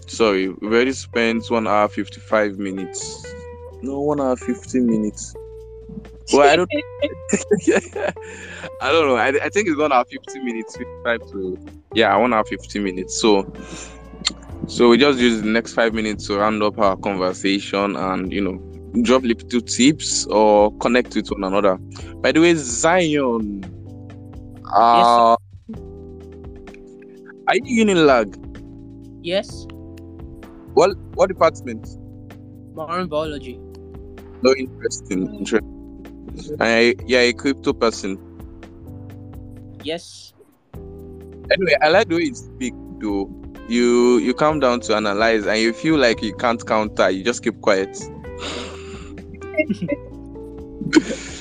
[SPEAKER 1] Sorry, we already spent one hour fifty five minutes. No, one hour fifty minutes. Well, I don't. I don't know. I, I think it's one hour fifty minutes, fifty-five to yeah, one hour fifty minutes. So, so we just use the next five minutes to round up our conversation and you know drop little tips or connect with one another. By the way, Zion, uh, are you in Unilag?
[SPEAKER 3] Yes.
[SPEAKER 1] What what department?
[SPEAKER 3] Marine biology.
[SPEAKER 1] No, interesting. Interesting. I yeah, a crypto person.
[SPEAKER 3] Yes.
[SPEAKER 1] Anyway, I like the way you speak though. You you come down to analyze and you feel like you can't counter, you just keep quiet.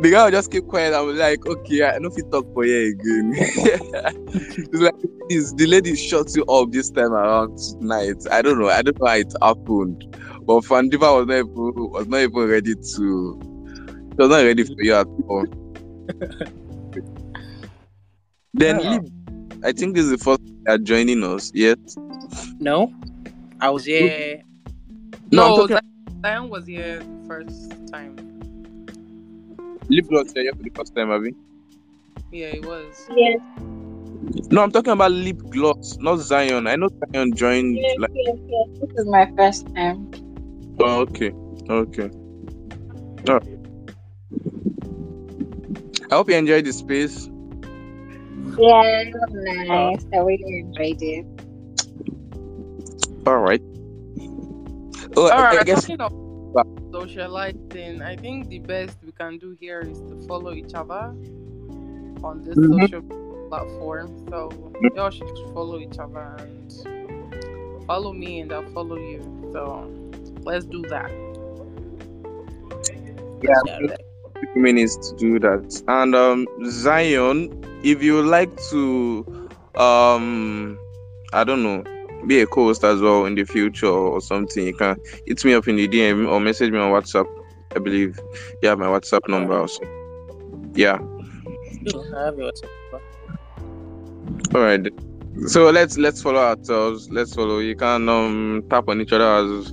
[SPEAKER 1] the guy will just keep quiet and be like, okay, I know if you talk for you again. it's like this the lady shuts you up this time around tonight. I don't know. I don't know how it happened. But Fandiva was not even was not even ready to she was not ready for you at all. then
[SPEAKER 3] Yeah.
[SPEAKER 1] Lib, I think this is the first time are joining us. Yes.
[SPEAKER 3] No. I was here.
[SPEAKER 1] No, I'm
[SPEAKER 2] No,
[SPEAKER 1] talking
[SPEAKER 2] Zion was here the first time.
[SPEAKER 1] Lib was here eh, for the first time, Abby.
[SPEAKER 2] Yeah, it was.
[SPEAKER 10] Yes,
[SPEAKER 1] No, I'm talking about lip gloss, not Zion. I know Zion joined
[SPEAKER 10] yes,
[SPEAKER 1] like
[SPEAKER 10] yes, yes. This is my first time.
[SPEAKER 1] oh, okay. Okay. Oh. I hope you enjoyed the space.
[SPEAKER 10] Yeah, it was nice. I really enjoyed it.
[SPEAKER 1] All right. Oh,
[SPEAKER 2] All
[SPEAKER 1] I, I guess
[SPEAKER 2] talking of socializing, I think the best we can do here is to follow each other on this
[SPEAKER 1] Mhm.
[SPEAKER 2] social platform. So y'all should follow each other and follow me, and I'll follow you. So let's do that.
[SPEAKER 1] yeah, few minutes to do that. And um, Zion, if you like to, um, I don't know, be a co-host as well in the future or something, you can hit me up in the DM or message me on WhatsApp. I believe you have my WhatsApp number also. Yeah.
[SPEAKER 3] I have your WhatsApp.
[SPEAKER 1] All right. So let's let's follow ourselves. Let's follow. You can um tap on each other's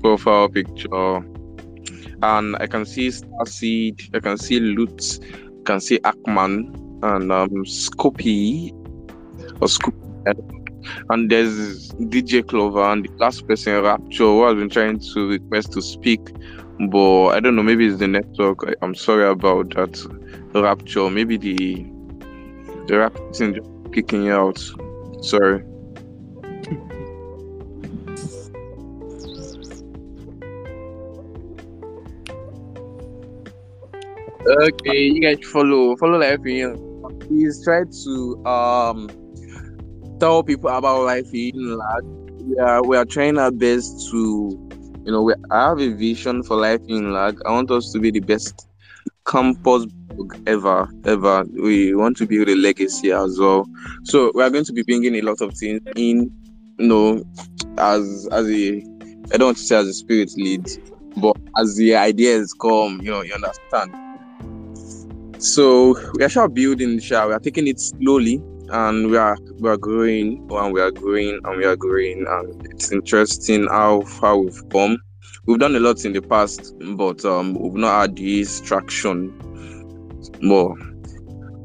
[SPEAKER 1] profile picture, and I can see Starseed. I can see Loot. I can see Ackman and um Scoopy or Scoop. And there's DJ Clover and the last person Rapture who has been trying to request to speak, but I don't know. Maybe it's the network. I- I'm sorry about that. Rapture. Maybe the the rap thing just kicking out. Sorry. Okay, you guys follow follow life in is try to um tell people about life in Lag. We are we are trying our best to you know we, I have a vision for life in Lag. I want us to be the best campus ever ever. We want to build a legacy as well. So we are going to be bringing a lot of things in, you know, as as a I don't want to say as a spirit lead, but as the ideas come, you know, you understand. So we are sure building show. We are taking it slowly and we are we are growing and we are growing and we are growing and it's interesting how far we've come. We've done a lot in the past, but um we've not had this traction more.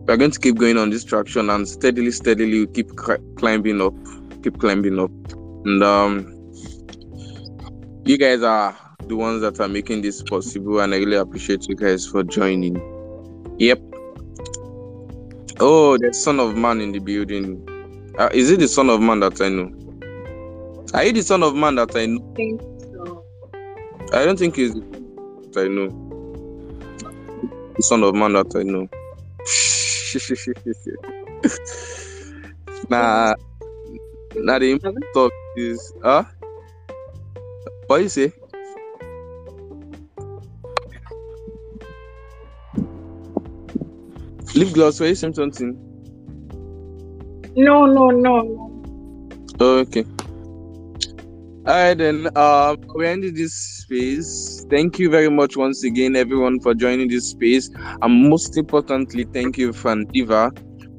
[SPEAKER 1] We're going to keep going on this traction and steadily, steadily we keep cl- climbing up, keep climbing up. And um you guys are the ones that are making this possible and I really appreciate you guys for joining. Yep. Oh, the son of man in the building. Uh, is it the son of man that I know? Are you the son of man that I know?
[SPEAKER 10] I think so.
[SPEAKER 1] I don't think he's that I know. The son of man that I know. nah, nah, the stuff is, huh? What you say? Lip gloss, were you saying something?
[SPEAKER 10] No, no, no, no.
[SPEAKER 1] Oh, okay. All right, then. Um, we're ending this space. Thank you very much once again, everyone, for joining this space. And most importantly, thank you, Fandiva,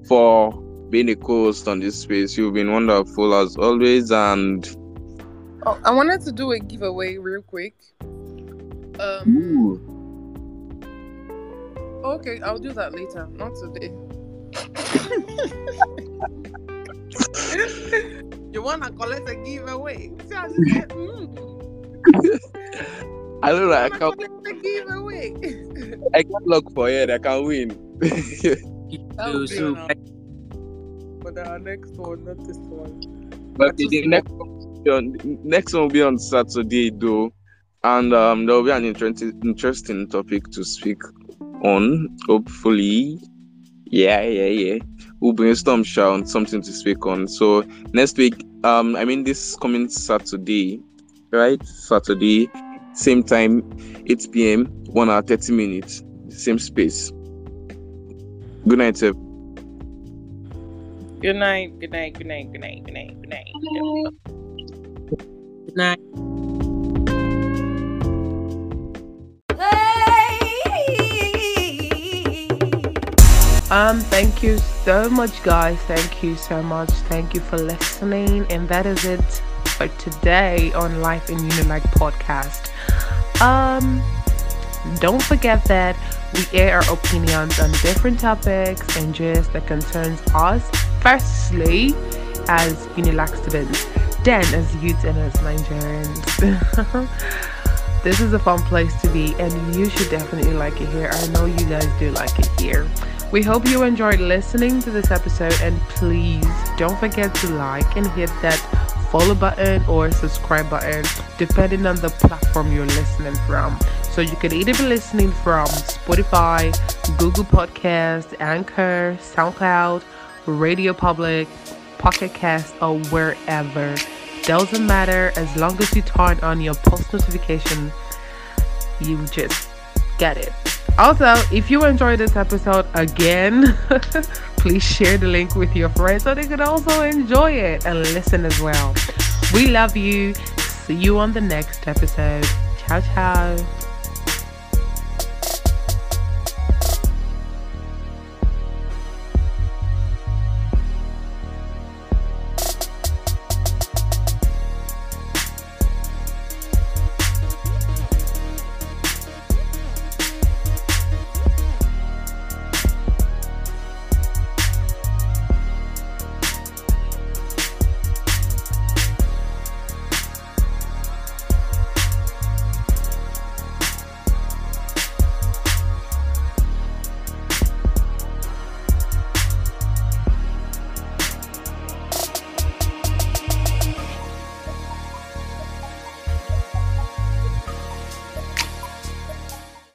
[SPEAKER 1] for being a co-host on this space. You've been wonderful as always, and
[SPEAKER 2] Oh, I wanted to do a giveaway real quick. Um,
[SPEAKER 1] Ooh,
[SPEAKER 2] okay, I'll do that later, not today. you wanna collect a giveaway? See how said, mm,
[SPEAKER 1] I don't know. I
[SPEAKER 2] wanna
[SPEAKER 1] can't.
[SPEAKER 2] collect a giveaway.
[SPEAKER 1] I can't look for it. I can win.
[SPEAKER 2] that will be
[SPEAKER 3] so
[SPEAKER 2] on our, but our next one, not this one.
[SPEAKER 1] But the the next one, will be on, next one will be on Saturday, though, and um, there will be an interesting interesting topic to speak on. Hopefully, yeah, yeah, yeah. We'll brainstorm share on something to speak on. So next week, um, I mean this coming Saturday, right? Saturday, same time, 8 p.m., one hour 30 minutes, same space. Good night, sir.
[SPEAKER 2] Good night, good night, good night, good night, good night, good night.
[SPEAKER 3] Good night.
[SPEAKER 17] Um, thank you so much, guys. Thank you so much. Thank you for listening. And that is it for today on Life in Unilag podcast. Um, don't forget that we air our opinions on different topics and just that concerns us. Firstly, as Unilag students, then as youths and as Nigerians. this is a fun place to be, and you should definitely like it here. I know you guys do like it here. We hope you enjoyed listening to this episode, and please don't forget to like and hit that follow button or subscribe button, depending on the platform you're listening from. So you could either be listening from Spotify, Google Podcast, Anchor, SoundCloud, Radio Public, Pocket Cast, or wherever. Doesn't matter as long as you turn on your post notification, you just get it. Also, if you enjoyed this episode again, please share the link with your friends so they could also enjoy it and listen as well. We love you. See you on the next episode. Ciao, ciao.